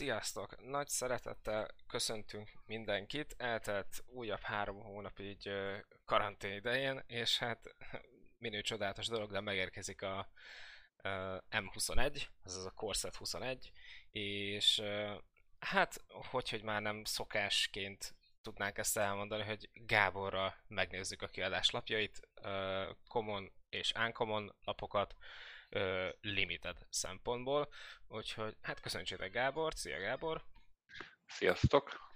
Sziasztok! Nagy szeretettel köszöntünk mindenkit. Eltelt újabb három hónap így karantén idején, és hát minő csodálatos dolog, de megérkezik a ö, M21, azaz a Corset 21, és hát, hogy, hogy már nem szokásként tudnánk ezt elmondani, hogy Gáborra megnézzük a kiadás lapjait, common és uncommon lapokat, ö, limited szempontból. Úgyhogy hát köszöntsétek Gábor, szia Gábor! Sziasztok!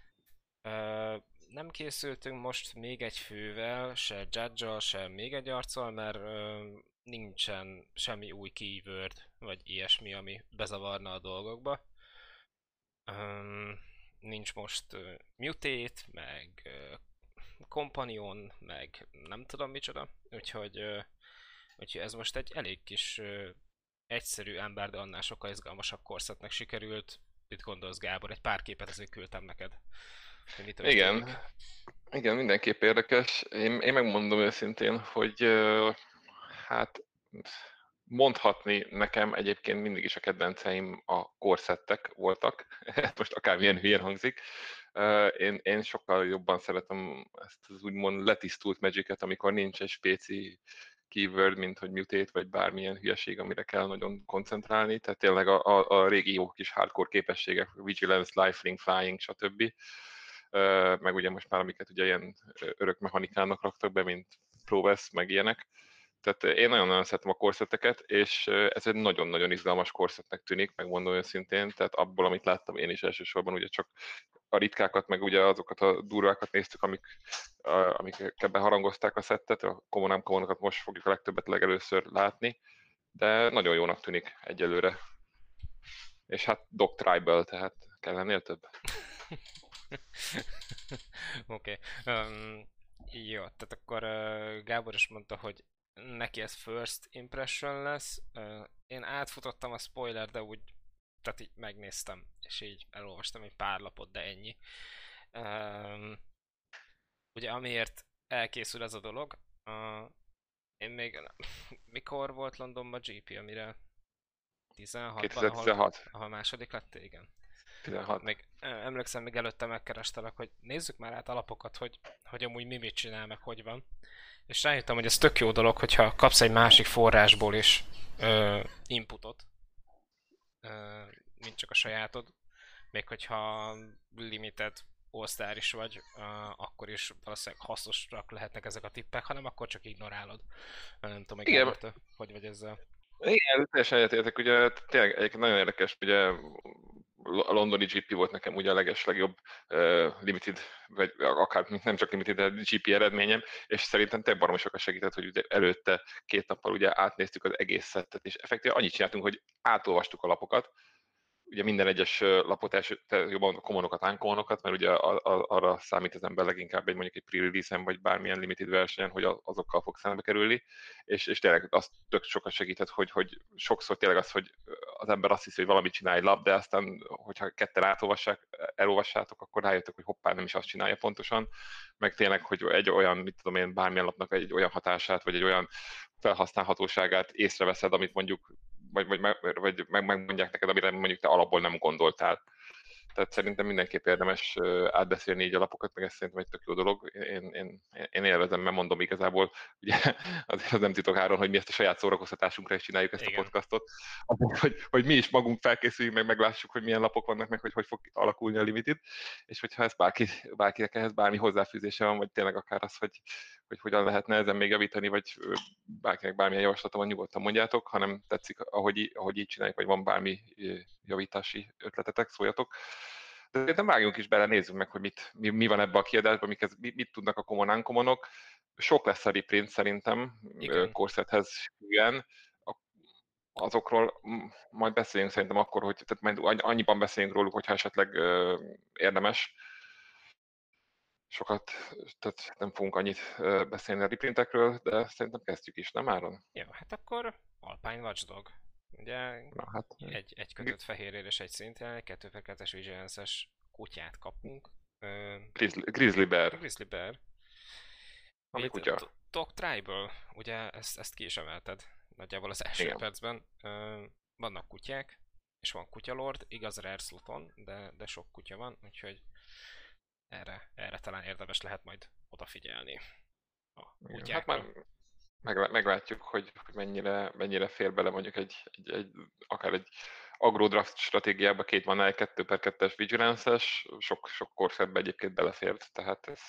Ö, nem készültünk most még egy fővel, se judge se még egy arccal, mert ö, nincsen semmi új keyword, vagy ilyesmi, ami bezavarna a dolgokba. Ö, nincs most ö, mutate, meg ö, companion, meg nem tudom micsoda, úgyhogy ö, Úgyhogy ez most egy elég kis ö, egyszerű ember, de annál sokkal izgalmasabb korszetnek sikerült. Mit gondolsz Gábor? Egy pár képet azért küldtem neked. Igen, igen, mindenképp érdekes. Én, én megmondom őszintén, hogy ö, hát mondhatni nekem egyébként mindig is a kedvenceim a korszettek voltak, hát most akármilyen hülyen hangzik. Én, én sokkal jobban szeretem ezt az úgymond letisztult magic amikor nincs egy spéci keyword, mint hogy mutate, vagy bármilyen hülyeség, amire kell nagyon koncentrálni. Tehát tényleg a, a, a régi jó kis hardcore képességek, vigilance, lifelink, flying, stb. Meg ugye most már amiket ugye ilyen örök mechanikának raktak be, mint Prowess, meg ilyenek. Tehát én nagyon-nagyon szeretem a korszeteket, és ez egy nagyon-nagyon izgalmas korszetnek tűnik, megmondom őszintén, tehát abból, amit láttam én is elsősorban, ugye csak a ritkákat, meg ugye azokat a durvákat néztük, amik, amik beharangozták a szettet, a common commonokat most fogjuk a legtöbbet legelőször látni, de nagyon jónak tűnik egyelőre. És hát Dog Tribal, tehát kell ennél több. Oké. okay. Um, jó, tehát akkor uh, Gábor is mondta, hogy neki ez first impression lesz. Uh, én átfutottam a spoiler, de úgy, tehát így megnéztem, és így elolvastam egy pár lapot, de ennyi. Um, ugye amiért elkészül ez a dolog, uh, én még, mikor volt Londonban GP, amire 16 2016. ahol második lett, igen. 16. Még emlékszem, még előtte megkerestelek, hogy nézzük már át alapokat, hogy, hogy amúgy mi mit csinál, meg hogy van. És rájöttem, hogy ez tök jó dolog, hogyha kapsz egy másik forrásból is ö, inputot, mint csak a sajátod. Még hogyha limited all is vagy, akkor is valószínűleg hasznosak lehetnek ezek a tippek, hanem akkor csak ignorálod. Nem tudom, Igen. Te hogy vagy ezzel. Igen, teljesen egyetértek, ugye tényleg egyébként nagyon érdekes, ugye londoni GP volt nekem ugye a leges legjobb uh, limited, vagy akár nem csak limited, de GP eredményem, és szerintem te baromi sokat segített, hogy előtte két nappal ugye átnéztük az egész szettet, és effektíve annyit csináltunk, hogy átolvastuk a lapokat, ugye minden egyes lapot első, jobban a kommunokat, uncommon-okat, mert ugye arra számít az ember leginkább egy mondjuk egy pre-release-en, vagy bármilyen limited versenyen, hogy azokkal fog szembe kerülni, és, és tényleg az tök sokat segített, hogy, hogy sokszor tényleg az, hogy az ember azt hiszi, hogy valamit csinál egy lap, de aztán, hogyha ketten átolvassák, elolvassátok, akkor rájöttök, hogy hoppá, nem is azt csinálja pontosan, meg tényleg, hogy egy olyan, mit tudom én, bármilyen lapnak egy olyan hatását, vagy egy olyan felhasználhatóságát észreveszed, amit mondjuk, vagy, vagy, vagy meg, megmondják neked, amire mondjuk te alapból nem gondoltál. Tehát szerintem mindenképp érdemes átbeszélni így a lapokat, meg ez szerintem egy tök jó dolog. Én, én, én élvezem, mert mondom igazából, ugye azért az nem titok áron, hogy mi ezt a saját szórakoztatásunkra is csináljuk ezt Igen. a podcastot, azért, hogy, hogy mi is magunk felkészüljünk, meg meglássuk, hogy milyen lapok vannak, meg hogy hogy fog alakulni a limited, és hogyha ez bárki, bárkinek ehhez bármi hozzáfűzése van, vagy tényleg akár az, hogy, hogy hogyan lehetne ezen még javítani, vagy bárkinek bármilyen javaslata van, nyugodtan mondjátok, hanem tetszik, ahogy, ahogy így csináljuk, vagy van bármi javítási ötletetek, szóljatok. De szerintem vágjunk is bele, nézzük meg, hogy mit, mi, mi van ebbe a kiadásban, mik ez, mit, mit tudnak a common uncommonok. Sok lesz a reprint szerintem, Igen. korsethez igen. Azokról majd beszéljünk szerintem akkor, hogy tehát majd annyi- annyiban beszéljünk róluk, hogyha esetleg ö, érdemes. Sokat, tehát nem fogunk annyit beszélni a reprintekről, de szerintem kezdjük is, nem Áron? Jó, hát akkor Alpine Watchdog. Ugye Na hát, egy, egy kötött fehérér és egy szintén, egy 2 per 2-es vigilance kutyát kapunk. Ö, Grizzly, Grizzly Bear, Grizzly Bear. ami Itt kutya. Do- Dog Tribal, ugye ezt, ezt ki is emelted nagyjából az első Igen. percben. Ö, vannak kutyák, és van kutyalord, igaz rare sloton, de, de sok kutya van, úgyhogy erre, erre talán érdemes lehet majd odafigyelni. A hát már meg, meglátjuk, hogy, hogy mennyire, mennyire fér bele mondjuk egy, egy, egy akár egy agrodraft stratégiába két van egy 2 per 2-es vigilance-es, sok, sok korszerbe egyébként belefért, tehát ez,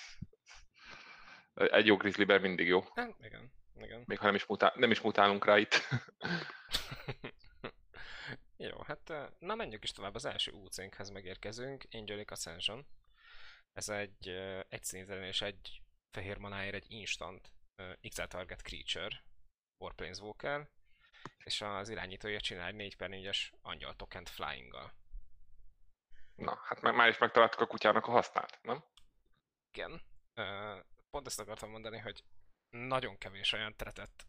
ez egy jó grizzlyben mindig jó. Hát, igen, igen. Még ha nem is, mutál, nem is mutálunk rá itt. jó, hát na menjünk is tovább, az első UC-nkhez megérkezünk, Angelic Ascension. Ez egy egy szinten és egy fehér manáért egy instant XL target creature, Warplanes Walker, és az irányítója csinál egy 4 per 4-es angyal tokent flying-gal. Na, hát már is megtaláltuk a kutyának a hasznát, nem? Igen. Pont ezt akartam mondani, hogy nagyon kevés olyan teretet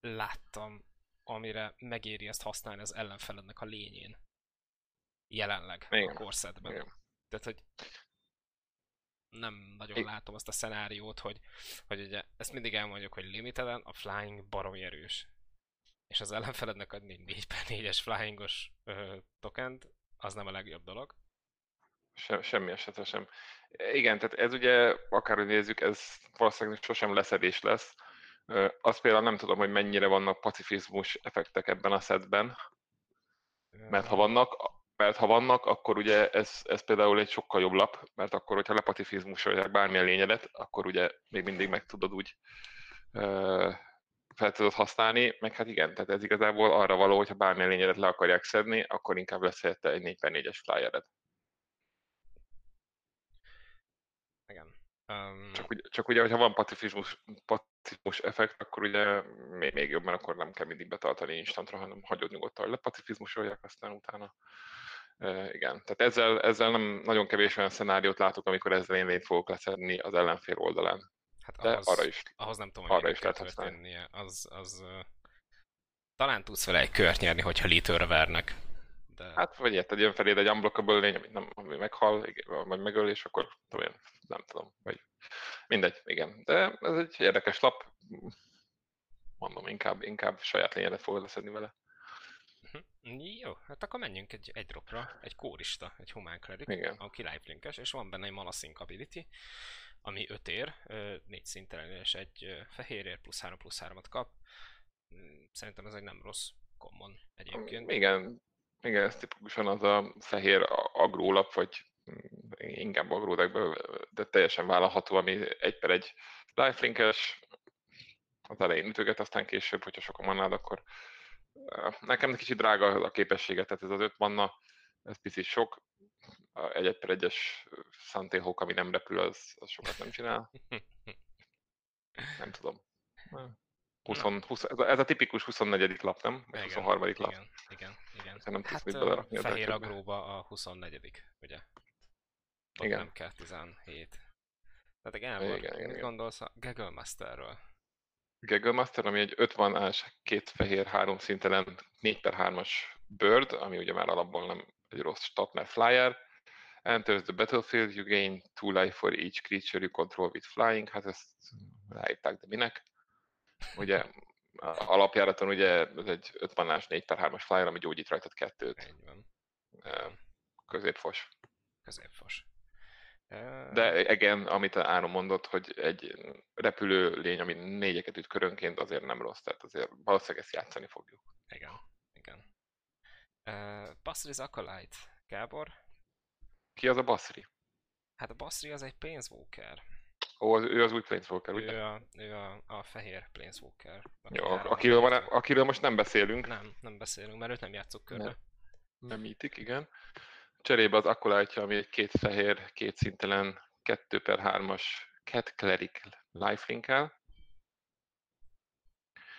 láttam, amire megéri ezt használni az ellenfelednek a lényén. Jelenleg Igen. a korszedben. Igen. Tehát, hogy nem nagyon I- látom azt a szenáriót, hogy, hogy ugye ezt mindig elmondjuk, hogy limiteden a flying baromi erős. És az ellenfelednek adni 4 per 4-es flyingos ö, tokent, az nem a legjobb dolog. Se, semmi esetre sem. Igen, tehát ez ugye, akárhogy nézzük, ez valószínűleg sosem leszedés lesz. Azt például nem tudom, hogy mennyire vannak pacifizmus effektek ebben a szedben, mert ha vannak, mert ha vannak, akkor ugye ez, ez például egy sokkal jobb lap, mert akkor, hogyha lepatifizmusolják bármilyen lényedet, akkor ugye még mindig meg tudod úgy ö, fel tudod használni, meg hát igen, tehát ez igazából arra való, hogyha bármilyen lényedet le akarják szedni, akkor inkább lesz helyette egy 4 4-es flyered. Igen. Um... Csak, ugye, csak ugye, hogyha van pacifizmus, pacifizmus effekt, akkor ugye még, még jobb, mert akkor nem kell mindig betartani instantra, hanem hagyod nyugodtan, hogy lepacifizmusolják, aztán utána igen, tehát ezzel, ezzel nem nagyon kevés olyan szenáriót látok, amikor ezzel én lényt fogok leszedni az ellenfél oldalán. Hát De ahhoz, arra is, ahhoz nem tudom, hogy arra is lehet történnie. Az, az, uh, talán tudsz vele egy kört nyerni, hogyha litőre vernek. De... Hát, vagy érted, jön feléd egy unblockable lény, amit nem, ami meghal, vagy megöl, és akkor tudom én, nem tudom, vagy mindegy, igen. De ez egy érdekes lap, mondom, inkább, inkább saját lényedet fogod leszedni vele. Jó, hát akkor menjünk egy, egy dropra, egy kórista, egy humán cleric, Igen. aki lifelinkes, és van benne egy mana sync ability, ami 5 ér, 4 szinten és egy fehérért plusz 3 plusz 3-at kap. Mm, szerintem ez egy nem rossz common egyébként. Igen, igen, ez tipikusan az a fehér agrólap, vagy mm, inkább agródekből, de teljesen vállalható, ami egy per egy lifelinkes, az elején ütöget, aztán később, hogyha sok a manád, akkor Nekem kicsit drága a képessége, tehát ez az öt manna, ez picit sok. Egy egy per egyes Santéhók, ami nem repül, az, az sokat nem csinál. Nem tudom. 20, 20, ez, a, ez a tipikus 24. lap, nem? Vagy 23. Igen, lap. Igen, igen, igen. nem hát, tudsz mit belerakni. Fehér agróba a 24. ugye? Ott igen. nem kell 17. Tehát igen, igen, igen, igen. gondolsz a Gaggle Masterről? Gaggle Master, ami egy 50 ás, két fehér, három szintelen 4 per 3-as bird, ami ugye már alapból nem egy rossz stat, mert flyer. Enters the battlefield, you gain two life for each creature you control with flying. Hát ezt ráírták, de minek? Ugye alapjáraton ugye ez egy 50 ás 4 per 3-as flyer, ami gyógyít rajtad kettőt. Középfos. Középfos. De igen, amit Áron mondott, hogy egy repülő lény, ami négyeket üt körönként, azért nem rossz, tehát azért valószínűleg ezt játszani fogjuk. Igen, igen. Uh, Basri's Acolyte, Gábor? Ki az a Basri? Hát a Basri az egy Planeswalker. Ó, az, ő az új Planeswalker, ugye? Ő a, ő a, a fehér Planeswalker. Jó, akiről, van, akiről most nem beszélünk. Nem, nem beszélünk, mert őt nem játszok körbe. Nem, nem mítik, igen. Cserébe az akkulátja, ami egy két fehér, két szintelen, 2 per 3-as Cat Cleric lifelink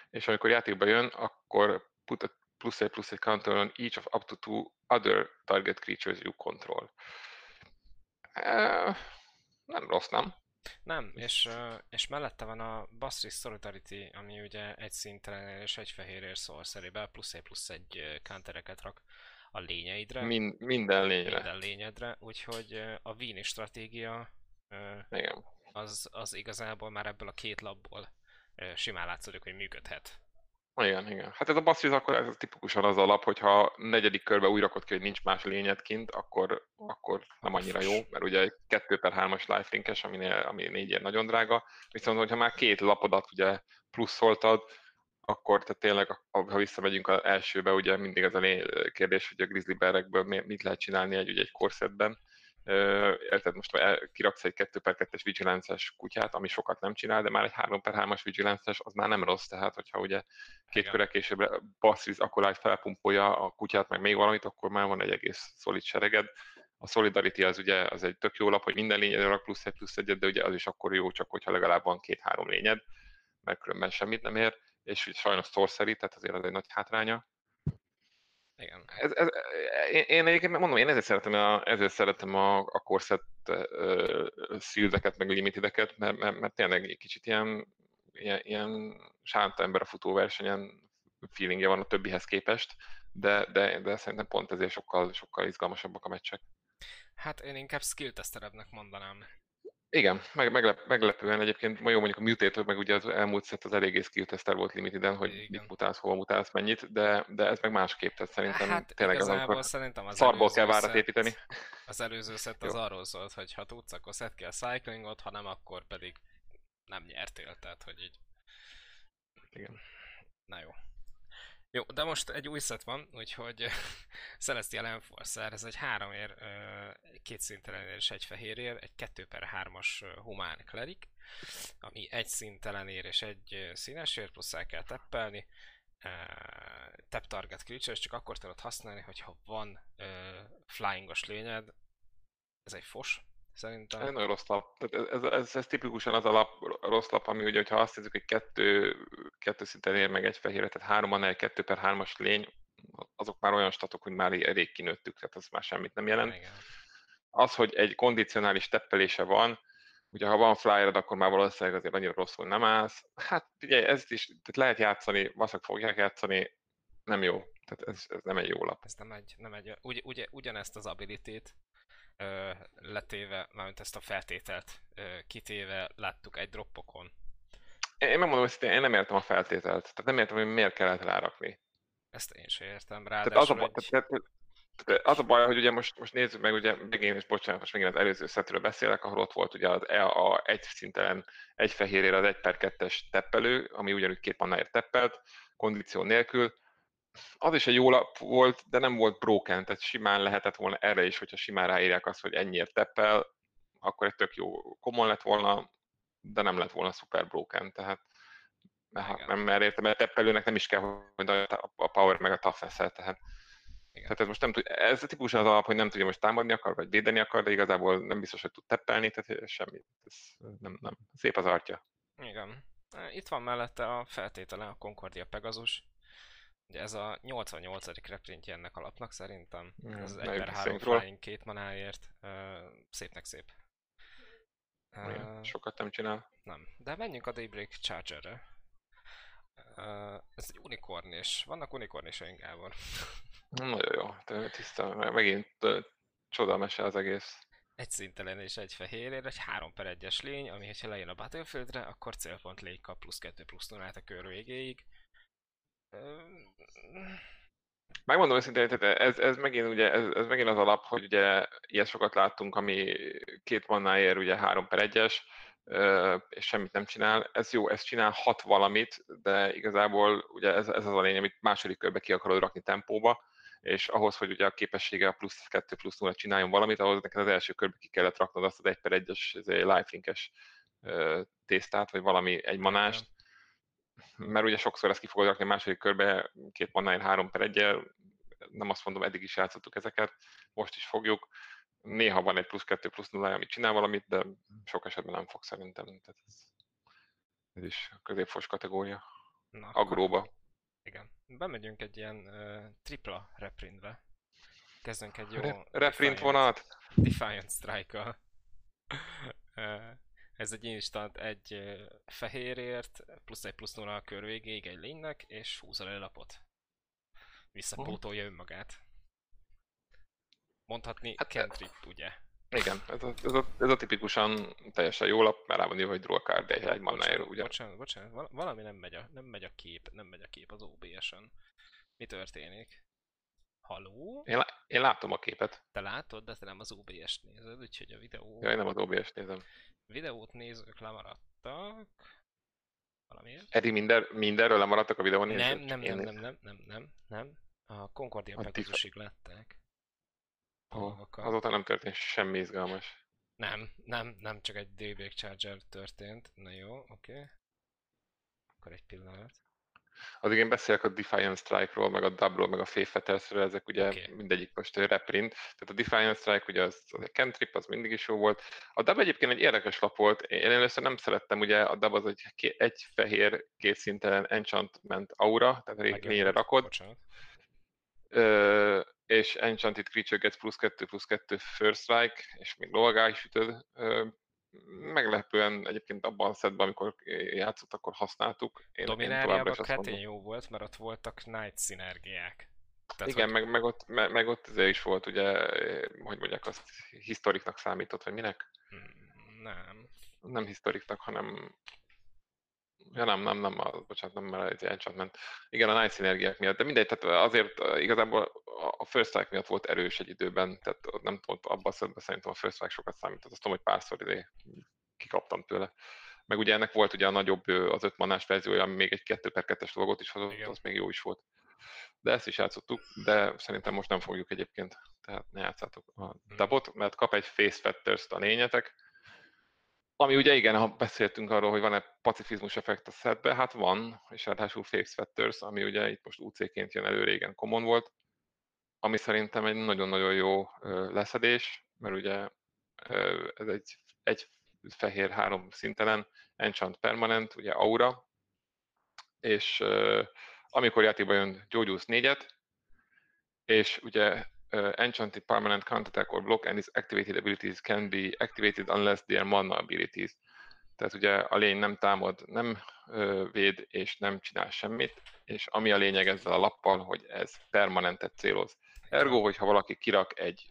És amikor játékba jön, akkor put a plusz egy plusz egy counter on each of up to two other target creatures you control. Nem rossz, nem? Nem, és, és mellette van a Basri Solidarity, ami ugye egy szintelen és egy fehérért sorcery plusz egy plusz egy countereket rak a lényeidre. Min, minden lényre. Minden lényedre, úgyhogy a Vini stratégia Igen. Az, az igazából már ebből a két labból simán látszódik, hogy működhet. Igen, igen. Hát ez a bassziz akkor ez tipikusan az alap, hogyha negyedik körbe újra rakod ki, hogy nincs más lényed kint, akkor, akkor nem annyira jó, mert ugye egy 2 per 3-as lifelinkes, ami, ami négyért nagyon drága, viszont hogyha már két lapodat ugye pluszoltad, akkor tehát tényleg, ha visszamegyünk az elsőbe, ugye mindig az a kérdés, hogy a grizzly bearekből mit lehet csinálni egy, ugye egy korszedben, érted, most kiraksz egy 2 per 2-es vigilance kutyát, ami sokat nem csinál, de már egy 3 per 3-as vigilance az már nem rossz, tehát hogyha ugye két körre később bassziz akkorágy felpumpolja a kutyát, meg még valamit, akkor már van egy egész szolid sereged. A Solidarity az ugye az egy tök jó lap, hogy minden lényedre rak plusz egy plusz egyet, de ugye az is akkor jó, csak hogyha legalább van két-három lényed, mert különben semmit nem ér, és sajnos sorcery, tehát azért az egy nagy hátránya. Igen. Ez, ez, én, én egyébként mondom, én ezért szeretem a, ezért szeretem a, a corset uh, szíldeket, meg limitideket, mert, mert, mert tényleg egy kicsit ilyen, ilyen, ilyen sánta ember a futóversenyen feelingje van a többihez képest, de, de, de szerintem pont ezért sokkal, sokkal izgalmasabbak a meccsek. Hát én inkább skill testerebbnek mondanám. Igen, meg, meglep, meglepően egyébként ma jó mondjuk a Mutator, meg ugye az elmúlt szett az eléggé skill tester volt limiteden, hogy Igen. mit mutálsz, hova mutálsz, mennyit, de, de ez meg másképp, tehát szerintem hát, tényleg az, amikor szerintem az szarból kell várat építeni. Az előző szett az arról szólt, hogy ha tudsz, akkor szed ki a cyclingot, ha nem, akkor pedig nem nyertél, tehát hogy így. Igen. Na jó. Jó, de most egy új szet van, úgyhogy Celestial Enforcer, ez egy három ér, két szintelen és egy fehér egy 2 per 3-as humán klerik, ami egy szintelen ér és egy színes ér, plusz el kell teppelni. Tap target creature, csak akkor tudod használni, hogyha van flyingos lényed, ez egy fos, szerintem. Ez nagyon rossz lap. Ez, ez, ez, ez, tipikusan az a lap, rossz lap, ami ugye, hogyha azt nézzük, hogy kettő, kettő szinten ér meg egy fehéret, tehát három egy kettő per hármas lény, azok már olyan statok, hogy már elég kinőttük, tehát az már semmit nem jelent. Igen. Az, hogy egy kondicionális teppelése van, ugye ha van flyered, akkor már valószínűleg azért annyira rosszul nem állsz. Hát ugye ez is, tehát lehet játszani, vaszak fogják játszani, nem jó. Tehát ez, ez nem egy jó lap. Ez nem egy, nem egy ugy, ugy, ugyanezt az ability ö, letéve, mármint ezt a feltételt ö, kitéve láttuk egy droppokon. Én megmondom, hogy én nem értem a feltételt. Tehát nem értem, hogy miért kellett rárakni. Ezt én sem értem. rá. Tehát az, a, egy... tehát, tehát az a baj, hogy ugye most, most nézzük meg, ugye megint, és bocsánat, most megint az előző szetről beszélek, ahol ott volt ugye az e, a egy szintelen, egy fehérére az egy per kettes teppelő, ami ugyanúgy két mannáért teppelt, kondíció nélkül, az is egy jó lap volt, de nem volt broken, tehát simán lehetett volna erre is, hogyha simán ráírják azt, hogy ennyiért teppel, akkor egy tök jó common lett volna, de nem lett volna super broken, tehát mert, nem, mert értem, mert teppelőnek nem is kell, hogy a power meg a toughness tehát igen. Tehát ez most nem tud, ez a típus az alap, hogy nem tudja most támadni akar, vagy védeni akar, de igazából nem biztos, hogy tud teppelni, tehát semmi. Ez nem, nem. Szép az artja. Igen. Itt van mellette a feltétele, a Concordia Pegasus. Ugye ez a 88. reprintje ennek alapnak szerintem. Mm, ez az 1 per 3 flying két manáért. Uh, szépnek szép. Uh, sokat nem csinál. Nem. De menjünk a Daybreak Chargerre. Uh, ez egy unicorn és vannak unikornisaink, Gábor. Nagyon jó, tiszta, megint csoda mese az egész. Egy szintelen és egy fehérért, egy 3 per 1-es lény, ami ha lejön a Battlefieldre, akkor célpont légy kap plusz 2 plusz 0 a kör végéig. Megmondom őszintén, tehát ez, ez megint ugye, ez, ez megint az alap, hogy ugye ilyen sokat láttunk, ami két mannáért ugye 3 per 1-es, és semmit nem csinál. Ez jó, ez csinál hat valamit, de igazából ugye ez, ez az a lény, amit második körbe ki akarod rakni tempóba, és ahhoz, hogy ugye a képessége a plusz 2 plusz 0 csináljon valamit, ahhoz neked az első körbe ki kellett raknod azt az 1 per 1-es lifelinkes tésztát, vagy valami egy manást, mert ugye sokszor ezt ki fogod rakni a második körbe, két manáért három per egyel, nem azt mondom, eddig is játszottuk ezeket, most is fogjuk. Néha van egy plusz kettő, plusz nulla, amit csinál valamit, de sok esetben nem fog szerintem. Tehát ez, ez is középfos kategória. Na, Agróba. Igen. Bemegyünk egy ilyen uh, tripla reprintbe. Kezdünk egy jó... Re- reprint vonat! Defiant Strike-kal. Ez egy instant egy fehérért, plusz egy plusz nulla a kör végéig egy lénynek, és húz a lapot. Visszapótolja önmagát. Mondhatni hát, cantrip, ugye? Igen, ez a, ez, a, ez a tipikusan teljesen jó lap, mert rá van írva, hogy draw card egy, egy manáért, ugye? Bocsánat, bocsánat, valami nem megy a, nem megy a kép, nem megy a kép az OBS-en. Mi történik? Haló? Én, lá- én látom a képet. Te látod, de te nem az OBS-t nézed, úgyhogy a videó... Ja, én nem az OBS-t nézem. Videót nézők lemaradtak. Valamiért? Edi, minden, mindenről lemaradtak a videón nézők? Nem, nem, nem, nem, nem, nem, nem, nem. A Concordia Pegasusig lettek. Oh, azóta nem történt semmi izgalmas. Nem, nem, nem csak egy Daybreak Charger történt. Na jó, oké. Okay. Akkor egy pillanat. Addig én beszélek a Defiant Strike-ról, meg a Double, meg a Faith ezek ugye okay. mindegyik most reprint. Tehát a Defiant Strike ugye az, az egy cantrip, az mindig is jó volt. A Dub egyébként egy érdekes lap volt. Én először nem szerettem, ugye a Dub az egy, egy fehér kétszintelen enchantment aura, tehát lényre rakod. Bocsánat. Ö, és Enchanted Creature gets plusz 2 plusz 2 First Strike, és még lovagá is ütöd. Ö, meglepően egyébként abban a szedben, amikor játszott, akkor használtuk. Én, Domináriában ketén jó volt, mert ott voltak Knight szinergiák. Tehát, Igen, hogy... meg, meg, ott, meg, meg ott ez is volt, ugye, hogy mondják, azt historiknak számított, vagy minek? Hmm, nem. Nem historiknak, hanem Ja nem, nem, nem, bocsánat, nem, mert ez enchantment. Igen, a Night szinergiák miatt, de mindegy, tehát azért igazából a First Strike miatt volt erős egy időben, tehát nem tudom, abban a szerintem a First Strike sokat számított, azt tudom, hogy párszor idő kikaptam tőle. Meg ugye ennek volt ugye a nagyobb, az öt manás verziója, ami még egy 2 per 2-es logot is hozott, Igen. az még jó is volt. De ezt is játszottuk, de szerintem most nem fogjuk egyébként, tehát ne játszátok a hmm. dabot, mert kap egy face fetters a lényetek, ami ugye igen, ha beszéltünk arról, hogy van-e pacifizmus effekt a setbe, hát van, és ráadásul face fetters, ami ugye itt most UC-ként jön elő, régen common volt, ami szerintem egy nagyon-nagyon jó leszedés, mert ugye ez egy, egy fehér három szintelen, enchant permanent, ugye aura, és amikor játékba jön gyógyulsz négyet, és ugye uh, enchanted permanent counterattack or block and its activated abilities can be activated unless they are mana abilities. Tehát ugye a lény nem támad, nem uh, véd és nem csinál semmit, és ami a lényeg ezzel a lappal, hogy ez permanentet céloz. Ergo, hogyha valaki kirak egy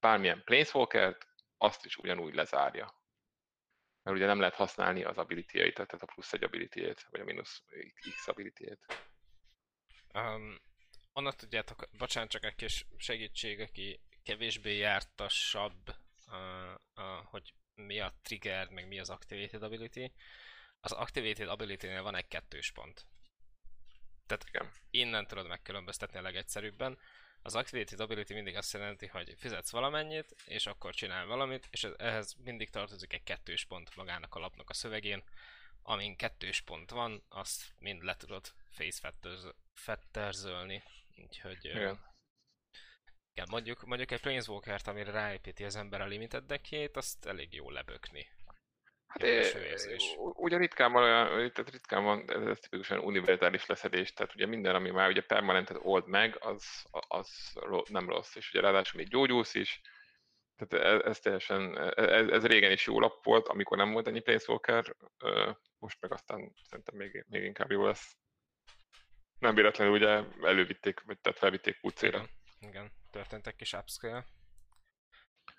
bármilyen planeswalkert, azt is ugyanúgy lezárja. Mert ugye nem lehet használni az ability tehát a plusz egy ability vagy a mínusz x ability um, Annak tudjátok, bocsánat, csak egy kis segítség, aki kevésbé jártasabb, uh, uh, hogy mi a trigger, meg mi az activated ability. Az activated ability-nél van egy kettős pont. Tehát Igen. innen tudod megkülönböztetni a legegyszerűbben. Az Activated Ability mindig azt jelenti, hogy fizetsz valamennyit, és akkor csinál valamit, és ehhez mindig tartozik egy kettős pont magának a lapnak a szövegén. Amin kettős pont van, azt mind le tudod face fetterzölni. Úgyhogy... Igen. Igen, mondjuk, mondjuk egy Planeswalker-t, amire ráépíti az ember a limited deckjét, azt elég jó lebökni. Hát é, ugye ritkán van olyan, tehát ritkán van, ez tipikusan univerzális leszedés, tehát ugye minden, ami már ugye permanentet old meg, az, az nem rossz, és ugye ráadásul még gyógyulsz is, tehát ez, ez teljesen, ez, ez, régen is jó lap volt, amikor nem volt ennyi Planeswalker, most meg aztán szerintem még, még inkább jó lesz. Nem véletlenül ugye elővitték, vagy tehát felvitték QC-re. Igen, igen, történt egy kis upscale.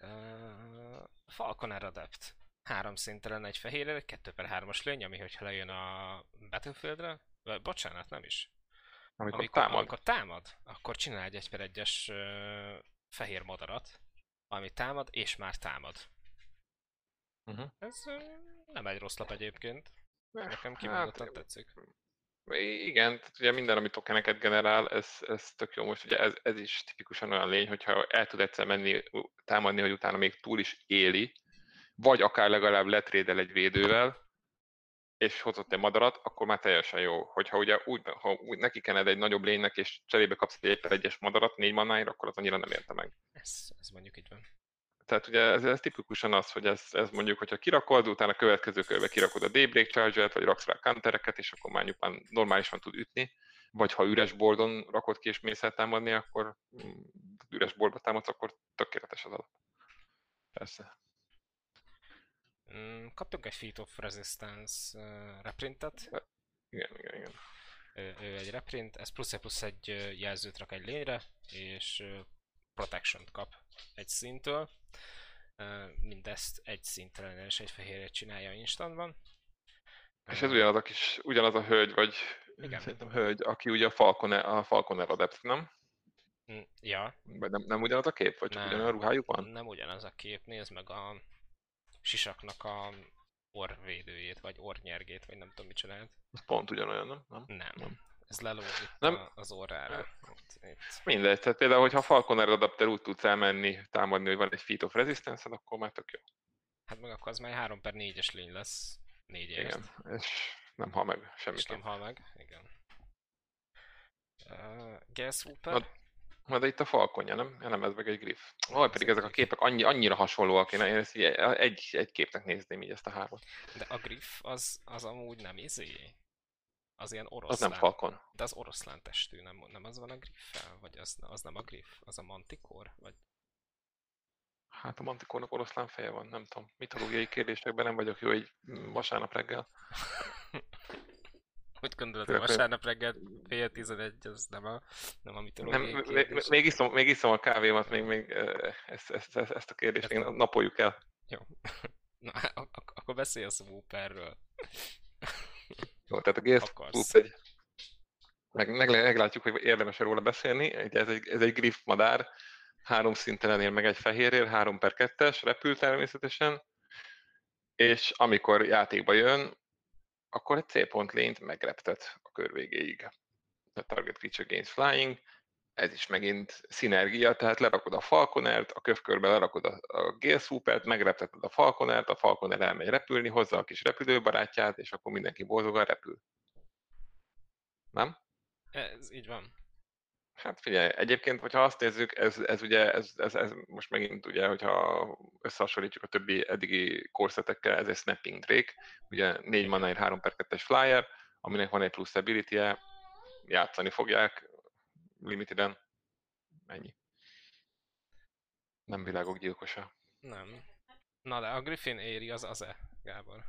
Uh, Falconer Adept három szintelen egy fehér, egy 2 per 3-as lény, ami hogyha lejön a Battlefieldre, vagy bocsánat, nem is. Amikor, amikor támad. Amikor támad, akkor csinál egy 1 per 1-es uh, fehér madarat, ami támad, és már támad. Uh-huh. Ez uh, nem egy rossz lap egyébként. Nekem kimondottan hát, tetszik. Igen, tehát ugye minden, ami tokeneket generál, ez, ez tök jó. Most ugye ez, ez is tipikusan olyan lény, hogyha el tud egyszer menni, támadni, hogy utána még túl is éli, vagy akár legalább letrédel egy védővel, és hozott egy madarat, akkor már teljesen jó. Hogyha ugye úgy, ha úgy neki kened egy nagyobb lénynek, és cserébe kapsz egy egyes madarat négy manáért, akkor az annyira nem érte meg. Ez, ez mondjuk így van. Tehát ugye ez, ez tipikusan az, hogy ez, ez mondjuk, hogyha kirakod, utána a következő körbe kirakod a Daybreak Charger-t, vagy raksz rá countereket, és akkor már nyugodtan normálisan tud ütni, vagy ha üres boardon rakod ki és mész el támadni, akkor mm, üres boardba támadsz, akkor tökéletes az alap. Persze. Mm, kaptunk egy Feat of Resistance uh, reprintet. Igen, igen, igen. Ő, ő egy reprint, ez plusz egy plusz egy jelzőt rak egy lényre, és protection kap egy szintől. mindezt egy szintelen és egy fehérjet csinálja instantban. És ez ugyanaz a kis, ugyanaz a hölgy, vagy Igen. szerintem hölgy, aki ugye a Falconer, a Falconer adept, nem? Mm, ja. Vagy nem, nem ugyanaz a kép? Vagy csak nem, ugyanaz a ruhájuk van? Nem ugyanaz a kép, nézd meg a sisaknak a orvédőjét, vagy ornyergét, vagy nem tudom mit csinált. Pont ugyanolyan, nem? Nem. nem. nem. Ez lelózik nem. az. Itt, itt. Mindegy, tehát például, hogyha a Falconer adapter úgy tudsz elmenni, támadni, hogy van egy Feat of resistance akkor már tök jó. Hát meg akkor az már 3 per 4-es lény lesz. 4 Igen, és nem hal meg semmit. És nem hal meg, igen. Uh, Gas Whooper? Na, majd itt a falkonja, nem? Ja, nem, ez meg egy griff. Vaj, pedig ezek a képek annyi, annyira hasonlóak, én, én ezt egy, egy képnek nézném így ezt a hármat. De a griff az, az amúgy nem izé. Az ilyen oroszlán. Az nem falkon. De az oroszlán testű, nem, nem az van a griffel? Vagy az, az nem a griff? Az a mantikor? Vagy... Hát a mantikornak oroszlán feje van, nem tudom. Mitológiai kérdésekben nem vagyok jó egy vasárnap reggel. Hogy gondolod, hogy vasárnap reggel fél tizenegy, az nem a, nem a mitológiai nem, kérdés? Még iszom, még iszom a kávémat, még, még ezt, ezt, ezt, ezt a kérdést még napoljuk el. Jó. Na, ak- akkor beszélj a Swooperről. Jó, tehát a Gears egy... Meg, meg, meglátjuk, hogy érdemes róla beszélni. Ez egy, ez egy griff madár, három szinten él meg egy fehérért, három per kettes, repül természetesen, és amikor játékba jön, akkor egy C-pont lényt megreptet a kör végéig. A target feature gains flying, ez is megint szinergia, tehát lerakod a Falconert, a kövkörbe lerakod a, a Gale Swoopert, megrepteted a Falconert, a Falconer elmegy repülni, hozza a kis repülőbarátját, és akkor mindenki boldogan repül. Nem? Ez így van. Hát figyelj, egyébként, hogyha azt nézzük, ez, ez ugye, ez, ez, ez, most megint ugye, hogyha összehasonlítjuk a többi eddigi korszetekkel, ez egy Snapping Drake, ugye 4 manáért 3 per 2 flyer, aminek van egy plusz ability -e, játszani fogják, limiteden, ennyi. Nem világok gyilkosa. Nem. Na de a Griffin éri az az-e, Gábor?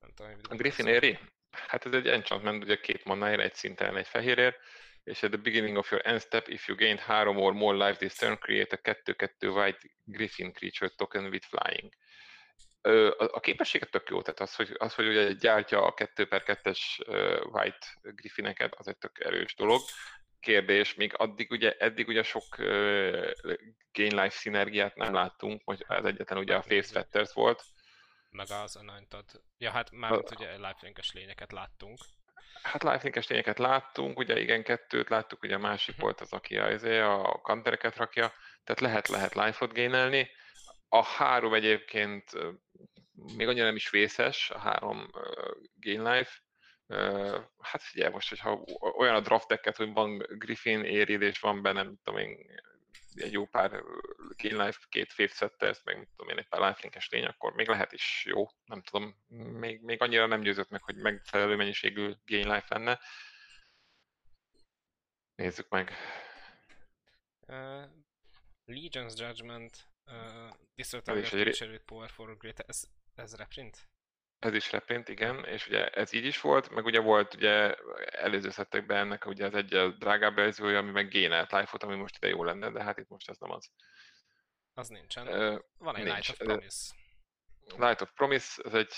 Nem tudom, a Griffin éri? Hát ez egy enchantment, ugye két manáért, egy szinten, egy fehérért, és at the beginning of your end step, if you gained 3 or more life this turn, create a 2-2 white griffin creature token with flying. A képességet tök jó, tehát az, hogy, az, hogy ugye gyártja a 2 per 2-es white griffineket, az egy tök erős dolog. Kérdés, még addig ugye, eddig ugye sok gain life szinergiát nem láttunk, hogy az egyetlen ugye a Face Fetters volt. Meg az Anointed. Ja, hát már ugye lifelink lényeket láttunk. Hát lifelink tényeket láttunk, ugye igen, kettőt láttuk, ugye a másik uh-huh. volt az, aki a, izé, a kantereket rakja, tehát lehet, lehet life-ot gainelni. A három egyébként még annyira nem is vészes, a három uh, gain life. Hát figyelj most, hogyha olyan a draft decket, hogy van Griffin érid, és van benne, nem tudom én, egy jó pár Gain Life, két Fifth meg mit tudom én, egy pár Lifelinkes lény, akkor még lehet is jó. Nem tudom, még, még annyira nem győzött meg, hogy megfelelő mennyiségű Gain Life lenne. Nézzük meg. Uh, Legion's Judgment, uh, Distorted. Power for Great, ez, ez reprint? Ez is reprint, igen, és ugye ez így is volt, meg ugye volt ugye előző szettekben ennek ugye az egyel drágább verziója, ami meg génelt life ami most ide jó lenne, de hát itt most ez nem az. Az nincsen. Uh, Van egy nincs. Light of Promise. Light of Promise, ez egy,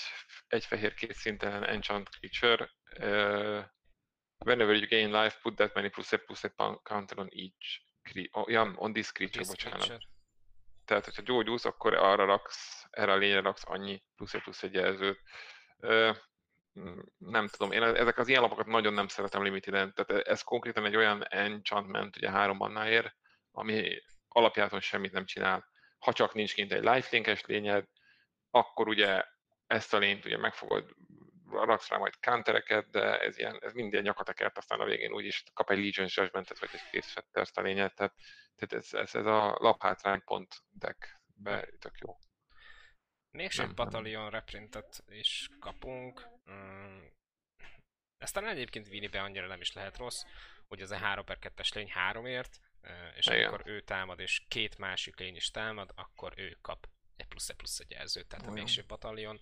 egy fehér két szinten enchant creature. Uh, whenever you gain life, put that many plus a plus a counter on each creature. Oh, yeah, on this creature, this bocsánat. Creature. Tehát, hogyha gyógyulsz, akkor arra raksz, erre a lényre raksz annyi plusz egy plusz egy jelzőt. Nem tudom, én ezek az ilyen lapokat nagyon nem szeretem limiteden, tehát ez konkrétan egy olyan enchantment, ugye három mannáért, ami alapjáton semmit nem csinál. Ha csak nincs kint egy lifelinkes lényed, akkor ugye ezt a lényt ugye megfogod, raksz rá majd countereket, de ez, ilyen, ez mind ilyen nyakatekert, aztán a végén úgyis kap egy Legion Judgment-et, vagy egy kész a lényet, tehát tehát ez, ez, ez a laphátrány pont deckbe tök jó. Még sok battalion reprintet is kapunk. Mm. Ez talán egyébként Vinibe annyira nem is lehet rossz, hogy ez a 3 per 2-es lény 3ért, és Igen. amikor ő támad, és két másik lény is támad, akkor ő kap egy plusz egy plusz egy jelzőt, tehát Olyan. a végső battalion.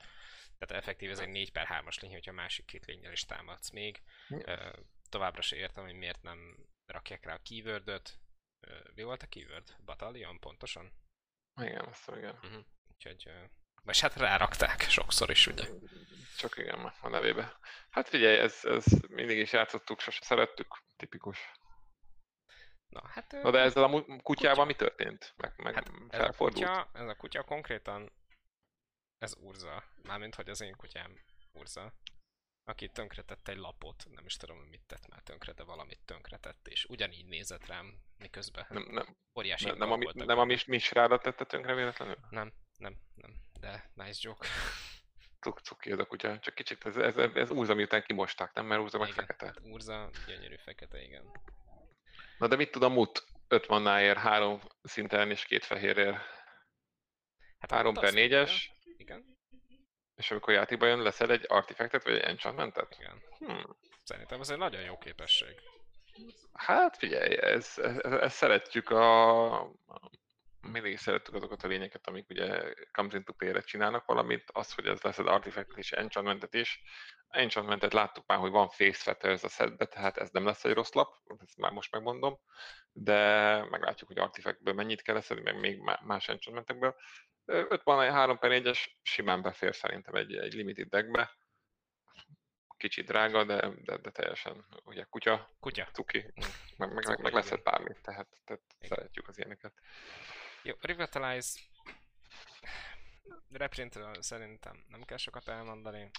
Tehát effektív ez egy 4 per 3-as lény, hogyha a másik két lényel is támadsz még. Továbbra se értem, hogy miért nem rakják rá a keyword mi volt a keyword? Battalion pontosan? Igen, azt igen. Uh-huh. Úgyhogy, vagy hát rárakták sokszor is, ugye. Csak igen, a nevébe. Hát figyelj, ez, ez mindig is játszottuk, sose szerettük, tipikus. Na, hát, Na de ezzel a kutyával kutya. mi történt? Meg, meg hát ez a, kutya, ez a kutya konkrétan, ez Urza. Mármint, hogy az én kutyám Urza. Aki tönkretett egy lapot, nem is tudom, mit tett már tönkre, de valamit tönkretett, és ugyanígy nézett rám, miközben nem, nem, óriási nem, nem, ami, nem a misrádat tette tönkre véletlenül? Nem, nem, nem, de nice joke. Cuk, cuki ez a kutya, csak kicsit ez, ez, ez Urza miután kimosták, nem? Mert Urza meg igen, fekete. Urza gyönyörű fekete, igen. Na de mit tud a mut? 5 mannáért, három szinten és két fehérért. Hát 3 per 4-es. Igen. És amikor játékban jön, leszel egy artifactet vagy egy enchantmentet? Igen. Hmm. Szerintem ez egy nagyon jó képesség. Hát figyelj, ez, ez, ez szeretjük a, mindig szerettük azokat a lényeket, amik ugye comes into play csinálnak valamit, az, hogy ez lesz az artifact és enchantmentet is. Enchantmentet láttuk már, hogy van face fetters a setbe, tehát ez nem lesz egy rossz lap, ezt már most megmondom, de meglátjuk, hogy artifactből mennyit kell leszedni, meg még más enchantmentekből. 5 van 3 per 4-es simán befér szerintem egy, egy limited deckbe. Kicsit drága, de, de, de teljesen, ugye kutya, kutya. cuki, meg, meg, meg, meg leszed bármit, tehát, tehát szeretjük az ilyeneket. Jó, Revitalize reprintről szerintem nem kell sokat elmondani.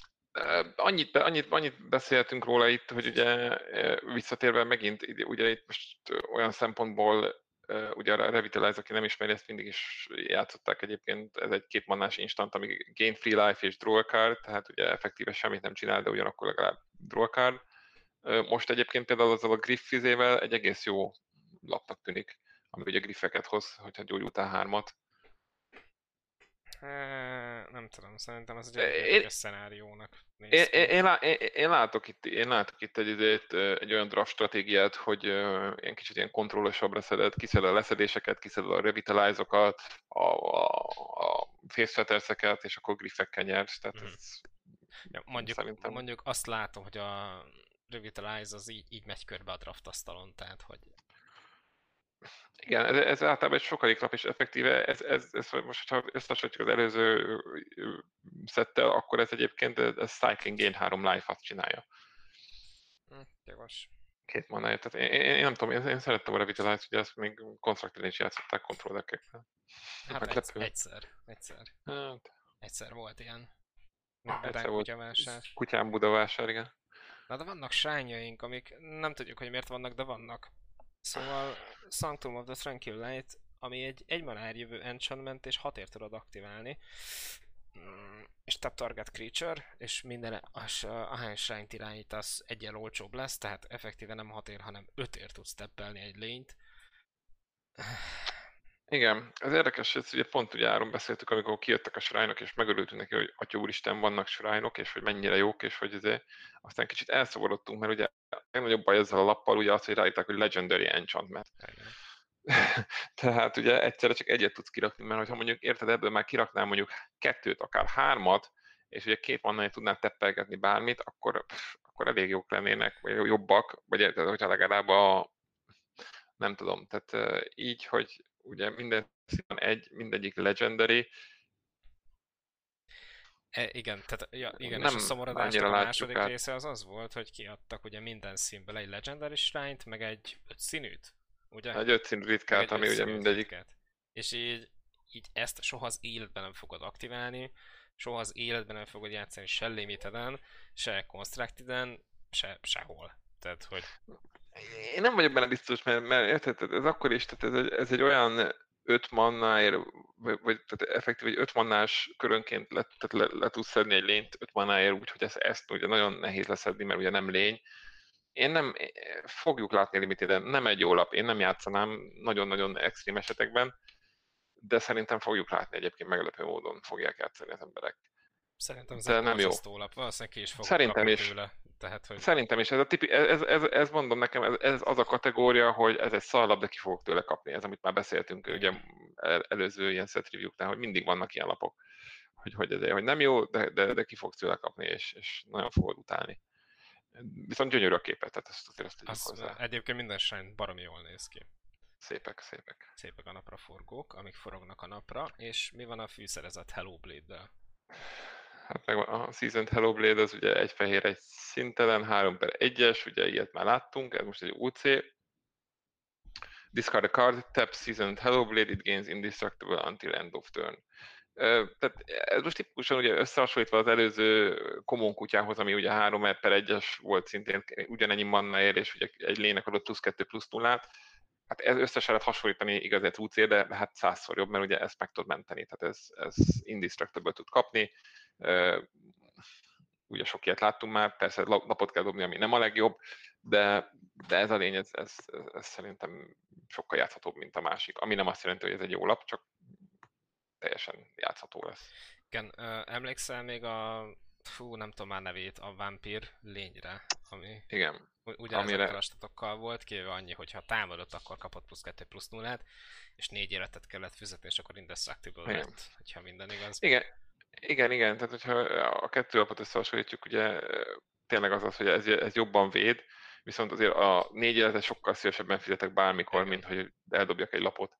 Annyit, annyit, annyit beszéltünk róla itt, hogy ugye visszatérve megint, ugye itt most olyan szempontból ugye a Revitalize, aki nem ismeri, ezt mindig is játszották egyébként, ez egy két mannás instant, ami gain free life és draw card, tehát ugye effektíve semmit nem csinál, de ugyanakkor legalább draw card. Most egyébként például azzal a Griff fizével egy egész jó lapnak tűnik ami ugye griffeket hoz, hogyha gyógyultál hármat. Nem tudom, szerintem ez egy érdekes szenáriónak néz én, én, én, én, látok itt, én látok itt egy, egy, egy olyan draft stratégiát, hogy ilyen kicsit ilyen kontrollosabbra szeded, kiszeded a leszedéseket, kiszeded a revitalizokat, a, a, a és akkor griffekkel nyersz, tehát mm. ez ja, mondjuk, szerintem... mondjuk azt látom, hogy a Revitalize az így, így megy körbe a draft asztalon, tehát hogy igen, ez, ez általában egy sokadik nap is effektíve, ez, ez, ez most ha összehasonlítjuk az előző szettel, akkor ez egyébként a Cycling Gain 3 Life-at csinálja. Hm, jogos. Két manája, tehát én, én, én, nem tudom, én, én szerettem a Revitalize, hogy ezt még konstruktívén is játszották kontrollekkel. Hát egyszer, egyszer, egyszer. Hát. Egyszer volt ilyen. Egyszer volt kutyám Budavásár, igen. Na de vannak sányaink, amik nem tudjuk, hogy miért vannak, de vannak. Szóval Sanctum of the Tranquil Light, ami egy egymanár jövő enchantment, és hatért tudod aktiválni. Mm, és tap target creature, és minden, az, ahány shrine irányítasz, egyen olcsóbb lesz, tehát effektíve nem hatér, hanem ötért tudsz teppelni egy lényt. Igen, ez érdekes, ez ugye pont ugye áron beszéltük, amikor kijöttek a shrine és megörültünk neki, hogy atya úristen, vannak shrine és hogy mennyire jók, és hogy azért aztán kicsit elszomorodtunk, mert ugye a legnagyobb baj ezzel a lappal ugye az, hogy ráírták, hogy Legendary Enchantment. Tehát ugye egyszerre csak egyet tudsz kirakni, mert ha mondjuk érted, ebből már kiraknál mondjuk kettőt, akár hármat, és ugye két mannai tudnál teppelgetni bármit, akkor, akkor elég jók lennének, vagy jobbak, vagy érted, hogyha legalább a, nem tudom, tehát így, hogy ugye minden van egy, mindegyik legendary. E, igen, tehát ja, igen, nem és a szomorodásnak a második át. része az az volt, hogy kiadtak ugye minden színből egy legendary shrine meg egy öt színűt, ugye? Egy öt színű ritkát, ami ugye mindegyik. Ritkát. És így, így ezt soha az életben nem fogod aktiválni, soha az életben nem fogod játszani se limiteden, se constructed se, sehol. Tehát, hogy én nem vagyok benne biztos, mert, mert érted, ez akkor is, tehát ez egy, ez egy olyan öt mannáért, vagy, vagy tehát effektív egy öt mannás körönként le, tehát le, le tudsz szedni egy lényt öt mannáért, úgyhogy ezt, ezt ugye nagyon nehéz leszedni, mert ugye nem lény. Én nem, fogjuk látni limited nem egy jó lap, én nem játszanám nagyon-nagyon extrém esetekben, de szerintem fogjuk látni egyébként meglepő módon fogják játszani az emberek. Szerintem ez nem jó. lap, valószínűleg ki is fogok Szerintem is. Tőle. Tehát, hogy... Szerintem is, ez, a tipi, ez, ez, ez, mondom nekem, ez, ez, az a kategória, hogy ez egy szarlap, de ki fogok tőle kapni. Ez, amit már beszéltünk ugye el, előző ilyen set review hogy mindig vannak ilyen lapok. Hogy, hogy, ez, hogy nem jó, de, de, de ki fogsz tőle kapni, és, és nagyon fogod utálni. Viszont gyönyörű a képet, tehát ezt azért ezt az, hozzá. Egyébként minden shrine baromi jól néz ki. Szépek, szépek. Szépek a napra forgók, amik forognak a napra, és mi van a fűszerezett Hello Blade-del? Hát meg a Seasoned Hello Blade az ugye egy fehér, egy szintelen, 3 per 1-es, ugye ilyet már láttunk, ez most egy UC. Discard a card, tap Seasoned Hello Blade, it gains indestructible until end of turn. Tehát ez most tipikusan ugye összehasonlítva az előző komon kutyához, ami ugye 3 per 1-es volt szintén ugyanennyi mannáért, és ugye egy lének adott plusz 2 plusz 0 Hát ez összesen lehet hasonlítani igaz egy UC, de hát százszor jobb, mert ugye ezt meg tud menteni, tehát ez, ez indestructible tud kapni. Ugye sok ilyet láttunk már, persze lapot kell dobni, ami nem a legjobb, de, de ez a lény, ez, ez, ez szerintem sokkal játszhatóbb, mint a másik. Ami nem azt jelenti, hogy ez egy jó lap, csak teljesen játszható lesz. Igen, emlékszel még a, fú, nem tudom már nevét, a Vampir lényre, ami Igen. ugyanezekkel Amire... a statokkal volt, kivéve annyi, hogy ha támadott, akkor kapott plusz 2 plusz 0 és négy életet kellett fizetni, és akkor indestructible Igen. lett, hogyha minden igaz. Igen, igen, igen, tehát hogyha a kettő alapot összehasonlítjuk, ugye tényleg az az, hogy ez, ez jobban véd, viszont azért a négy életet sokkal szívesebben fizetek bármikor, Igen. mint hogy eldobjak egy lapot.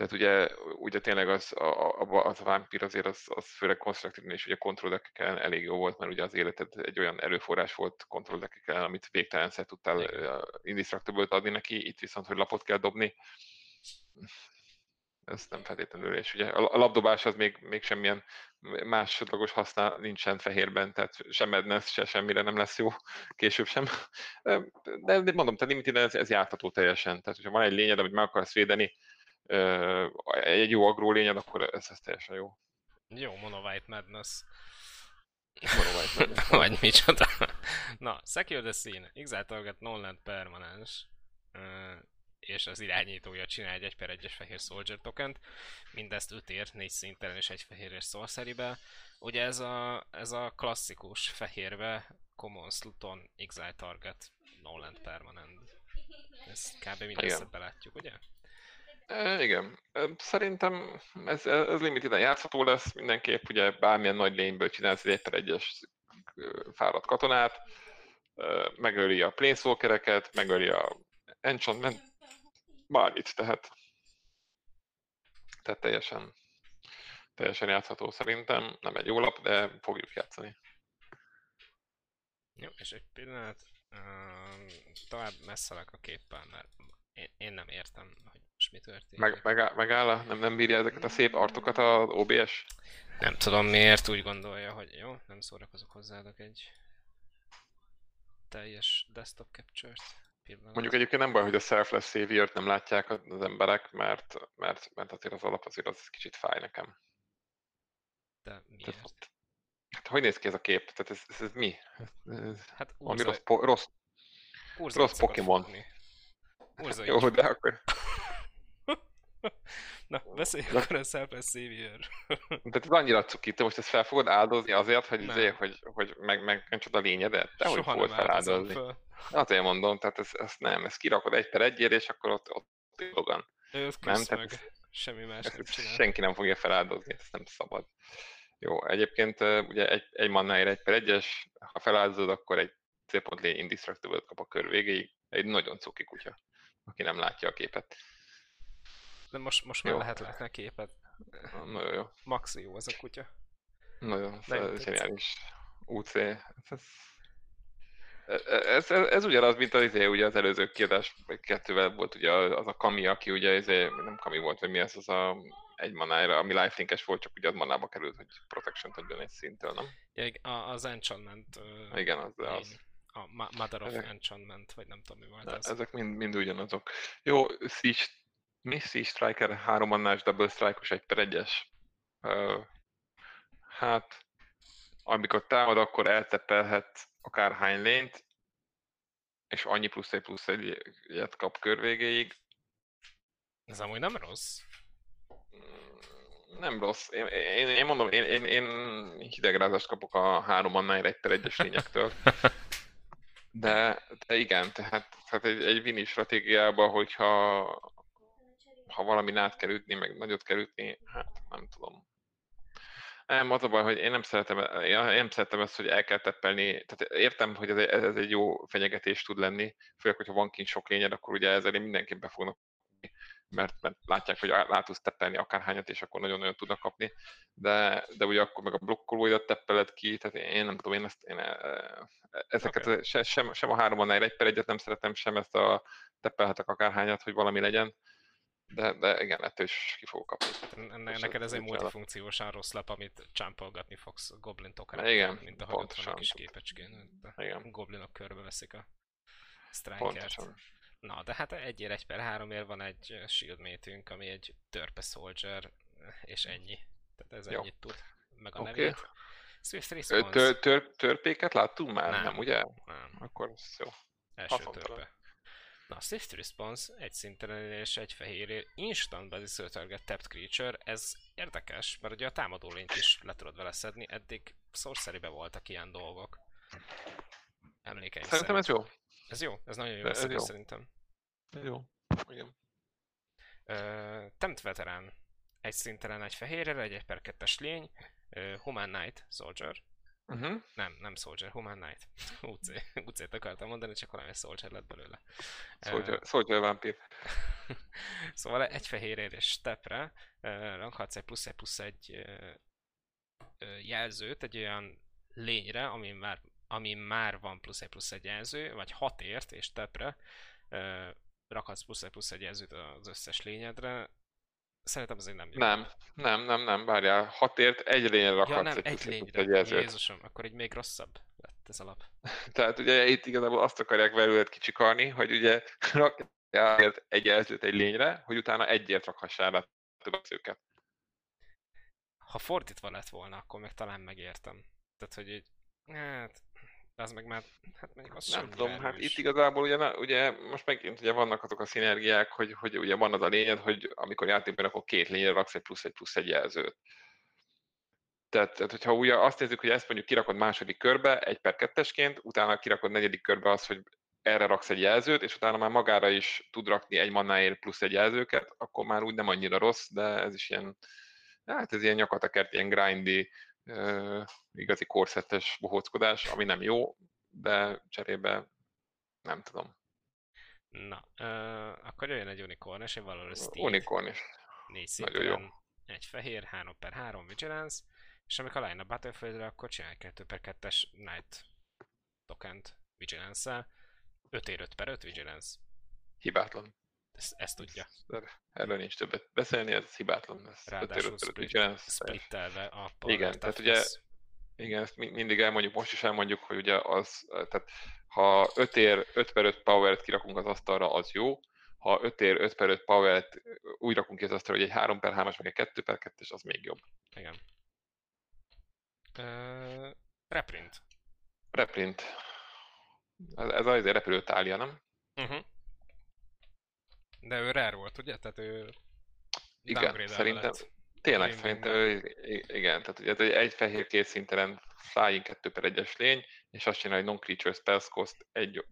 Tehát ugye, ugye tényleg az a, az a vámpír azért az, az főleg konstruktívni és ugye kontrollekkel elég jó volt, mert ugye az életed egy olyan erőforrás volt kontrollekkel, amit végtelenszer tudtál uh, indestructible adni neki, itt viszont, hogy lapot kell dobni, ez nem feltétlenül, és ugye a labdobás az még, még semmilyen másodlagos használ nincsen fehérben, tehát sem Madness, se semmire nem lesz jó, később sem. De, de mondom, te limited ez, ez járható teljesen, tehát hogyha van egy lényed, amit meg akarsz védeni, egy jó agró lényed, akkor ez, ez teljesen jó. Jó, Monovite Madness. Monovite Madness. Vagy micsoda. Na, Secure the Scene. Exile Target non permanens. és az irányítója csinál egy 1 per 1-es fehér Soldier tokent. Mindezt 5 ér, 4 szintelen és egy fehéres sorcery Ugye ez a, ez a klasszikus fehérbe Common Sluton Exile Target non permanent. Ezt kb. mindezt belátjuk, ugye? E, igen. Szerintem ez, ez limit játszható lesz, mindenképp ugye bármilyen nagy lényből csinálsz egy 1 per 1 fáradt katonát, megöli a planeswalkereket, megöli a enchantment, bármit, tehát, tehát teljesen, teljesen játszható szerintem. Nem egy jó lap, de fogjuk játszani. Jó, és egy pillanat, uh, tovább messzelek a képpel, mert én, én nem értem, hogy most mi történik. Meg, megáll, megáll nem, nem bírja ezeket a szép artokat az OBS? Nem tudom miért úgy gondolja, hogy jó, nem szórakozok hozzáadok egy teljes desktop capture-t. Pillanat. Mondjuk egyébként nem baj, hogy a selfless savior nem látják az emberek, mert, mert, mert azért az alap azért az kicsit fáj nekem. De miért? Tehát, hát hogy néz ki ez a kép? Tehát ez, ez, ez mi? Ez, hát valami rossz, po, rossz, rossz Pokémon. Jó, de akkor... Na, beszéljünk akkor a Selfless Savior. De ez annyira cuki, te most ezt fel fogod áldozni azért, hogy, azért, hogy, hogy meg, meg a lényedet? Te hogy fogod feláldozni? Fel. Azért mondom, tehát ezt, ezt nem, ezt kirakod egy per egyért, és akkor ott, ott dogan. nem, tehát meg. Semmi más nem csinál. Senki nem fogja feláldozni, ezt nem szabad. Jó, egyébként ugye egy, egy mannáért egy per egyes, ha feláldozod, akkor egy célpont lény indestructible kap a kör végéig. Egy nagyon cuki kutya, aki nem látja a képet. De most, most már jó. lehet látni a képet. Nagyon jó. Maxi jó az a kutya. Nagyon zseniális UC. Ez, ez, ez, ez ugyanaz, mint az, izé, ugye az előző kiadás kettővel volt ugye az a Kami, aki ugye izé, nem Kami volt, vagy mi ez az a egy manára, ami lifelinkes volt, csak ugye az manába került, hogy protection adjon egy szintől, nem? Ja, az Enchantment. Uh, Igen, az, az. A Mother of ezek, Enchantment, vagy nem tudom mi volt az. Ezek mind, mind ugyanazok. Jó, Siege Missy Striker 3 mannás double strike-os 1 per 1-es. Uh, hát, amikor támad, akkor eltepelhet akárhány lényt, és annyi plusz egy plusz egyet kap kör végéig. Ez amúgy nem rossz. Mm, nem rossz. Én, én, én mondom, én, én, én hidegrázást kapok a három annál egy per egyes lényektől. De, de igen, tehát, tehát egy, egy winning stratégiában, hogyha ha valami át kell ütni, meg nagyot kell ütni, hát nem tudom. Nem, az a baj, hogy én nem szeretem, én nem szeretem azt, hogy el kell teppelni. Tehát értem, hogy ez egy, ez egy jó fenyegetés tud lenni, főleg, hogyha van kint sok lényed, akkor ugye ezzel mindenképp be fognak mert, mert látják, hogy rá tudsz teppelni akárhányat, és akkor nagyon-nagyon tudnak kapni, de, de ugye akkor meg a blokkolóidat teppeled ki, tehát én nem tudom, én ezt, én ezeket okay. se, sem, sem a háromon egy per egyet nem szeretem, sem ezt a teppelhetek akárhányat, hogy valami legyen, de, de igen, ettől is ki fogok kapni. Enne, neked ez egy multifunkciósan rossz lap, amit csámpolgatni fogsz goblin Igen, mint ahogy ott van a kis képecskén. Igen. Goblinok körbe veszik a strikert. Na, de hát egyér egy per háromért van egy shield métünk, ami egy törpe soldier, és ennyi. Tehát ez Jó. ennyit tud, meg a okay. nevét. Swift Response. Tör, tör, törpéket láttunk már? Nem, nem ugye? Nem. Akkor jó. Első törpe. Na, a Swift Response egy szinten és egy fehér instant Bazisol Target Tapped Creature, ez érdekes, mert ugye a támadó lényt is le tudod vele szedni, eddig sorcery voltak ilyen dolgok. Emlékeim Szerintem szerint. ez jó. Ez jó, ez nagyon jó ez jó. szerintem. Ez jó, igen. Uh, Tempt Veterán. Egy szintelen egy fehérre, egy 1 per 2 lény, Human Knight Soldier. Uh-huh. Nem, nem Soldier, Human Knight. UC. UC-t akartam mondani, csak valami Soldier lett belőle. Soldier, uh, Soldier Vampir. szóval egy fehérért és stepre uh, rakhatsz egy plusz egy plusz egy uh, uh, jelzőt egy olyan lényre, ami már, ami már van plusz egy plusz egy jelző, vagy hatért és stepre uh, rakhatsz plusz egy plusz egy jelzőt az összes lényedre, Szerintem azért nem jó. Nem, nem, nem, nem, várjál. Hatért egy lényre rakhatsz ja, nem, egy, egy lényre. Egy jelzőt. Jézusom, akkor így még rosszabb lett ez alap. Tehát ugye itt igazából azt akarják belőled kicsikarni, hogy ugye rakjál egy jelzőt egy lényre, hogy utána egyért rakhassál rá több őket. Ha fordítva lett volna, akkor meg talán megértem. Tehát, hogy így, hát, az meg már, hát mondjuk az Nem tudom, erős. hát itt igazából ugye, ugye, most megint ugye vannak azok a szinergiák, hogy, hogy ugye van az a lényed, hogy amikor játékban, akkor két lényre raksz egy plusz egy plusz egy jelzőt. Tehát, tehát, hogyha ugye azt nézzük, hogy ezt mondjuk kirakod második körbe, egy per kettesként, utána kirakod negyedik körbe azt, hogy erre raksz egy jelzőt, és utána már magára is tud rakni egy mannáért plusz egy jelzőket, akkor már úgy nem annyira rossz, de ez is ilyen, hát ez ilyen nyakatakert, ilyen grindy, igazi korszettes bohóckodás, ami nem jó, de cserébe nem tudom. Na, uh, akkor jöjjön egy unicorn, és egy Valor Steed. Unicorn is. Négy szinten, egy fehér, 3 per 3 vigilance, és amikor lejön a Battlefieldre, akkor csinálj 2 per 2-es Knight tokent vigilance 5 ér 5 per 5 vigilance. Hibátlan. Ezt, ezt tudja. Erről nincs többet beszélni, ez hibátlan. Ez Ráadásul split, splittelve a Igen, tehát ugye igen, ezt mindig elmondjuk, most is elmondjuk, hogy ugye az, tehát ha 5 ér 5 per 5 power-t kirakunk az asztalra, az jó, ha 5 ér 5 per 5 power-t úgy rakunk ki az asztalra, hogy egy 3 per 3-as, meg egy 2 per 2-es, az még jobb. Igen. Uh, reprint. Reprint. Ez, ez az repülőtália, nem? Uh-huh. De ő rare volt, ugye? Tehát ő igen, szerintem, lett. tényleg szerintem ő, igen, tehát ugye egy fehér két szintelen flying 2 per 1-es lény, és azt csinálja, hogy non-creature spells cost egy,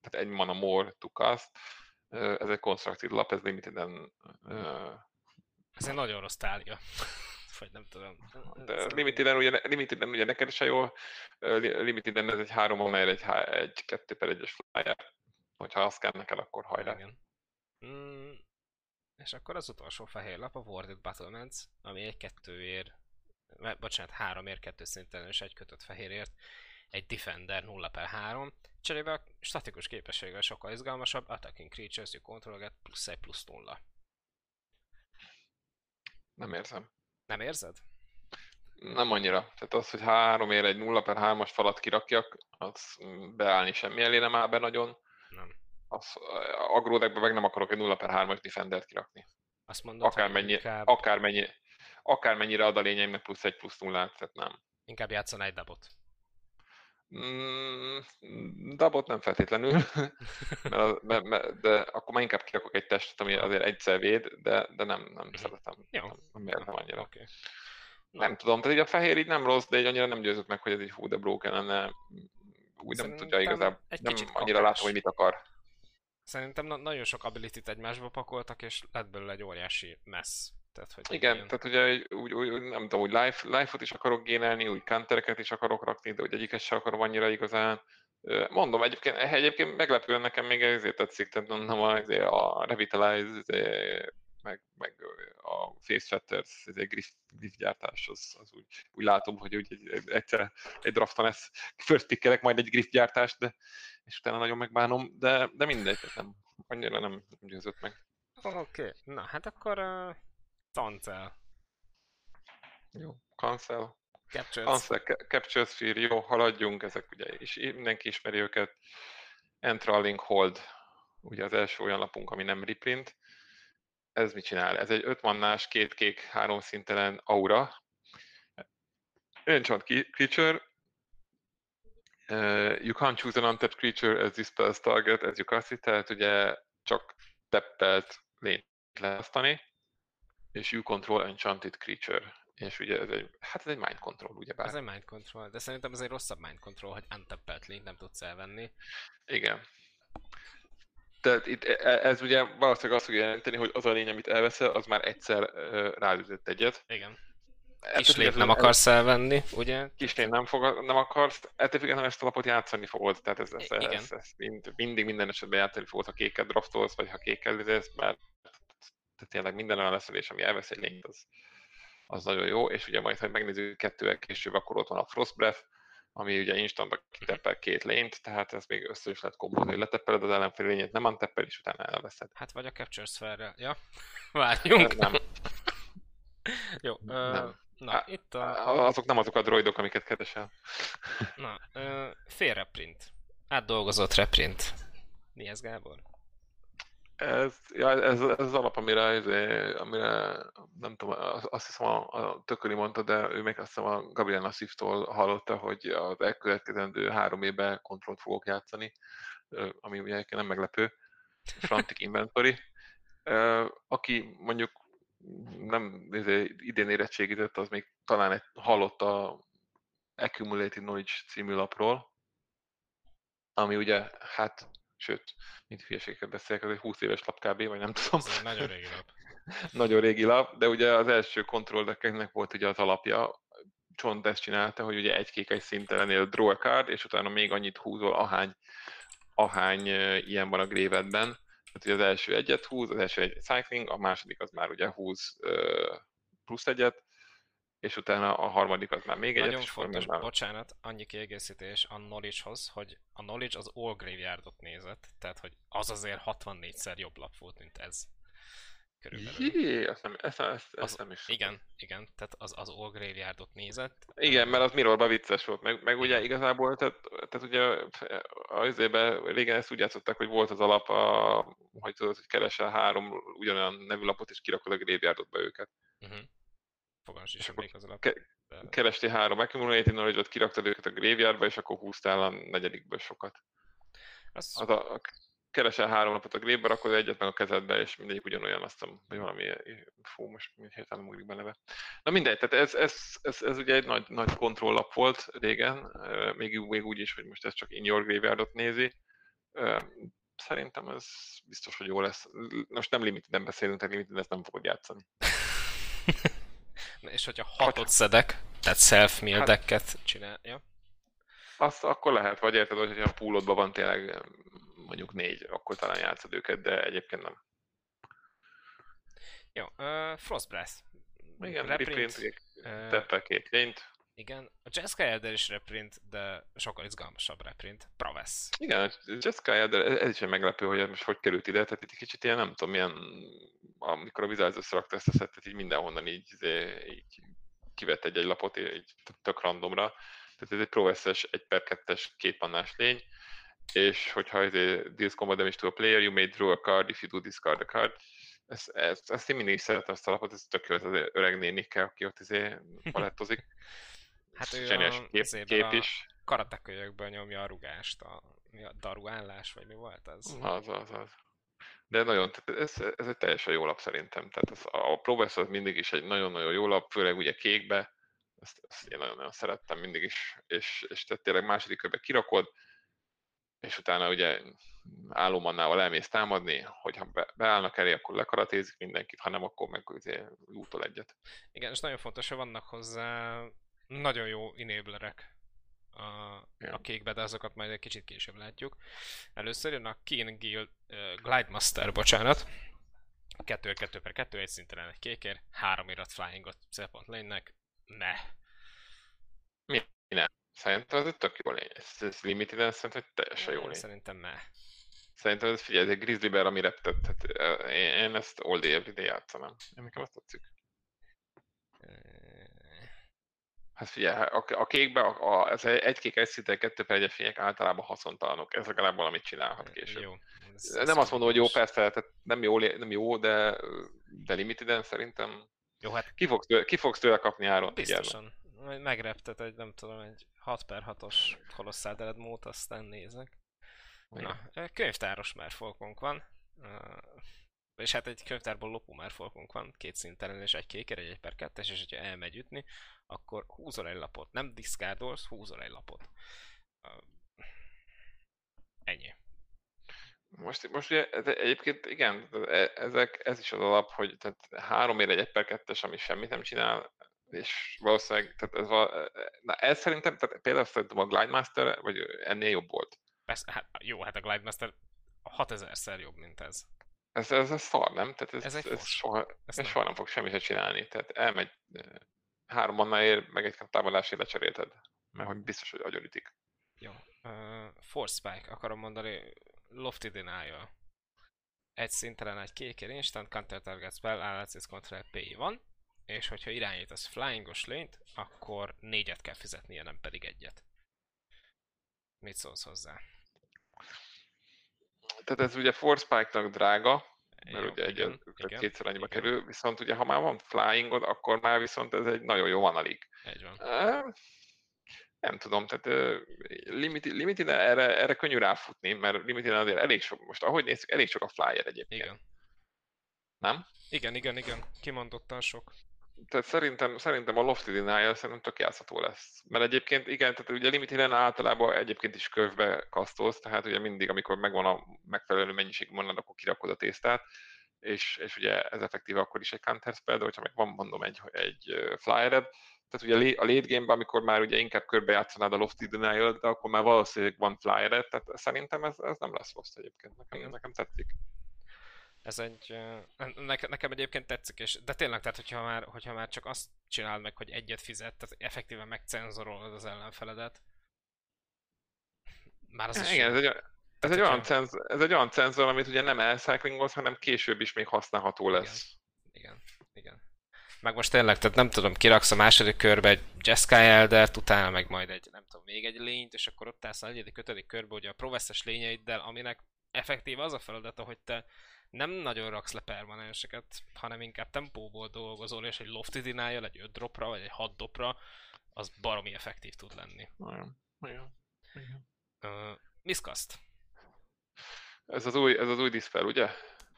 tehát egy mana more to cast, ez egy constructed lap, ez limiteden... Ez egy nagyon rossz tália. Vagy nem tudom. De limiteden ugye, limiteden ugye neked se jó, limiteden ez egy három mana, egy, egy kettő per egyes flyer. Hogyha azt kell neked, akkor hajrá. Igen. Mm, és akkor az utolsó fehér lap a Worded Battlements, ami egy kettőért, bocsánat, három ér, kettő szinten és egy kötött fehérért, egy Defender 0 per 3, cserébe a statikus képességgel sokkal izgalmasabb, Attacking Creatures you control plusz 1 plusz 0. Nem érzem. Nem érzed? Nem annyira. Tehát az, hogy három ér egy 0 per 3-as falat kirakjak, az beállni semmi elé nem áll be nagyon. Nem az agródekbe meg nem akarok egy 0 per 3-as defendert kirakni. Azt mondod, akármennyi, inkább... akármennyi, akármennyire ad a lényegnek plusz egy plusz nullát, tehát nem. Inkább játszana egy dabot. Mm, dabot nem feltétlenül, mert, mert, mert, de akkor már inkább kirakok egy testet, ami azért egyszer véd, de, de nem, nem mm. szeretem. Jó. Nem, nem érzem annyira. Okay. Nem tudom, tehát így a fehér így nem rossz, de így annyira nem győzött meg, hogy ez egy hú de broken lenne. Úgy Szerintem nem tudja igazából, nem annyira látom, hogy mit akar. Szerintem na- nagyon sok ability egymásba pakoltak, és lett belőle egy óriási mess. Tehát, hogy Igen, ilyen... tehát ugye úgy, úgy, nem tudom, úgy life, life-ot is akarok génelni, úgy countereket is akarok rakni, de hogy egyiket sem akarom annyira igazán. Mondom, egyébként, egyébként meglepően nekem még ezért tetszik, tehát mondom, a Revitalize, meg, meg a Face Shatters griff, griff gyártás, az, az úgy, úgy, látom, hogy úgy egy, egyszer egy drafton ezt first majd egy griff gyártást, de és utána nagyon megbánom, de, de mindegy, nem, annyira nem, győzött meg. Oké, okay. na hát akkor uh, cancel. Jó, cancel. Capture. Cancel, Capture Sphere, jó, haladjunk, ezek ugye is mindenki ismeri őket. Entralling Hold, ugye az első olyan lapunk, ami nem reprint. Ez mit csinál? Ez egy 5 mannás, két kék, három szintelen aura. Enchant creature, Uh, you can't choose an untapped creature as this spell's target as you cast it, tehát ugye csak teppelt lényt leasztani, és you control enchanted creature. És ugye ez egy, hát ez egy mind control, ugye bár. Ez egy mind control, de szerintem ez egy rosszabb mind control, hogy untappelt lényt nem tudsz elvenni. Igen. Tehát itt e, e, ez ugye valószínűleg azt fogja jelenteni, hogy az a lény, amit elveszel, az már egyszer ráütött egyet. Igen. Kislét nem akarsz elvenni, ugye? Kislét nem, fog, nem akarsz, ettől függetlenül ezt a lapot játszani fogod, tehát ez, ez, ez, ez, ez mind, mindig minden esetben játszani fogod, ha kéket draftolsz, vagy ha kékkel lizélsz, mert tehát tényleg minden olyan leszelés, ami elvesz egy lényt, az, az nagyon jó, és ugye majd, ha megnézzük kettővel később, akkor ott van a Frost Breath, ami ugye instantban kiteppel két lényt, tehát ez még össze is lehet kombózni, hogy leteppeled az ellenfél lényét, nem anteppel, és utána elveszed. Hát vagy a Capture sphere Ja, várjunk. Nem. jó, nem. Na, itt a... Azok nem azok a droidok, amiket keresel. Na, ö, fél reprint. Átdolgozott reprint. Mi ez, Gábor? Ez, ja, ez, ez az alap, amire, ez, amire nem tudom, azt hiszem a, a Tököli mondta, de ő meg azt hiszem a Gabriel Nassif-tól hallotta, hogy az elkövetkezendő három évben kontrollt fogok játszani, ami ugye nem meglepő. Frantic Inventory. Aki mondjuk nem izé, idén érettségizett, az még talán egy, hallott a Accumulated Knowledge című lapról, ami ugye, hát, sőt, mint hülyeségeket beszélek, az egy 20 éves lap kb, vagy nem tudom. Ez nagyon régi lap. nagyon régi lap, de ugye az első kontrolleknek volt ugye az alapja, Csont ezt csinálta, hogy ugye egy kék egy szintelenél draw a card, és utána még annyit húzol, ahány, ahány ilyen van a grévedben, tehát ugye az első egyet húz, az első egy cycling, a második az már ugye húz plusz egyet, és utána a harmadik az már még egyet. Nagyon fontos, már... bocsánat, annyi kiegészítés a knowledge-hoz, hogy a knowledge az all graveyardot nézett, tehát hogy az azért 64-szer jobb lap volt, mint ez körülbelül. Jé, azt nem, ezt, ezt, ezt az, nem is. Igen, igen, tehát az, az All Graveyardot nézett. Igen, mert az Mirrorban vicces volt, meg, meg ugye igazából, tehát, tehát ugye az régen ezt úgy játszották, hogy volt az alap, a, hogy tudod, hogy keresel három ugyanolyan nevű lapot, és kirakod a Graveyardot be őket. Uh-huh. Fogalmas is emlék az alap. Ke- kerestél három accumulated knowledge kiraktad őket a graveyardba, és akkor húztál a negyedikből sokat. Az, az a, keresel három napot a grébe, rakod egyet meg a kezedbe, és mindegyik ugyanolyan, azt hiszem, hogy valami, fú, most hirtelen múlik be neve. Na mindegy, tehát ez, ez, ez, ez ugye egy nagy, nagy kontrolllap volt régen, még, még úgy is, hogy most ez csak in your graveyardot nézi. Szerintem ez biztos, hogy jó lesz. Most nem limited beszélünk, tehát limited ezt nem fogod játszani. És hogyha hatot szedek, tehát self-mill hát, decket csinálja. Azt akkor lehet, vagy érted, hogy a poolodban van tényleg mondjuk négy, akkor talán játszod őket, de egyébként nem. Jó, uh, Frostbrass. Igen, reprint, reprint uh, teppel két lényt. Igen, a Jessica Elder is reprint, de sokkal izgalmasabb reprint. Pravesz. Igen, a Jessica Elder, ez is egy meglepő, hogy most hogy került ide, tehát itt kicsit ilyen, nem tudom, milyen, amikor a Wizards összerakta ezt a szettet, így mindenhonnan így, így kivett egy-egy lapot, így tök randomra. Tehát ez egy Pro 1 per 2-es két pannás lény, és hogyha ez deals combat damage to a player, you may draw a card if you do discard a card. Ezt, ezt, ezt én mindig szeretem ezt a lapot, ez tök jó, ez az öreg nénikkel, aki ott izé palettozik. Hát ő a, kép, kép is. karatekölyökből nyomja a rugást, a, a daruállás, vagy mi volt az? Az, az, az. De nagyon, tehát ez, ez egy teljesen jó lap szerintem. Tehát ez, a Progress az mindig is egy nagyon-nagyon jó lap, főleg ugye kékbe, ezt, ezt én nagyon-nagyon szerettem mindig is, és, és tehát tényleg második körbe kirakod, és utána ugye állómannával elmész támadni, hogyha be, beállnak elé, akkor lekaratézik mindenkit, ha nem, akkor meg útol egyet. Igen, és nagyon fontos, hogy vannak hozzá nagyon jó enablerek a, a kékbe, de azokat majd egy kicsit később látjuk. Először jön a Keen Guild, uh, Glide Master, bocsánat. 2 2 per 2, egy szinten egy kékér, három irat flyingot célpont lénynek, ne. Mi ne? Szerintem ez tök jó lény. Ez, ez limited szerintem teljesen jó lény. Szerintem ne. Szerintem ez figyelj, ez egy Grizzly Bear, ami reptett. Tehát, én, én ezt all day, every day játszanám. Én nekem azt tetszik. Hát figyelj, hát a, a kékbe, a, a, ez egy kék egy szinten, kettő per egyes fények általában haszontalanok. Ez legalább valamit csinálhat később. Jó. Ez, ez nem azt mondom, hogy jó, persze, tehát nem jó, nem jó de, de limiteden szerintem jó, hát... ki, fogsz tőle, ki fogsz tőle kapni áron? Biztosan. Megreptet egy, nem tudom, egy 6 per 6-os Colossal Dead mód, aztán nézek. Na, könyvtáros merfolkunk van. És hát egy könyvtárból lopó merfolkunk van, két szinten és egy kéker, egy 1 per 2 és hogyha elmegy ütni, akkor húzol egy lapot. Nem diszkárdolsz, húzol egy lapot. Ennyi. Most, most ugye, egyébként igen, e, ezek, ez is az alap, hogy tehát három ér egy 1 per 2 ami semmit nem csinál, és valószínűleg, tehát ez, val, na ez szerintem, tehát például szerintem a Glidemaster, vagy ennél jobb volt. Persze, hát jó, hát a Glidemaster 6000-szer jobb, mint ez. Ez, ez, ez szar, nem? Tehát ez, ez, egy ez soha, ez nem. soha nem fog semmit csinálni. Tehát elmegy három ér, meg egy támadásért lecserélted. Mert hogy biztos, hogy agyonütik. Jó. Uh, Force Spike, akarom mondani, Lofty Denial. Egy szintelen egy kékér instant counter target spell, Analysis control P van, és hogyha irányítasz flyingos lényt, akkor négyet kell fizetnie, nem pedig egyet. Mit szólsz hozzá? Tehát ez ugye Force Spike-nak drága, mert Jó, ugye egy, igen, igen, kétszer annyiba igen. kerül, viszont ugye ha már van flyingod, akkor már viszont ez egy nagyon jó. Egy van. Nem tudom, tehát limited, limited erre, erre könnyű ráfutni, mert limited azért elég sok, most ahogy nézzük, elég sok a flyer egyébként. Igen. Nem? Igen, igen, igen. Kimondottan sok tehát szerintem, szerintem a Lofty Denial szerintem tök játszható lesz. Mert egyébként igen, tehát ugye limit általában egyébként is körbe kasztolsz, tehát ugye mindig, amikor megvan a megfelelő mennyiség mondat, akkor kirakod a tésztát, és, és ugye ez effektíve akkor is egy counter spell, de hogyha meg van mondom egy, egy flyered, tehát ugye a late game amikor már ugye inkább körbe játszanád a Lofty Denial, de akkor már valószínűleg van flyered, tehát szerintem ez, ez nem lesz rossz egyébként, nekem, nekem tetszik ez egy, ne, nekem egyébként tetszik, és, de tényleg, tehát hogyha már, hogyha már csak azt csinálod meg, hogy egyet fizet, tehát effektíven megcenzorolod az ellenfeledet, már az is Igen, ez egy, ez egy, olyan cenzor, ez egy olyan cenzor, amit ugye nem elcyclingoz, hanem később is még használható lesz. Igen, igen, igen. Meg most tényleg, tehát nem tudom, kiraksz a második körbe egy Jessica Eldert, utána meg majd egy, nem tudom, még egy lényt, és akkor ott állsz a negyedik, ötödik körbe, ugye a proveszes lényeiddel, aminek effektív az a feladata, hogy te nem nagyon raksz le permanenseket, hanem inkább tempóból dolgozol, és egy lofty denial, egy 5 dropra, vagy egy 6 dropra, az baromi effektív tud lenni. Igen. Uh, Miskast. Ez az új, ez az új dispel, ugye?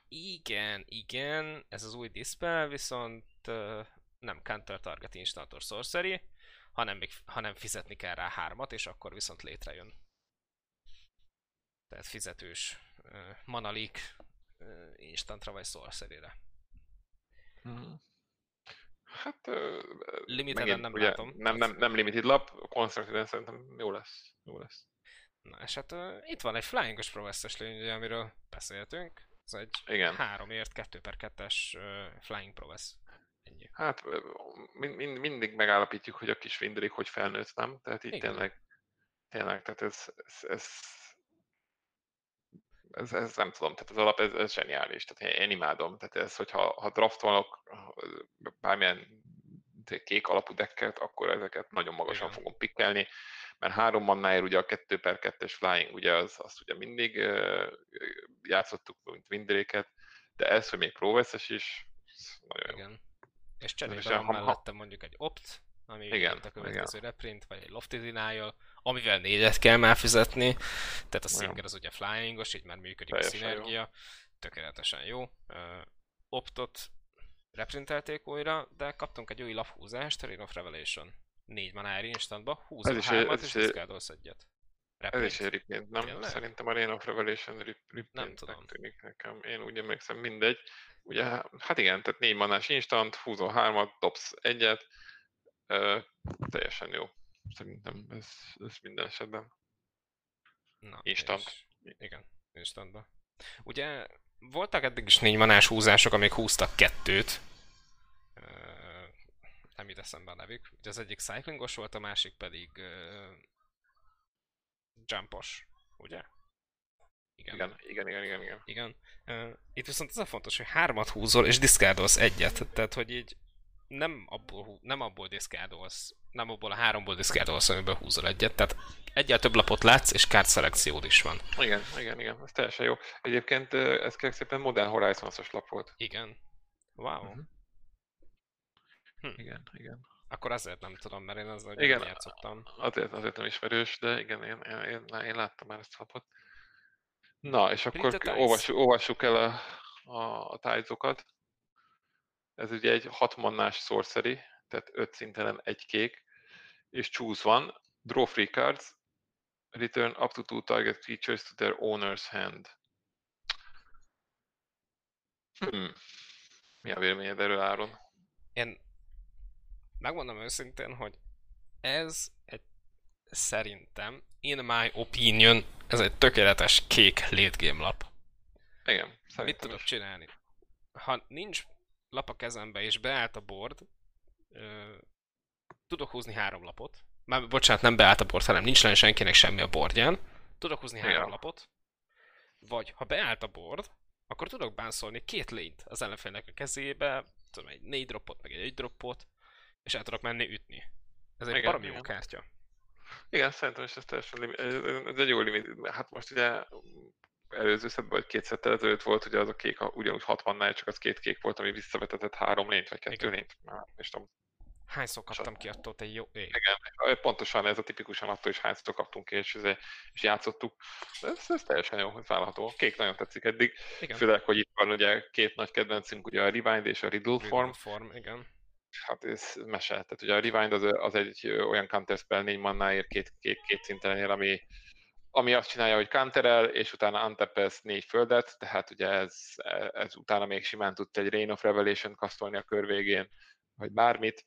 Igen, igen, ez az új dispel, viszont uh, nem counter target instant or sorcery, hanem, még, hanem fizetni kell rá hármat, és akkor viszont létrejön. Tehát fizetős uh, manalik instantra vagy sorcery-re. Hmm. Hát... Limited nem ugye, látom. Nem, nem, nem limited lap, constructed szerintem jó lesz. Jó lesz. Na és hát uh, itt van egy flyingos progresses lény, amiről beszéltünk. Ez egy Igen. ért 2 per 2-es uh, flying progress. Ennyi. Hát mind, mind, mindig megállapítjuk, hogy a kis Vindrik hogy felnőtt, nem? Tehát itt tényleg, tényleg, tehát ez, ez, ez ez, ez nem tudom, tehát az alap, ez, ez zseniális, tehát én imádom, tehát ez, hogyha ha draftolok bármilyen kék alapú dekket, akkor ezeket nagyon magasan Igen. fogom pikkelni, mert három mannáért ugye a 2 per 2-es flying, ugye az, azt ugye mindig uh, játszottuk, mint windréket, de ez, hogy még próveszes is, nagyon Igen. Jó. És cserébe van mellette mondjuk egy opt, ami igen, a következő igen. reprint, vagy egy lofty denial, amivel négyet kell már fizetni, tehát a Singer az ugye flyingos, így már működik Teljesen a szinergia, jó. tökéletesen jó. Uh, optot reprintelték újra, de kaptunk egy új laphúzást, Ring of Revelation. Négy manári instantba, húzol ez hármat, és diszkádolsz egyet. Ez is egy repaint, nem? Tényleg? Szerintem a Rain of Revelation rep- repaint tudom. tűnik nekem. Én úgy emlékszem, mindegy. Ugye, hát igen, tehát négy manás instant, húzol hármat, dobsz egyet. Ö, teljesen jó. Szerintem ez, ez minden esetben. Na, Instant. És, igen, instantban. Ugye voltak eddig is négy manás húzások, amik húztak kettőt. Ö, nem jut eszembe a nevük. Ugye az egyik cyclingos volt, a másik pedig ö, jumpos, ugye? Igen. Igen, igen, igen, igen. igen. Igen. Itt viszont az a fontos, hogy hármat húzol és diszkádolsz egyet. Tehát, hogy így nem abból, nem abból diszkádolsz, nem abból a háromból diszkádolsz, amiből húzol egyet. Tehát egyel több lapot látsz, és kártszelekciód is van. Igen, igen, igen, ez teljesen jó. Egyébként ez kérlek szépen Modern Horizons-os lap volt. Igen. Wow. Mhm. Hm. Igen, igen. Akkor azért nem tudom, mert én azzal Igen. igen. játszottam. Azért, azért nem ismerős, de igen, én, én, én, én láttam már ezt a lapot. Na, és akkor olvassuk, olvassuk el a, a, a tájzokat. Ez ugye egy 6 mannás sorcery, tehát 5 szintelen egy kék, és choose one, draw free cards, return up to two target creatures to their owner's hand. Hmm. Mi a véleményed erről, Áron? Én megmondom őszintén, hogy ez egy szerintem, in my opinion, ez egy tökéletes kék late game lap. Igen, Mit tudok is. csinálni? Ha nincs lap a kezembe és beállt a board, tudok húzni három lapot. Már, bocsánat, nem beállt a board, hanem nincs lenne senkinek semmi a boardján. Tudok húzni három Ja. lapot. Vagy ha beállt a board, akkor tudok bánszolni két lényt az ellenfélnek a kezébe, tudom, egy négy droppot, meg egy egy droppot, és el tudok menni ütni. Ez egy baromi jó kártya. Igen, szerintem is ez teljesen limi- ez, ez egy jó limit. Hát most ugye előző szedben, vagy két szettel ezelőtt volt, ugye az a kék, a- ugyanúgy 60 csak az két kék volt, ami visszavetetett három lényt, vagy kettő Igen. lényt. Már is tudom. Hányszor kaptam ki attól egy jó... É, Igen, pontosan ez a tipikusan attól is hányszor kaptunk ki, és, ez- és játszottuk. De Ez, ez teljesen jó, vállalható. Kék nagyon tetszik eddig, igen. főleg, hogy itt van ugye két nagy kedvencünk, ugye a Rewind és a Riddle Form. form, igen. Hát ez mese. Tehát ugye a Rewind az, az egy olyan counter spell négy mannáért két, két, két szinten ér, ami, ami azt csinálja, hogy counterel, és utána untapesz négy földet, tehát ugye ez, ez utána még simán tudsz egy Rain of Revelation kasztolni a kör végén, vagy bármit.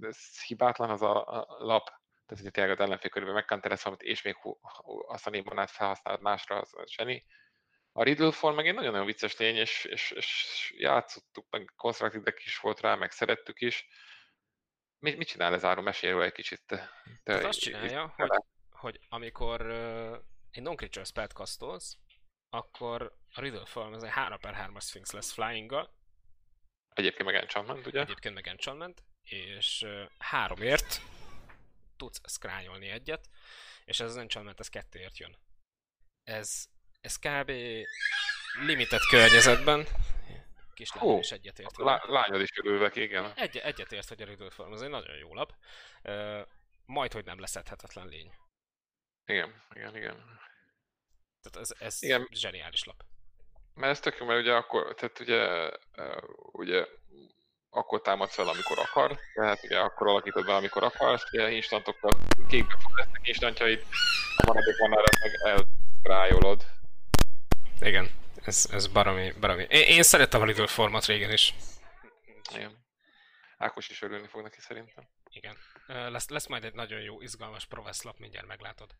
Ez hibátlan az a, lap, tehát ugye tényleg az ellenfél körében megkanteresz valamit, és még azt a négy manát felhasználod másra, az zseni. A Riddle form meg egy nagyon-nagyon vicces lény, és, és, és játszottuk, meg konstruktívek is volt rá, meg szerettük is. Mit, mit csinál ez Áron? Mesélj róla egy kicsit. Te, te Tehát azt csinálja, hogy. Hogy amikor uh, egy non-creature spellt castolsz, akkor a Riddle Form az egy 3 per 3 Sphinx lesz flying Egyébként meg enchantment, ugye? egyébként meg enchantment, és uh, háromért tudsz scryolni egyet, és ez az enchantment ez kettőért jön. Ez, ez kb. limited környezetben, kislányom Hú, is egyetért Lá, lányod is örülvek, igen. Egy, egyetért, hogy a Riddle Form az egy nagyon jó lap. Uh, majd, hogy nem leszedhetetlen lény. Igen, igen, igen. Tehát ez, ez Igen. zseniális lap. Mert ez tök jó, mert ugye akkor, tehát ugye, ugye akkor támadsz fel, amikor akar, tehát ugye akkor alakítod be, amikor akarsz, ugye instantokkal kékbe fog lesznek instantjaid, a maradék arra meg elrájolod. Igen, ez, ez baromi, baromi. Én, én szerettem a Riddle Format régen is. Igen. Ákos is örülni fog neki szerintem. Igen. Lesz, lesz majd egy nagyon jó, izgalmas Provesz lap, mindjárt meglátod.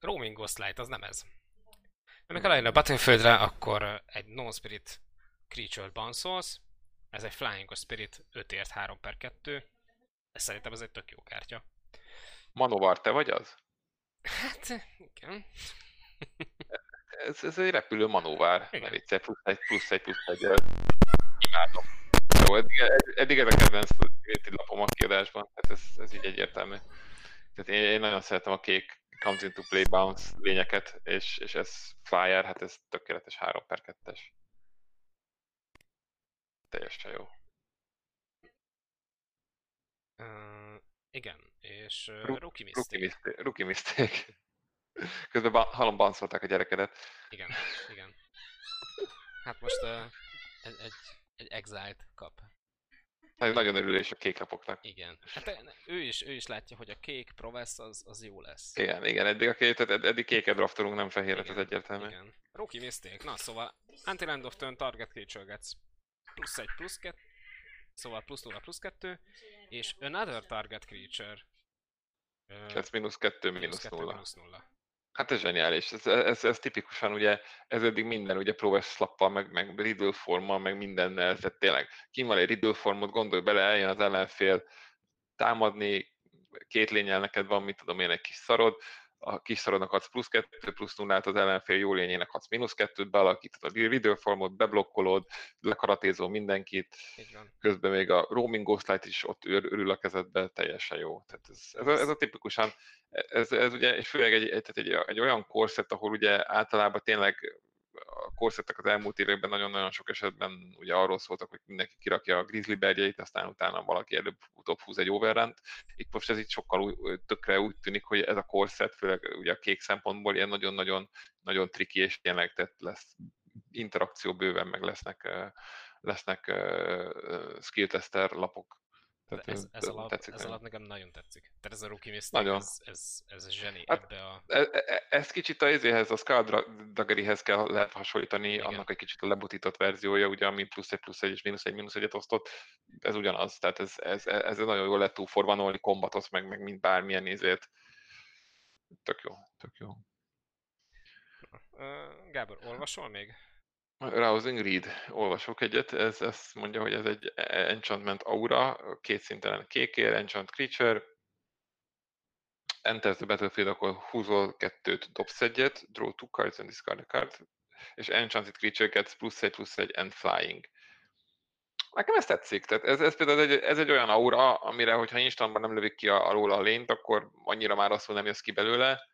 Roaming Ghostlight, az nem ez. Amikor lejön a Battlefieldre, akkor egy Non-Spirit Creature-t banszolsz. Ez egy Flying Spirit 5 ért 3 per 2. Ez szerintem ez egy tök jó kártya. Manovar, te vagy az? Hát, igen. Ez, ez egy repülő manóvár. Igen. Ne viccelj, plusz egy, plusz egy, plusz egy. Imádom. Jó, eddig, eddig ez a kedvenc lapom a kiadásban, tehát ez, ez így egyértelmű. Tehát én, én nagyon szeretem a kék comes into play bounce lényeket, és, és ez flyer, hát ez tökéletes 3 per 2-es. Teljesen jó. Uh, igen, és uh, Ru- Rookie mistake. Rookie mistake. Közben ba- hallom banszolták a gyerekedet. Igen, igen. Hát most uh, egy, egy, egy Exile-t kap. Nagyon örülés a kék lapoknak. Igen. Hát ő is, ő is látja, hogy a kék Provesz az, az jó lesz. Igen, igen, eddig, a két, eddig kéket draftolunk, nem fehéret, az egyértelmű. Igen. Rookie mistake. Na, szóval Until End of Turn Target Creature gets plusz egy, plusz kettő, szóval plusz 0, plusz kettő, és Another Target Creature ez mínusz kettő, mínusz nulla. Hát ez zseniális, ez, ez, ez, tipikusan ugye, ez eddig minden, ugye próbás slappal, meg, meg riddle formmal, meg mindennel, tehát tényleg, kim van egy riddle formot, gondolj bele, eljön az ellenfél támadni, két lényel neked van, mit tudom én, egy kis szarod, a kis szarodnak adsz plusz 2, plusz 0 az ellenfél jó lényének adsz mínusz 2-t, bealakítod a reader formot, beblokkolod, lekaratézol mindenkit, közben még a roaming ghostlight is ott örül a kezedbe, teljesen jó. Tehát ez, ez, a, ez a tipikusan, ez, ez ugye, és főleg egy, egy, egy, egy olyan korszett, ahol ugye általában tényleg a korszettek az elmúlt években nagyon-nagyon sok esetben ugye arról szóltak, hogy mindenki kirakja a grizzly bergyeit, aztán utána valaki előbb-utóbb húz egy overrent. Itt most ez itt sokkal új, tökre úgy tűnik, hogy ez a korszett, főleg ugye a kék szempontból ilyen nagyon-nagyon nagyon triki, és tényleg tehát lesz interakció bőven, meg lesznek, lesznek skill tester lapok tehát ez, ez, alap, ez alap nekem nagyon tetszik. Tehát ez a rookie mistake, nagyon. Ez, ez, ez zseni hát, ebbe a... Ez, e, ez kicsit a izéhez, a Skaldagerihez kell lehet hasonlítani, Igen. annak egy kicsit a lebutított verziója, ugye, ami plusz egy, plusz egy és mínusz egy, mínusz egyet osztott, ez ugyanaz, tehát ez, ez, ez nagyon jól lehet túlforvanolni, kombatot, meg, meg mint bármilyen nézét. Tök jó, tök jó. Gábor, olvasol még? Rousing Read, olvasok egyet, ez ezt mondja, hogy ez egy enchantment aura, két szintelen kékér, enchant creature, enter the battlefield, akkor húzol kettőt, dobsz egyet, draw two cards and discard a card, és enchanted creature gets plusz egy, plusz egy, and flying. Nekem ez tetszik, tehát ez, ez például egy, ez egy olyan aura, amire, hogyha instantban nem lövik ki a, alól a lényt, akkor annyira már rosszul nem jössz ki belőle,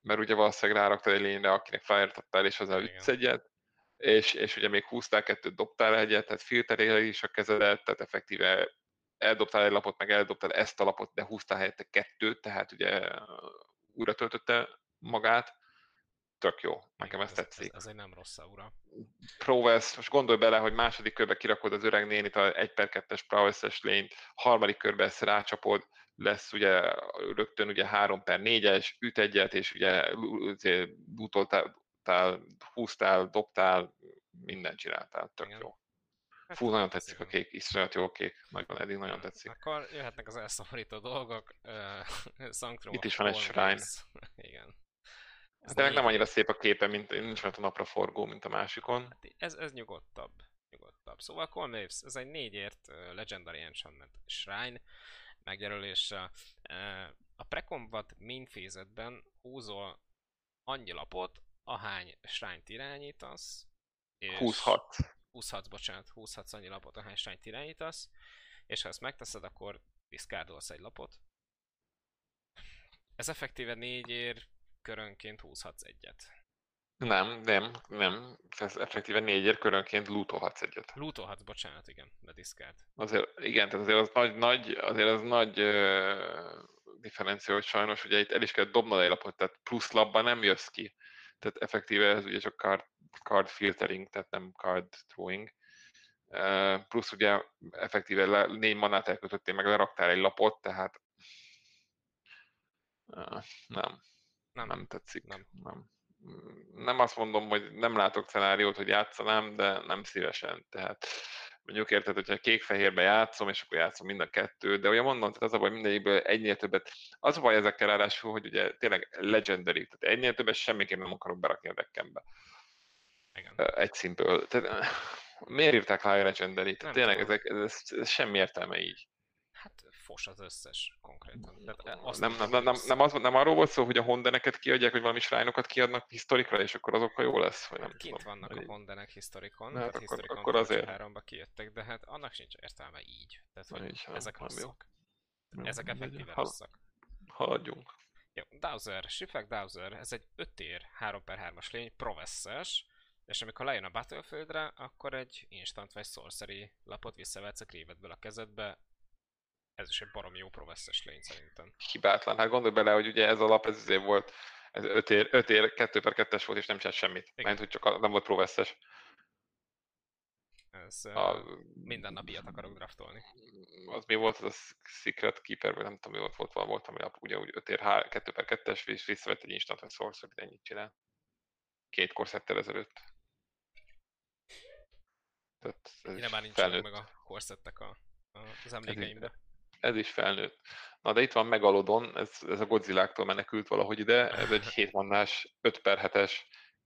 mert ugye valószínűleg ráraktad egy lényre, akinek fire és az ütsz egyet, és, és ugye még húztál kettőt, dobtál egyet, tehát filterére is a kezedet, tehát effektíve eldobtál egy lapot, meg eldobtál ezt a lapot, de húztál helyette kettőt, tehát ugye újra töltötte magát, tök jó, nekem ez, ez tetszik. Ez, ez egy nem rossz aura. Prowess, most gondolj bele, hogy második körbe kirakod az öreg nénit, a 1 per 2-es Prowess-es lényt, harmadik körbe ezt rácsapod, lesz ugye rögtön ugye 3 per 4-es, üt egyet, és ugye rúgtál, húztál, dobtál, mindent csináltál, tök Igen. jó. Hát, Fú, nagyon tetszik a kék, iszonyat jó kék, nagyon eddig nagyon tetszik. Akkor jöhetnek az elszomorító dolgok, uh, Itt is van egy shrine. Igen. Ez De nem annyira szép a képe, mint nincs olyan a napra forgó, mint a másikon. Hát ez, ez nyugodtabb. nyugodtabb. Szóval Colmaves, ez egy négyért Legendary Enchantment Shrine megjelölése. A Precombat main phase húzol annyi lapot, ahány shrine irányítasz, és 26. 26, bocsánat, 26 annyi lapot, ahány shrine irányítasz, és ha ezt megteszed, akkor diszkárdolsz egy lapot. Ez effektíve négyér körönként húzhatsz egyet. Nem, nem, nem. Ez effektíve négyér körönként lootolhatsz egyet. Lootolhatsz, bocsánat, igen, de diszkárd. Azért, igen, tehát azért az nagy, nagy azért az nagy uh, differencia, hogy sajnos ugye itt el is kell dobnod egy lapot, tehát plusz labban nem jössz ki tehát effektíve ez ugye csak card, card filtering, tehát nem card throwing. Uh, plusz ugye effektíve le, négy manát elkötöttél, meg leraktál egy lapot, tehát uh, nem, nem, nem tetszik. Nem. nem. Nem azt mondom, hogy nem látok szenáriót, hogy játszanám, de nem szívesen. Tehát mondjuk érted, hogyha kék-fehérbe játszom, és akkor játszom mind a kettő, de ugye mondom, tehát az a baj, mindegyikből egynél többet. Az a baj ezekkel ráadásul, hogy ugye tényleg legendary, tehát egynél többet semmiképp nem akarok berakni a deckembe. Igen. Egy színből. Tehát, miért írták rá a legendary? Tehát tényleg ezek, ez, ez, ez, semmi értelme így fos az összes konkrétan. Tehát azt nem, nem, nem, nem, nem, az, nem arról volt szó, hogy a hondeneket kiadják, hogy valami shrine kiadnak historikra, és akkor azokkal jó lesz? Vagy nem Kint tudom, vannak a hondenek historikon, hát akkor, historikon akkor azért. háromba kijöttek, de hát annak sincs értelme így. Tehát, hogy így, ezek nem, rosszak. Jó. Ezek effektíve rosszak. Haladjunk. Jó, Dowser, Shiflag Dowser, ez egy 5 ér 3 per 3-as lény, provesses, és amikor lejön a Battlefieldre, akkor egy instant vagy sorcery lapot visszavetsz a krévedből a kezedbe, ez is egy baromi jó proveszes lény szerintem. Hibátlan. Hát gondolj bele, hogy ugye ez a lap, ez azért volt, ez 5 ér, 5 ér 2 per 2 volt, és nem csinált semmit. Igen. Mert hogy csak nem volt proveszes. Ez a, minden nap ilyet akarok draftolni. Az mi volt, az a Secret Keeper, vagy nem tudom, mi volt, volt, volt, volt ami ugye úgy 5 ér 2 per 2-es, és visszavett egy instant resource, hogy ennyit csinál. Két korszettel ezelőtt. Tehát ez Én már nincs meg a korszettek a, a, az emlékeimbe. Ez, is felnőtt. Na de itt van Megalodon, ez, ez a Godzilla-tól menekült valahogy ide, ez egy 7 mannás, 5 per 7-es,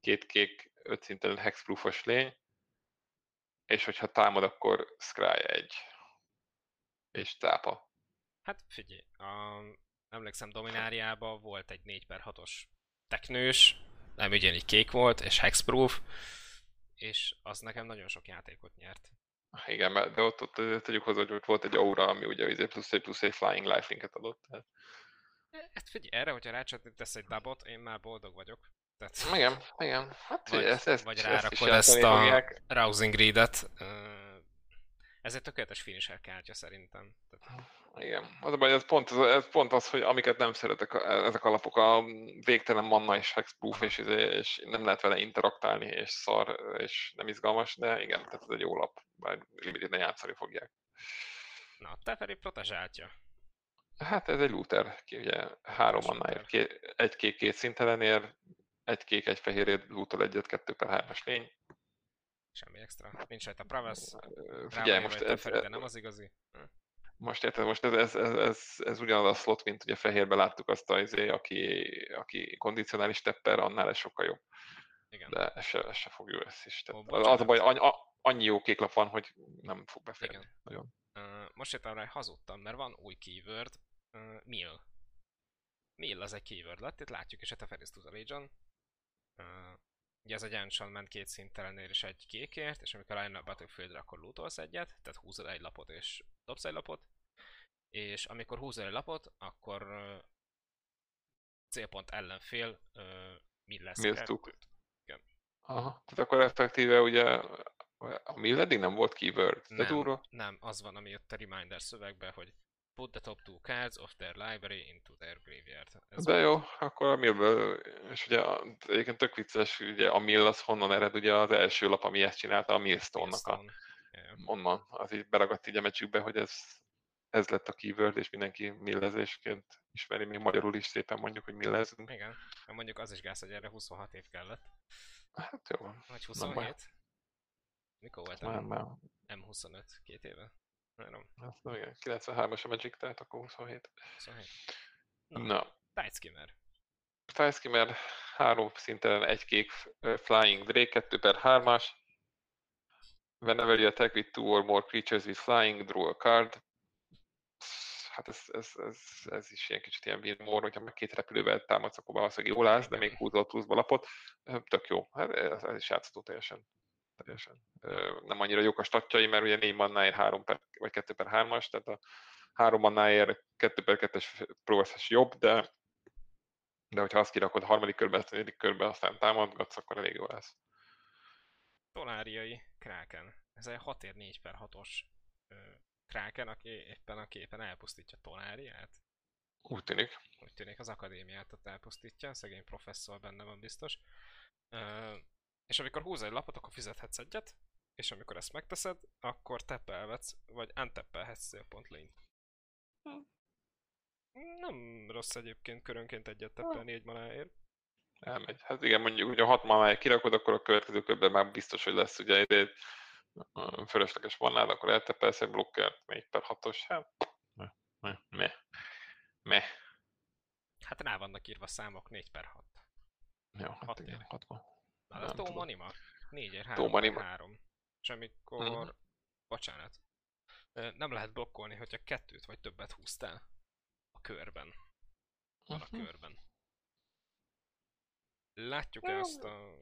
két kék, 5 szinten hexproofos lény, és hogyha támad, akkor Scry egy. És tápa. Hát figyelj, a, emlékszem Domináriában volt egy 4 per 6-os teknős, nem ugyanígy kék volt, és hexproof, és az nekem nagyon sok játékot nyert. Igen, de ott, ott tegyük hozzá, hogy ott volt egy aura, ami ugye izé plusz egy plusz egy flying lifelinket adott. Tehát... Hát figyelj, erre, hogyha rácsatít egy dabot, én már boldog vagyok. Tehát, igen, igen. Hát vagy, ezt, ezt, vagy rárakod ezt, ezt a fogják. Rousing Read-et. Ez egy tökéletes finisher kártya szerintem. Tehát... Igen. Az a baj, ez pont, ez pont az, hogy amiket nem szeretek, ezek a lapok, a végtelen manna és hexproof, és, izé, és nem lehet vele interaktálni, és szar, és nem izgalmas, de igen, tehát ez egy jó lap, bár limited játszani fogják. Na, a Teferi protezsáltja. Hát ez egy looter, ki ugye három mannáért, egy kék két szintelen ér, egy kék, egy fehérért lootol egyet, kettő per hármas lény. Semmi extra. Nincs rajta Pravesz. Figyelj, most ez, Teferi, de nem az igazi. Most érted, most ez, ez, ez, ez, ez ugyanaz a slot, mint ugye fehérbe láttuk azt a izé, aki, aki kondicionális tepper, annál ez sokkal jobb. Igen. De ez se, ez se fog jó lesz is. Tehát Ó, az a baj, annyi, annyi jó kéklap van, hogy nem fog beférni. Igen. Nagyon. Uh, most értem rá, hazudtam, mert van új keyword, uh, mill. Mill az egy keyword lett, itt látjuk is a Teferis to the Legion. Uh, ugye ez egy Ancient ment két szintelenél és egy kékért, és amikor rájön a Battlefieldre, akkor lootolsz egyet, tehát húzod egy lapot és dobsz egy lapot, és amikor húzol egy lapot, akkor uh, célpont ellenfél uh, mi lesz? Igen. Aha, tehát akkor effektíve ugye a mill eddig nem volt keyword, de nem, Nem, az van, ami jött a reminder szövegbe, hogy Put the top two cards of their library into their graveyard. Ez De jó, akkor a millből, és ugye egyébként tök vicces, ugye a mill az honnan ered, ugye az első lap, ami ezt csinálta, a millstone-nak a... Yeah. Onnan, az így beragadt így a meccsükbe, hogy ez, ez lett a keyword, és mindenki millezésként ismeri, még magyarul is szépen mondjuk, hogy millezünk. Igen, mondjuk az is gáz, hogy erre 26 év kellett. Hát jó. Vagy 27? Mikor volt már, már. M25? Két éve? Nem. Azt nem, igen. 93-as a Magic, tehát akkor 27. 27. Na. Na. Tideskimmer. Tideskimmer három szinten egy kék Flying Drake, 2 per 3-as. Whenever you attack with two or more creatures with flying, draw a card. Hát ez, ez, ez, ez is ilyen kicsit ilyen Wilmore, hogyha meg két repülővel támadsz, akkor valószínűleg jól állsz, de még húzol pluszba lapot. Tök jó. Hát ez, ez is játszható teljesen teljesen. Nem annyira jók a statjai, mert ugye 4 mannáért 3 per, vagy 2 per 3-as, tehát a 3 mannáért 2 per 2-es progresses jobb, de de hogyha azt kirakod a harmadik körbe, a negyedik körbe, aztán támadgatsz, akkor elég jó lesz. Toláriai Kraken. Ez egy 6 ér 4 per 6-os Kraken, aki éppen a képen elpusztítja Toláriát. Úgy tűnik. Úgy tűnik, az akadémiát ott elpusztítja, szegény professzor benne van biztos. És amikor húz egy lapot, akkor fizethetsz egyet, és amikor ezt megteszed, akkor teppelvetsz, vagy unteppelhetsz célpont lényt. Hm. Nem rossz egyébként körönként egyet teppelni egy manáért. Elmegy. Hát igen, mondjuk, hogy a hat manáért kirakod, akkor a következő körben már biztos, hogy lesz ugye egy fölösleges manád, akkor elteppelsz egy blokkert, 4 per 6-os, hát me, me, me. Hát rá vannak írva számok 4 per 6. Jó, hát 6 igen, 6 Na, az Tom Anima. 4 3 3. És amikor... Uh-huh. Bocsánat. Nem lehet blokkolni, hogyha kettőt vagy többet húztál a körben. Van uh-huh. a mhm. körben. Látjuk-e azt a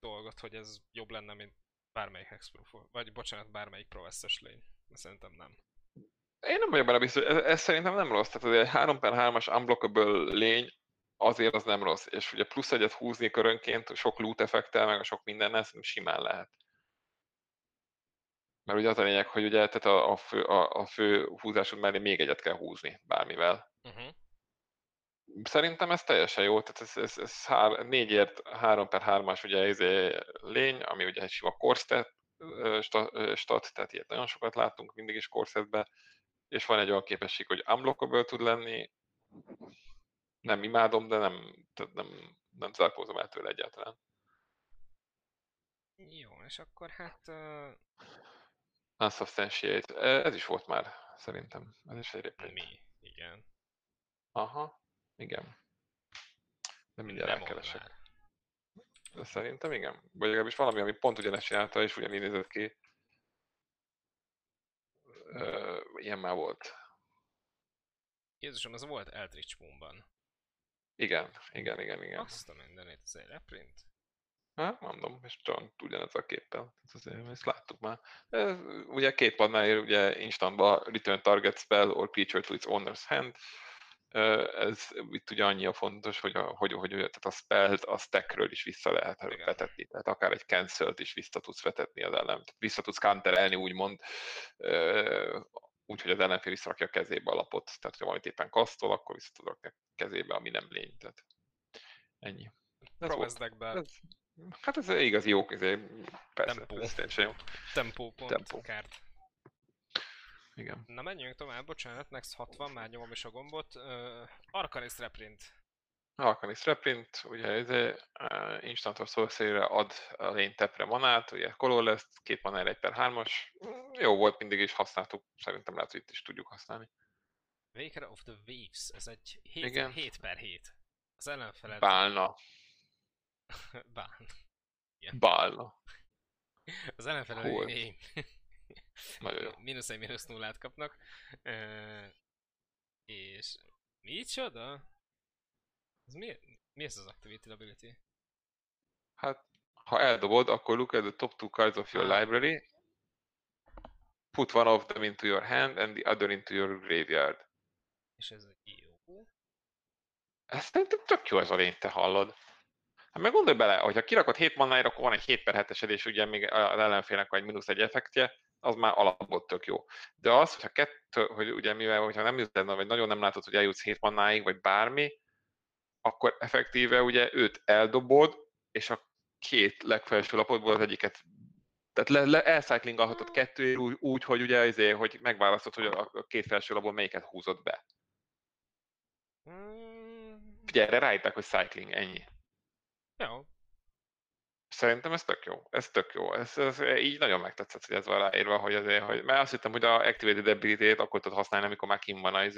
dolgot, hogy ez jobb lenne, mint bármelyik Hexproof, vagy bocsánat, bármelyik Proveszes lény? Szerintem nem. Én nem vagyok benne biztos, ez, ez szerintem nem rossz. Tehát egy 3 per 3-as unblockable lény azért az nem rossz. És ugye plusz egyet húzni körönként, sok loot effektel, meg a sok mindennel, szerintem simán lehet. Mert ugye az a lényeg, hogy ugye tehát a, a, fő, a, a fő húzásod mellé még egyet kell húzni bármivel. Uh-huh. Szerintem ez teljesen jó, tehát ez, ez, ez hár, négyért 3 per 3-as ugye ez izé lény, ami ugye egy sima korstet, stat, tehát ilyet nagyon sokat látunk mindig is korszerbe, és van egy olyan képesség, hogy unblockable tud lenni, nem imádom, de nem, tehát nem, nem zárkózom el tőle egyáltalán. Jó, és akkor hát... Uh... Unsubstantiate. Ez is volt már, szerintem. Ez is egy reprint. Mi? Igen. Aha, igen. De mindjárt nem elkeresek. De szerintem igen. Vagy legalábbis valami, ami pont ugyanezt csinálta, és ugyanígy nézett ki. Uh, ilyen már volt. Jézusom, ez volt Eldritch Moonban. Igen, igen, igen, igen. Azt a mindenit, ez egy reprint. Hát, mondom, és csak ugyanez a képpel. Azért, ezt láttuk már. Ez, ugye két padnál ér, ugye instantba return target spell or creature to its owner's hand. Ez itt ugye annyi a fontos, hogy a, hogy, hogy tehát a spellt a stackről is vissza lehet Igen. vetetni. Tehát akár egy cancelt is vissza tudsz vetetni az ellen. Vissza tudsz counterelni, úgymond, úgyhogy az ellenfél visszarakja a kezébe a lapot. Tehát, ha valamit éppen kasztol, akkor vissza tudok a kezébe, ami nem lény. Tehát ennyi. Ez be. Ez, Hát ez igazi jó, ez persze, Tempó. ez jó. Tempó pont, Tempó. kárt. Igen. Na menjünk tovább, bocsánat, Next 60, már nyomom is a gombot. Uh, Arcanist Reprint. Arcanist Reprint, ugye ez uh, Instant of ad a lény tepre manát, ugye color lesz, két manára egy per hármas. Jó volt, mindig is használtuk, szerintem lehet, hogy itt is tudjuk használni. Waker of the Waves, ez egy 7, Igen. 7 per 7. Az ellenfeled... Bálna. Bán. Igen. Bálna. Az ellenfelel én. Nagyon jó. Mínusz egy, mínusz nullát kapnak. Uh, és micsoda? Ez mi, mi ez az Activity Ability? Hát, ha eldobod, akkor look at the top two cards of your ah. library, put one of them into your hand and the other into your graveyard. És ez jó? Ez szerintem tök jó ez a lény, te hallod. Hát meg gondolj bele, hogyha kirakod 7 mannáért, akkor van egy 7 per 7 és ugye még az ellenfélnek van egy mínusz egy effektje, az már alapból tök jó. De az, hogyha kettő, hogy ugye mivel, hogyha nem jutod, vagy nagyon nem látod, hogy eljutsz 7 mannáig, vagy bármi, akkor effektíve ugye őt eldobod, és a két legfelső lapodból az egyiket tehát le, le elcyclingalhatod kettő úgy, úgy, hogy ugye azért, hogy megválasztod, hogy a, két felső lapból melyiket húzod be. Hmm. Figyelj, erre ráírták, hogy cycling, ennyi. Jó. Szerintem ez tök jó. Ez tök jó. Ez, ez így nagyon megtetszett, hogy ez van ráírva, hogy azért, hogy, mert azt hittem, hogy a Activated ability akkor tudod használni, amikor már kim van az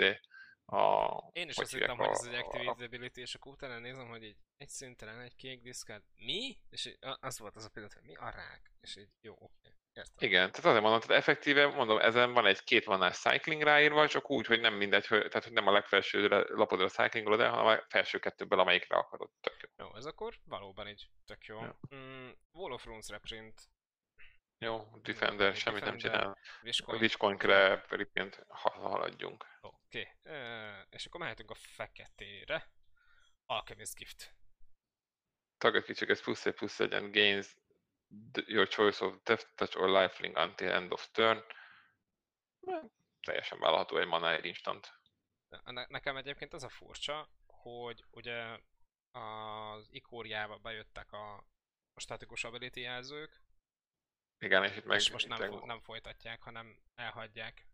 a... Én is azt hittem, hogy ez egy Activated ability, és akkor utána nézem, hogy egy, egy szintelen, egy kék diszkát, mi? És az volt az a pillanat, hogy mi a rák? És így jó, oké. Értem. Igen, tehát azért mondom, tehát effektíve, mondom, ezen van egy két vannás cycling ráírva, csak úgy, hogy nem mindegy, hogy, tehát hogy nem a legfelső lapodra cyclingolod el, hanem a felső kettőből, amelyikre akarod. Tök jó. Jó, ez akkor valóban így tök jó. Ja. Mm, Wall of Runes reprint. Jó, Defender, semmit nem csinál. Witchcoin-kre reprint, ha haladjunk. Oké, okay. és akkor mehetünk a feketére. Alchemist Gift. Target creature plusz egy plusz egy and gains your choice of Death Touch or Lifelink until end of turn. Teljesen vállalható egy manáért instant. Ne- nekem egyébként az a furcsa, hogy ugye az ikóriába bejöttek a, a statikus ability jelzők, igen, és itt meg... És most nem, fo- nem folytatják, hanem elhagyják.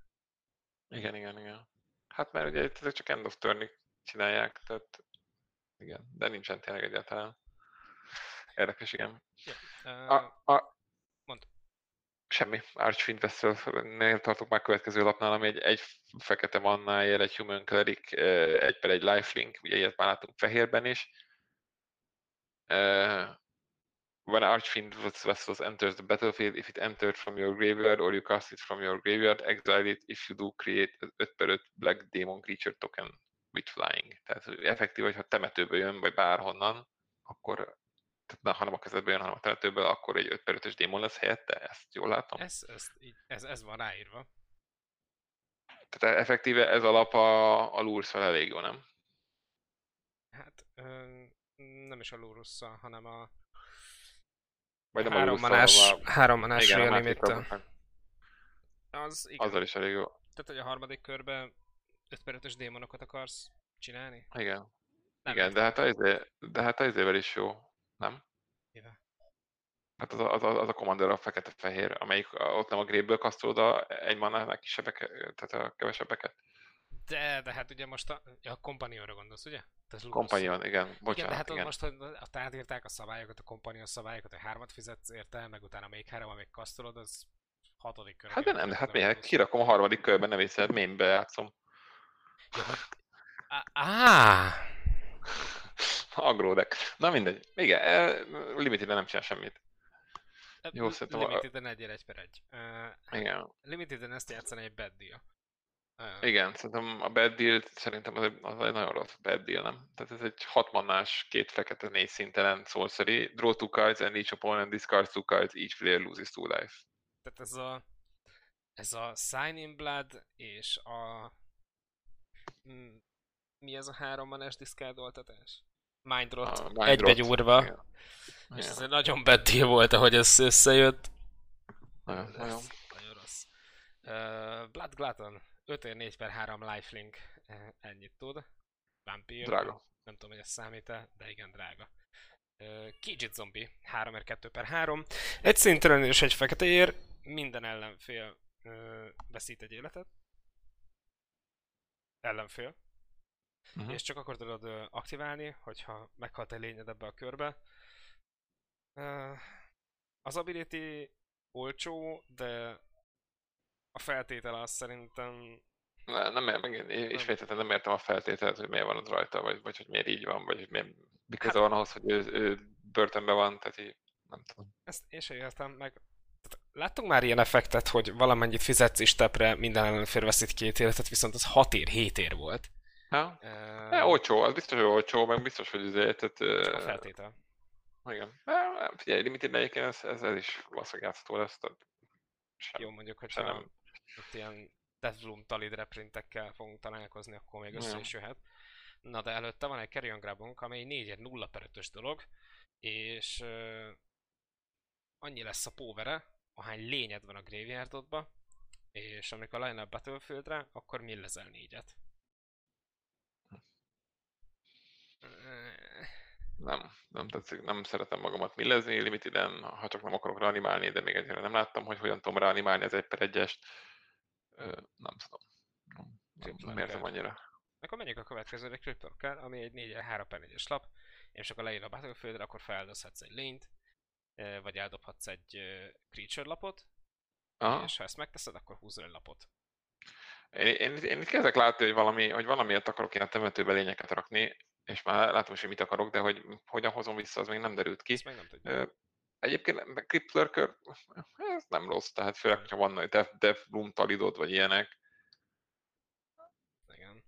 Igen, igen, igen. Hát mert ugye ezek csak end of turn csinálják, tehát igen, de nincsen tényleg egyáltalán. Érdekes, igen. Ja. Uh, a, a, mond. Semmi. Archfiend Vessel-nél tartok már következő lapnál, ami egy, egy fekete mannáért, egy Human Cleric, egy per egy lifelink, ugye ilyet már látunk fehérben is. Uh, when Archfiend Vessels enters the battlefield, if it entered from your graveyard or you cast it from your graveyard, exile it if you do create 5 per 5 Black Demon Creature token with flying. Tehát effektív, hogyha temetőből jön, vagy bárhonnan, akkor tehát nem a kezedbe jön, hanem a temetőből, akkor egy 5 per 5 démon lesz helyette? Ezt jól látom? Ez, ez, ez, ez van ráírva. Tehát effektíve ez alap a, a lurszal elég jó, nem? Hát nem is a lursz hanem a vagy nem három a manás, a... három manás igen, limit Az igen. Azzal is elég jó. Tehát, hogy a harmadik körben 5 per 5 démonokat akarsz csinálni? Igen. Nem igen, de hát, az, de hát az is jó nem? Mivel? Hát az a, az a, az a Commander a fekete-fehér, amelyik ott nem a gréből kasztolod a egy mannának kisebbek, tehát a kevesebbeket. De, de hát ugye most a, a Companionra gondolsz, ugye? Companion, igen. Bocsánat, igen, de hát igen. most, hogy átírták a szabályokat, a Companion szabályokat, hogy hármat fizetsz érte, meg utána még három, amíg kasztolod, az hatodik kör. Hát de nem, de hát miért? Kirakom a harmadik körben, nem hiszed, mémbe játszom. Ja, hogy... Á! Agródek. Na mindegy. Igen, e, limited nem csinál semmit. Jó, szerintem... Limited-en egyél egy per egy. Uh, Igen. Limited-en ezt játszani egy bad deal. Igen, szerintem a bad deal szerintem az egy, az egy nagyon rossz bad deal, nem? Tehát ez egy hatmannás, két fekete, négy szintelen sorcery, draw two cards and each opponent discards two cards, each player loses two life. Tehát ez a ez a Sign in Blood és a mi ez a három manás diszkárdoltatás? Mindrot, Mind egybe gyúrva. Igen. És ez egy nagyon bad deal volt, ahogy ez összejött. Nagyon, nagyon. nagyon rossz. Uh, Blood Glutton, 5 4 per 3 lifelink, ennyit tud. Vampire. Drága. Nem tudom, hogy ez számít-e, de igen, drága. Kijit Zombie, 3 2 per 3. Egy szintelen és egy fekete ér, minden ellenfél uh, veszít egy életet. Ellenfél. Uh-huh. És csak akkor tudod uh, aktiválni, hogyha meghalt egy lényed ebbe a körbe. Az ability olcsó, de a feltétel az szerintem... Ne, nem, nem, igen, ismételten nem értem a feltételt, hogy miért van ott rajta, vagy, vagy hogy miért így van, vagy hogy miért, mikor hát, van ahhoz, hogy ő, ő börtönben van, tehát így nem tudom. Ezt én sem értem, meg Láttunk már ilyen effektet, hogy valamennyit fizetsz is tepre, minden ellenfér veszít két életet, viszont az 6 ér, 7 ér volt. Ha? Uh, ja, olcsó, az biztos, hogy olcsó, meg biztos, hogy azért... Tehát, csak a feltétel. Igen. Figyelj, limited egyébként ez, ez, ez is valószínűleg játszható lesz. Tehát sem, Jó, mondjuk, hogyha nem... ott ilyen Deathloom talid reprintekkel fogunk találkozni, akkor még össze is jöhet. Na de előtte van egy Carrion Grabunk, amely 4 0 per 5 dolog, és uh, annyi lesz a póvere, ahány lényed van a graveyardodba, és amikor lejön a Battlefieldre, akkor millezel négyet. Nem, nem tetszik, nem szeretem magamat millezni limitiden, ha csak nem akarok reanimálni, de még egyre nem láttam, hogy hogyan tudom reanimálni az egy per egyest. Nem tudom. Nem, érzem annyira. Akkor menjünk a következőre, Cryptorkel, ami egy 4 3 per 4 lap, és akkor leír a Battlefieldre, akkor feldozhatsz egy lényt, vagy eldobhatsz egy creature lapot, Aha. és ha ezt megteszed, akkor húzol egy lapot. Én, én, én itt kezdek látni, hogy, valami, hogy valamiért akarok ilyen temetőbe lényeket rakni, és már látom is, hogy mit akarok, de hogy hogyan hozom vissza, az még nem derült ki. Ezt még nem Egyébként Crypt Lurker, ez nem rossz, tehát főleg, hogyha van Dev, Dev Bloom talidod, vagy ilyenek. Igen.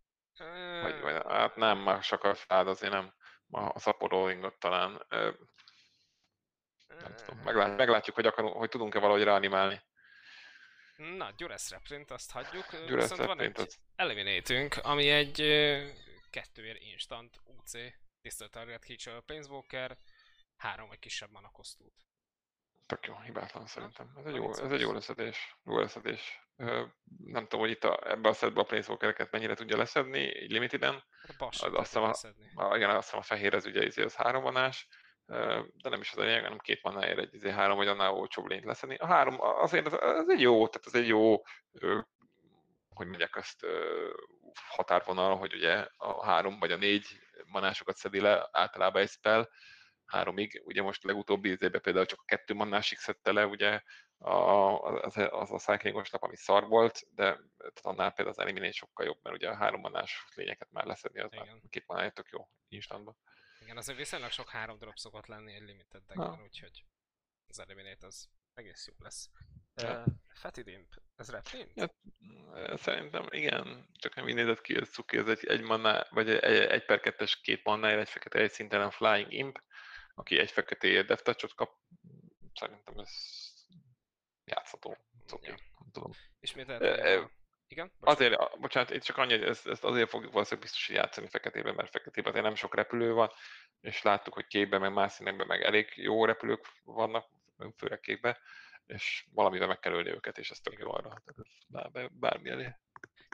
Vagy, vagy, hát nem, már sokkal fel, azért nem. A szaporóingot talán. Nem tudom, meglát, meglátjuk, hogy, akarunk, hogy tudunk-e valahogy reanimálni. Na, Gyuresz Reprint, azt hagyjuk. Gyuresz Viszont van egy az... eliminatünk, ami egy kettőért instant UC, Distal Target Creature Planeswalker, három vagy kisebb mana kosztút. Tök jó, hibátlan szerintem. Ez egy jó, ez egy jó leszedés. Jó leszedés. Nem tudom, hogy itt a, ebbe a setbe a Planeswalkereket mennyire tudja leszedni, így limiteden. Az, azt hiszem a, a, igen, azt hiszem a fehér ez ugye izé, az három vanás de nem is az a lényeg, hanem két manáért egy izé, három vagy annál olcsóbb lényt leszedni. A három azért az, az egy jó, tehát az egy jó, hogy mondják azt, határvonal, hogy ugye a három vagy a négy manásokat szedi le, általában egy spell, háromig, ugye most legutóbbi izébe például csak a kettő manásig szedte le, ugye a, az, az a cyclingos lap, ami szar volt, de annál például az eliminate sokkal jobb, mert ugye a három manás lényeket már leszedni, az már két manáért tök jó instantban. Igen, azért viszonylag sok három drop szokott lenni egy limited deckben, úgyhogy az Eliminate az egész jó lesz. Ja. Uh, Fatty Dimp, ez reprint? Ja, szerintem igen, csak nem így nézett ki, ez cuki, ez egy, egy manna, vagy egy, egy per kettes két mannáért, egy fekete, egy szintelen Flying Imp, aki egy fekete touch kap, szerintem ez játszható, cuki, ja. nem tudom. Ismételten, igen? Bocsánat. Azért, bocsánat, itt csak annyi, hogy ezt, ezt azért fogjuk valószínűleg biztos, hogy játszani feketében, mert feketében azért nem sok repülő van, és láttuk, hogy kékben, meg más színekben meg elég jó repülők vannak, főleg kékben, és valamivel meg kell ölni őket, és ez tök jó arra, tehát ez bármi elé.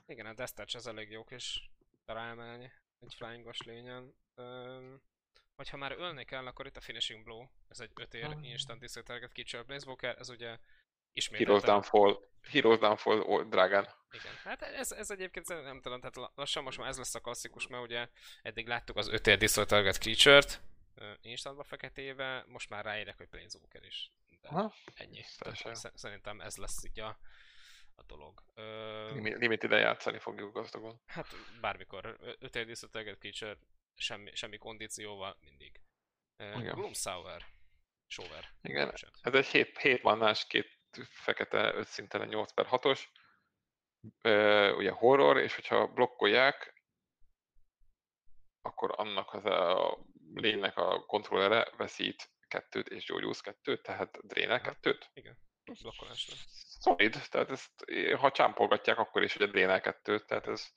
Igen, a Death Touch az elég jó kis ráemelni egy flyingos lényen. Hogyha már ölni kell, akkor itt a Finishing Blow, ez egy 5 ér Hmm. instant discard target creature Blaze ez ugye Heroes ismételten... Downfall, Heroes Downfall o- drágán. Igen, hát ez, ez egyébként szerintem nem tudom, tehát la- lassan most már ez lesz a klasszikus, mert ugye eddig láttuk az 5 ér Discord Target Creature-t, instantba feketéve, most már ráérek, hogy Planeswalker is. De Aha. ennyi. Tehát szerintem ez lesz így a, a dolog. Ö, Limi- Limited-en játszani fogjuk gazdagon. hát bármikor, 5 ér Discord Target Creature, semmi, semmi kondícióval, mindig. Igen. Gloom Sour. Shower. Igen, ez egy 7, 7 mannás, két fekete 5 szintelen 8 per 6-os. Ö, ugye horror, és hogyha blokkolják, akkor annak az a lénynek a kontrollere veszít kettőt és gyógyulsz kettőt, tehát drénel kettőt. Blokkolásra. Szolid, tehát ezt, ha csámpolgatják, akkor is ugye drénel kettőt, tehát ez,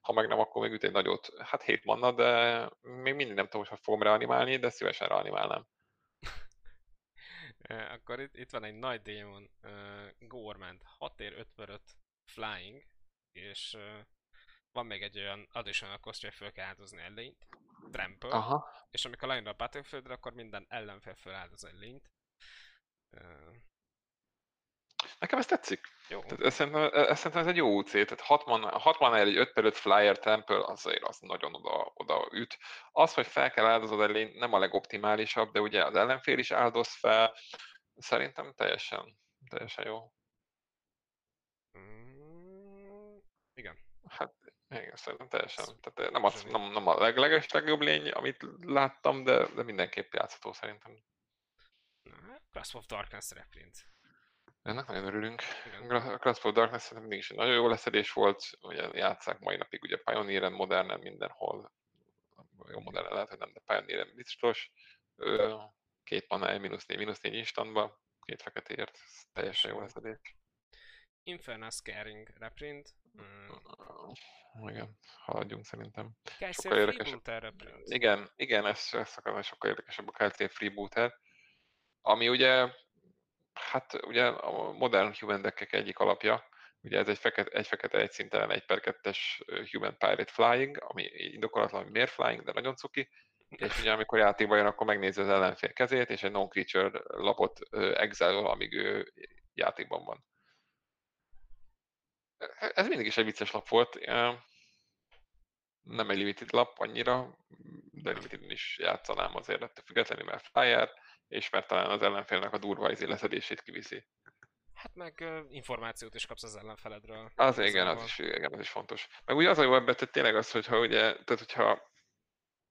ha meg nem, akkor még üt egy nagyot. Hát 7 manna, de még mindig nem tudom, hogy fogom reanimálni, de szívesen reanimálnám. Akkor itt, itt van egy nagy démon, uh, Gorment, 6 ér 5 5 flying, és uh, van még egy olyan additional cost, hogy föl kell áldozni egy lényt, trample, Aha. és amikor lejön a battlefieldre, akkor minden ellenfél föláldoz egy lényt. Uh, Nekem ez tetszik. jó, Tehát ez szerintem, ez szerintem ez egy jó UC, tehát 6 mana, 6 mana egy 5 per 5 Flyer Temple, azért az nagyon oda, oda üt. Az, hogy fel kell áldozod elé, nem a legoptimálisabb, de ugye az ellenfél is áldoz fel, szerintem teljesen, teljesen jó. mm, igen, Hát igen, szerintem teljesen. Tehát nem, az, nem, nem a legleges legjobb lény, amit láttam, de, de mindenképp játszható szerintem. Na, Grasp of Darkness reprint. Ennek nagyon örülünk. Of Darkness szerintem mindig is egy nagyon jó leszedés volt, ugye játszák mai napig ugye Pioneeren, modernen, mindenhol. Jó modernen lehet, hogy nem, de Pioneeren biztos. Két egy mínusz négy, mínusz négy instantba, két feketéért, teljesen jó leszedés. Infernal Scaring reprint. Mm, Igen, haladjunk szerintem. Kaiser érdekesebb. Freebooter reprint. Igen, igen, ez, ez sokkal érdekesebb a KLT Freebooter, ami ugye, hát ugye a modern human deckek egyik alapja, ugye ez egy fekete, egy fekete, egy szintelen, egy per kettes human pirate flying, ami indokolatlan, hogy miért flying, de nagyon cuki, és ugye amikor játékba jön, akkor megnézi az ellenfél kezét, és egy non-creature lapot exile amíg ő játékban van. Ez mindig is egy vicces lap volt. Nem egy limited lap annyira, de limited is játszanám azért ettől függetlenül, mert flyer, és mert talán az ellenfélnek a durva izé leszedését kiviszi. Hát meg ö, információt is kapsz az ellenfeledről. Az igen, az is, igen, az is fontos. Meg ugye az a jó ebben, tehát tényleg az, hogyha ugye, tehát hogyha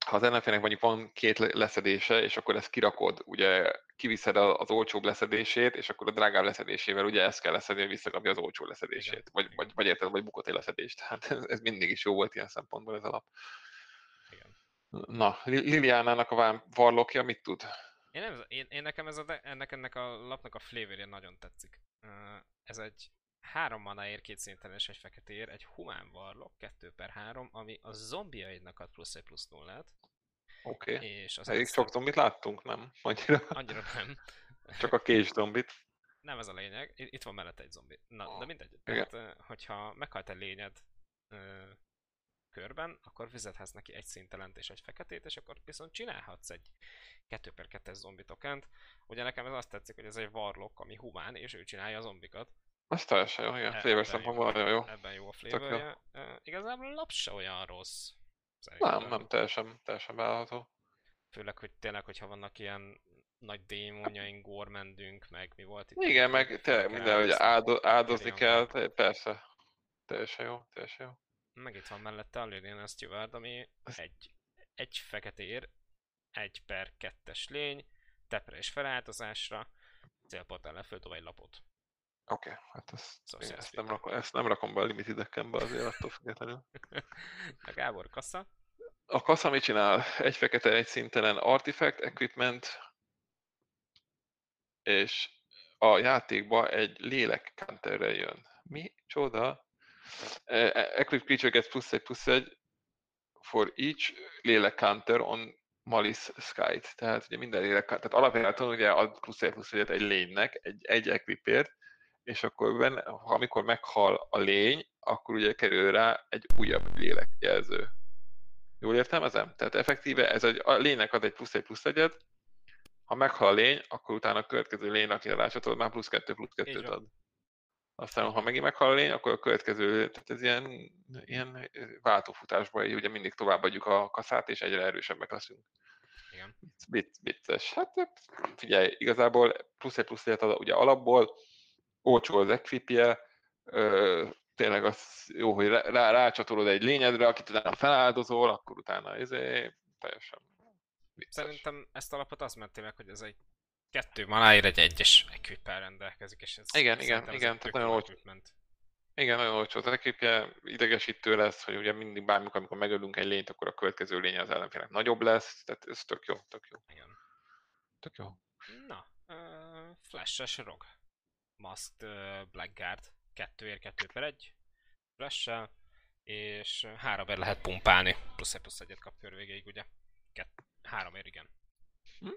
ha az ellenfélnek mondjuk van két le- leszedése, és akkor ezt kirakod, ugye kiviszed az olcsóbb leszedését, és akkor a drágább leszedésével ugye ezt kell leszedni, hogy visszakapja az olcsó leszedését. Igen, Vagy, vagy, vagy érted, vagy bukott egy leszedést. Tehát ez, ez mindig is jó volt ilyen szempontból ez a lap. Igen. Na, Li- Liliánának a vám- varlokja mit tud? Én, nem, én, én nekem ez a, de, ennek, ennek a lapnak a flavorja nagyon tetszik. Ez egy három mana ér, két szinten és egy fekete ér, egy humán varlok, 2 per 3, ami a zombiaidnak ad plusz egy plusz nullát, Oké. Okay. és az Elég sok zombit láttunk, nem? Annyira. Annyira nem. Csak a kés zombit. Nem ez a lényeg, itt van mellette egy zombi. Na, de mindegy. Tehát, hogyha meghalt egy lényed körben, akkor fizethetsz neki egy szintelent és egy feketét, és akkor viszont csinálhatsz egy 2 per 2-es zombi tokent. Ugye nekem ez azt tetszik, hogy ez egy varlok, ami humán, és ő csinálja a zombikat. Az teljesen jó, igen. E- Flavor szempontból nagyon jó. Ebben jó a flavorja. Uh, igazából a lap se olyan rossz. Szerintem. Nem, nem, teljesen, teljesen beállható. Főleg, hogy tényleg, hogyha vannak ilyen nagy démonjaink, gormendünk, meg mi volt itt. Igen, meg tényleg minden, hogy áldozni. kell, persze. Teljesen jó, teljesen jó. Meg itt van mellette a Lilian Steward, ami egy, egy feketér, egy per kettes lény, tepre és feláldozásra, célpont ellen földob egy lapot. Oké, okay, hát ezt, Szóval ezt, nem rakom, ezt nem rakom be a limited azért attól függetlenül. A Gábor kassa, A kassa mit csinál? Egy fekete, egy szintelen artifact, equipment, és a játékba egy lélek counterre jön. Mi? Csoda? Equip creature gets plusz egy, plusz egy for each lélek counter on Malice Sky-t. Tehát ugye minden lélek, tehát alapjáraton ugye ad plusz egy, plusz egyet egy lénynek, egy, egy equipért, és akkor benne, amikor meghal a lény, akkor ugye kerül rá egy újabb lélekjelző. Jól értelmezem? Tehát effektíve ez egy, a lénynek ad egy plusz egy plusz egyet, ha meghal a lény, akkor utána a következő lény, akire rácsatolod, már plusz kettő, plusz kettőt ad. Aztán, ha megint meghal a lény, akkor a következő, tehát ez ilyen, ilyen váltófutásban, így ugye mindig továbbadjuk a kaszát, és egyre erősebbek leszünk. Igen. Bit, vicces. Hát figyelj, igazából plusz egy plusz ad ugye alapból, olcsó az equipje, tényleg az jó, hogy rá, rácsatolod egy lényedre, akit utána feláldozol, akkor utána izé, teljesen vicces. Szerintem ezt alapot azt menté meg, hogy ez egy kettő manáért egy egyes equippel rendelkezik, és ez igen, igen, igen, tehát nagyon olcsó. Igen, nagyon olcsó az equipje, idegesítő lesz, hogy ugye mindig bármikor, amikor megölünk egy lényt, akkor a következő lény az ellenfélnek nagyobb lesz, tehát ez tök jó, tök jó. Igen. Tök jó. Na, uh, flash-es rog. Masked uh, Blackguard. Kettőért kettő per egy. flash és három ér lehet pumpálni. Plusz egy plusz egyet kap kör végéig, ugye? Kett, három ér, igen. Hm,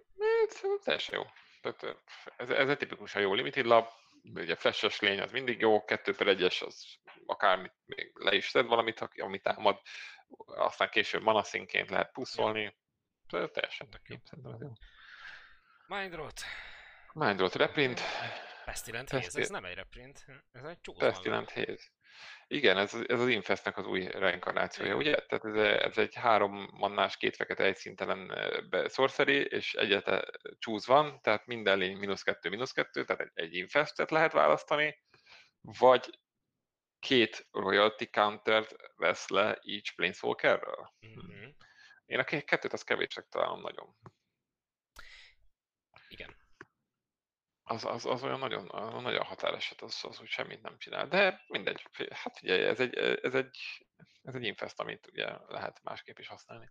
ez teljesen jó. Tehát ez, ez egy tipikusan jó limited lab, ugye flashes lény az mindig jó, kettő per egyes az akármit még le is tedd valamit, amit támad, aztán később manaszinként lehet puszolni. Ja. Teljesen tök jó. jó. Mindrot. Mindrot reprint. Pestilent Haze, ez nem egy reprint, ez egy csúsz. Pestilent Haze. Igen, ez, ez az Infestnek az új reinkarnációja, ugye? Tehát ez, ez egy három mannás, két fekete, egy szintelen sorcery, és egyet csúsz van, tehát minden lény mínusz kettő, mínusz kettő, tehát egy, egy Infestet lehet választani, vagy két royalty countert vesz le each Planeswalkerről. Mm-hmm. Én a kettőt az kevésnek találom nagyon. Igen az, az, az olyan nagyon, nagyon határeset, az, az úgy semmit nem csinál. De mindegy, hát ugye ez egy, ez egy, ez egy infest, amit ugye lehet másképp is használni.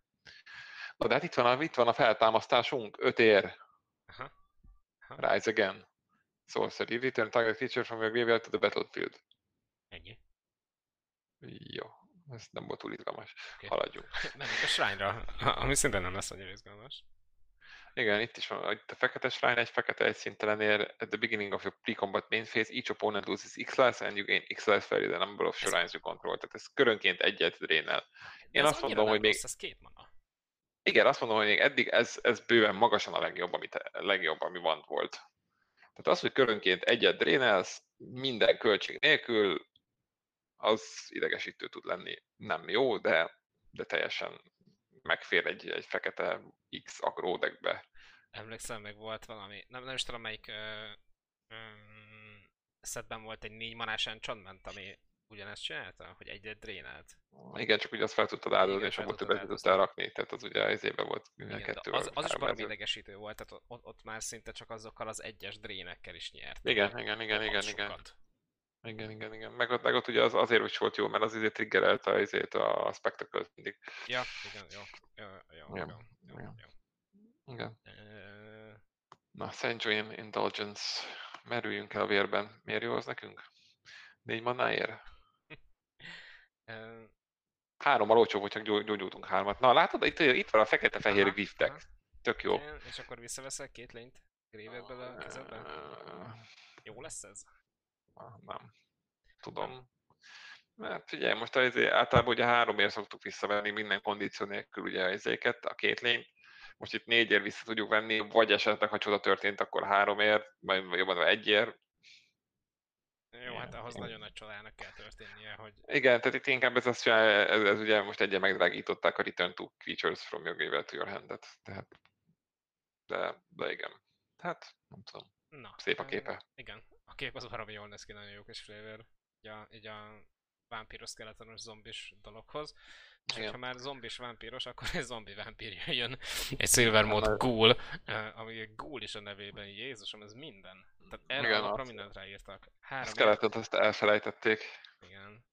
Na de hát itt van a, itt van a feltámasztásunk, öt ér. Aha. Aha. Rise again. Sorcery, return target creature from your graveyard to the battlefield. Ennyi. Jó, ez nem volt túl izgalmas. Okay. Haladjunk. Menjünk a shrine-ra, ami szintén nem lesz annyira izgalmas. Igen, itt is van, itt a fekete shrine egy fekete egy szintelen ér. At the beginning of your pre-combat main phase, each opponent loses X life and you gain X life for the number of shrines you control. Tehát ez körönként egyet drénel. Én azt mondom, hogy még... Ez két mana. Igen, azt mondom, hogy még eddig ez, ez bőven magasan a legjobb, amit, legjobb, ami van volt. Tehát az, hogy körönként egyet drénelsz, minden költség nélkül, az idegesítő tud lenni. Nem jó, de, de teljesen megfér egy, egy fekete X agródekbe. Emlékszem, meg volt valami, nem, nem is tudom melyik ö, ö, szedben volt egy négy manás enchantment, ami ugyanezt csinálta, hogy egyet drénált. Igen, csak ugye azt fel tudtad áldozni, és abból többet tudtál rakni, tehát az ugye az évben volt Igen, kettő. Az, az is valami idegesítő volt, tehát ott, ott, már szinte csak azokkal az egyes drénekkel is nyert. Igen, igen, igen, igen, igen. Igen, igen, igen. Meg ott, meg ott ugye az, azért is volt jó, mert az azért triggerelte azért a spectacle mindig. Ja, igen, jó. Jó, jó, jó, jó, jó, jó. Igen. Na, Saint Joan Indulgence. Merüljünk el a vérben. Miért jó az nekünk? Négy manáért? Három olcsó, hogy csak gyógyultunk hármat. Na, látod, itt, itt van a fekete-fehér giftek. Tök jó. És akkor visszaveszel két lényt? Grévedből a kezedben? Jó lesz ez? Nem. Tudom. Mert figyelj, most az, általában ugye háromért szoktuk visszavenni minden kondíció nélkül ugye az a két lényt. Most itt négyért vissza tudjuk venni, vagy esetleg, ha csoda történt, akkor háromért, vagy jobban egyért. Jó, hát ahhoz nagyon nagy csodának kell történnie, hogy... Igen, tehát itt inkább ez azt csinál, ez, ez ugye most egyen megdrágították a Return to Creatures from your graveyard to your hand-et. Tehát, de, de igen. Hát, nem tudom. Na, Szép a képe. Igen, kép az valami jól néz ki, nagyon jó kis flavor. Így a, így a vámpíros skeletonos zombis dologhoz. És ha már zombis vámpíros, akkor egy zombi vámpír jön. Egy Silver Mode Ghoul, ami egy Ghoul is a nevében, Jézusom, ez minden. Tehát erre Igen, a mindent ráírtak. Három a skeletot azt elfelejtették. Igen.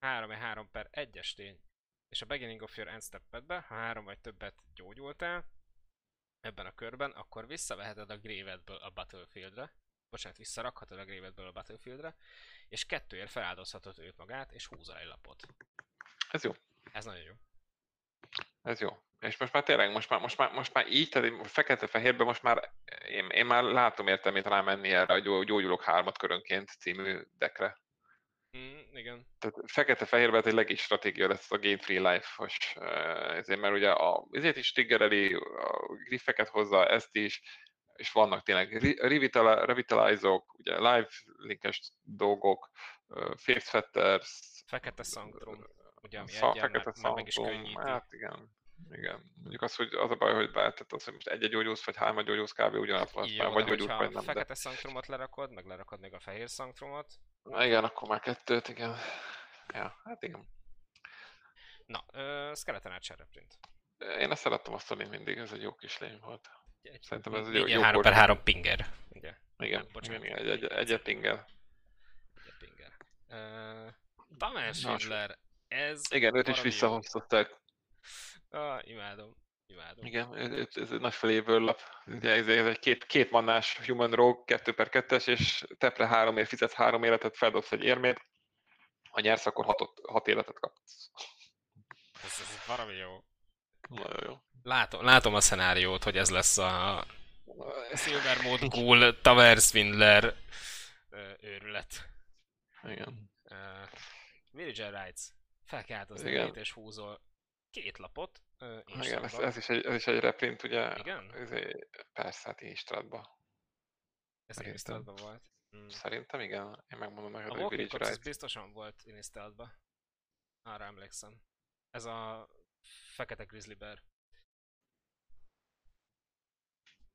3 3 per 1-es tény. És a beginning of your end step ha három vagy többet gyógyultál, ebben a körben, akkor visszaveheted a Gravedből a Battlefieldre, bocsánat, visszarakhatod a Gravedből a Battlefieldre, és kettőért feláldozhatod őt magát, és húzol egy lapot. Ez jó. Ez nagyon jó. Ez jó. És most már tényleg, most már, most már, most már így, tehát fekete-fehérben most már én, én már látom értelmét rámenni erre a gyógyulok hármat körönként című dekre. Mm, igen. Tehát fekete-fehérben egy legis stratégia lesz a Game Free Life-os, ezért, mert ugye a, ezért is triggereli, a griffeket hozza, ezt is, és vannak tényleg revitalizók, ugye live linkes dolgok, face fetters, Fekete Sanctrum, ugye ami szal, fekete meg, meg, is könnyíti. hát igen, igen. Mondjuk az, hogy az a baj, hogy tehát az, hogy most egy-egy gyógyusz, vagy három gyógyusz kb. ugyanaz van, Jó, vagy de hogyha vagy nem, de... fekete Sanctrumot lerakod, meg lerakod még a fehér Sanctrumot, Na igen, akkor már kettőt, igen. Ja, hát igen. na, uh, Skeleton Archer reprint. Én ezt szerettem azt a mindig, ez egy jó kis lény volt. Egy, Szerintem ez egy jó- egy jó 3 per kor- 3 pinger, ugye? Igen, Bocsánat. igen, igen egy, egy, egyet pingel. Egy pinger. Uh, Na, Schindler, ez Igen, őt is visszahoztatták. Ah, imádom, imádom. Igen, ez, ez egy nagy flavor lap. Ugye ez, ez egy két, két mannás Human Rogue 2 per 2-es, és tepre háromért fizetsz három életet, feldobsz egy érmét. Ha nyersz, akkor hatot, hat életet kapsz. Ez, ez valami jó. Nagyon jó. Látom, látom a szenáriót, hogy ez lesz a Silver Mode Ghoul, Tamer Swindler őrület. Igen. Uh, Villager Rights. Fel kell áldozni Igen. és húzol két lapot. Uh, Igen, ez, ez, is egy, ez is egy reprint, ugye? Igen? Ez egy, persze, hát Instradba. Ez. Innistrad-ban volt. Mm. Szerintem igen, én megmondom neked, hogy Village Rights. biztosan volt Innistrad-ba. Arra emlékszem. Ez a fekete grizzly bear.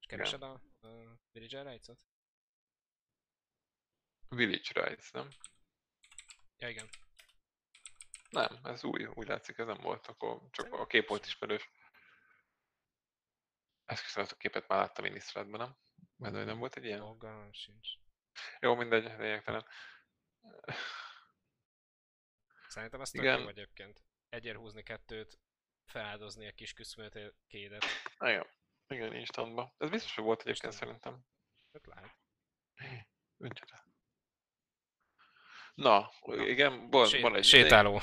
És keresed a uh, Villager Rights-ot? Village Rights, nem? Ja, igen. Nem, ez új, úgy látszik, ez nem volt, akkor csak Szerintem a kép volt ismerős. Ezt köszönöm, a képet már láttam Innistrádban, nem? Mert nem volt egy ilyen? Fogalmam sincs. Jó, mindegy, lényegtelen. Szerintem ez tök Igen. jó egyébként. Egyért húzni kettőt, feláldozni a kis kédet. Igen, igen, instantban. Ez biztos, hogy volt egyébként Instantban. szerintem. Hát lehet. Öngyere. Na, igen, van, Sé- van egy sétáló.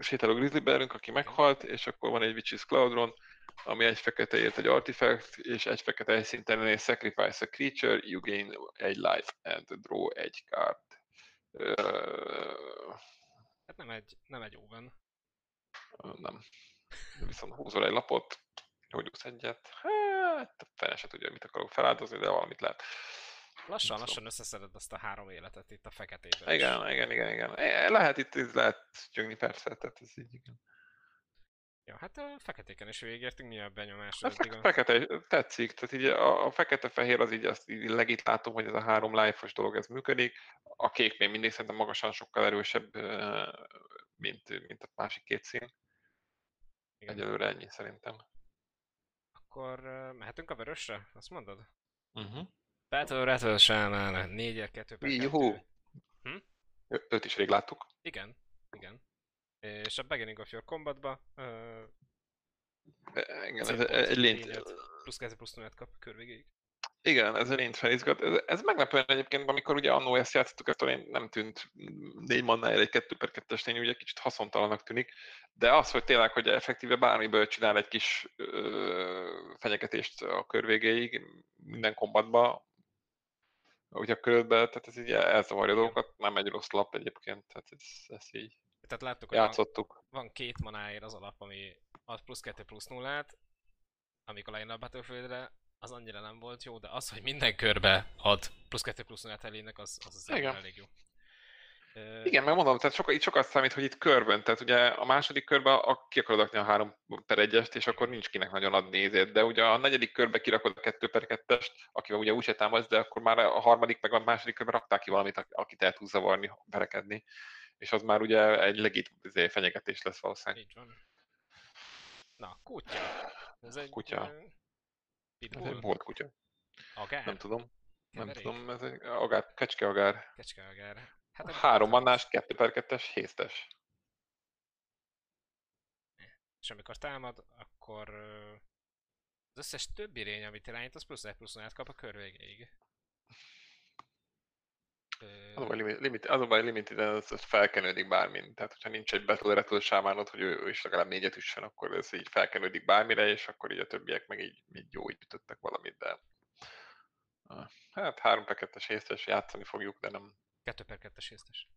sétáló grizzly bearünk, aki meghalt, és akkor van egy Witch's Cloudron, ami egy feketeért egy artifact, és egy fekete egy szinten egy sacrifice a creature, you gain egy life and draw egy card. Ö, Hát nem egy, nem egy oven. nem. Viszont húzol egy lapot, gyógyulsz egyet. Hát, fene se tudja, mit akarok feláldozni, de valamit lehet. Lassan, Nem lassan összeszeded azt a három életet itt a feketében is. Igen, igen, igen, igen. E, Lehet itt, itt lehet gyöngni persze, tehát ez így igen. Ja, hát a feketéken is végértünk, mi a benyomás A fe- a... fekete tetszik, tehát így a, a fekete-fehér az így, azt így legit látom, hogy ez a három life-os dolog ez működik. A kék még mindig szerintem magasan sokkal erősebb, mint, mint a másik két szín. Igen. Egyelőre ennyi szerintem. Akkor mehetünk a vörösre? Azt mondod? Uh-huh. Battle Rattle Shaman, 4 2 per 2. Juhu! Őt is rég láttuk. Igen, igen. És a Beginning of Your Combatba uh, Igen, ez egy lényet. plusz 2 plusz 0 kap körvégéig. Igen, ez lényt felizgat. Ez, ez meglepően egyébként, amikor ugye annó ezt játszottuk, ettől én nem tűnt négy mannáért egy 2 per 2-es lény, ugye kicsit haszontalannak tűnik, de az, hogy tényleg, hogy effektíve bármiből csinál egy kis ö, fenyegetést a kör végéig, minden kombatba, ugye a körödbe, tehát ez így elzavarja dolgokat, nem egy rossz lap egyébként, tehát ez, ez így Tehát láttuk, hogy van, játszottuk. van két manáért az alap, ami ad plusz 2 plusz 0 amikor lejön a Battlefieldre, az annyira nem volt jó, de az, hogy minden körbe ad plusz 2 plusz 0 elének, az, az, az Igen. elég jó. Igen, mert mondom, tehát soka, itt sokat számít, hogy itt körben, tehát ugye a második körben a, ki akarod rakni a 3 per 1 és akkor nincs kinek nagyon adni nézét, de ugye a negyedik körbe kirakod a 2 per 2 akivel ugye úgyse támadsz, de akkor már a harmadik meg a második körben rakták ki valamit, ak- akit el tudsz zavarni, verekedni, és az már ugye egy legit izé, fenyegetés lesz valószínűleg. Így van. Na, kutya. Ez egy Kutya. Ö, Ez Pitbull, egy volt kutya. agár, Nem tudom. Nem Keverék? tudom, ez egy agár, kecske agár. kecske agár. Hát a Három mannás, 2 per 2-es, héztes. És amikor támad, akkor az összes többi lény, amit irányít, az plusz 1 plusz 0 kap a kör végéig. Az a baj, limit, az a baj limited, ez, ez felkenődik bármin. Tehát, hogyha nincs egy battle rattle sámánod, hogy ő, ő is legalább négyet üssön, akkor ez így felkenődik bármire, és akkor így a többiek meg így, így jó, így ütöttek valamit, de... Hát 3 per 2-es héztes játszani fogjuk, de nem... 2 per 2-es héztes.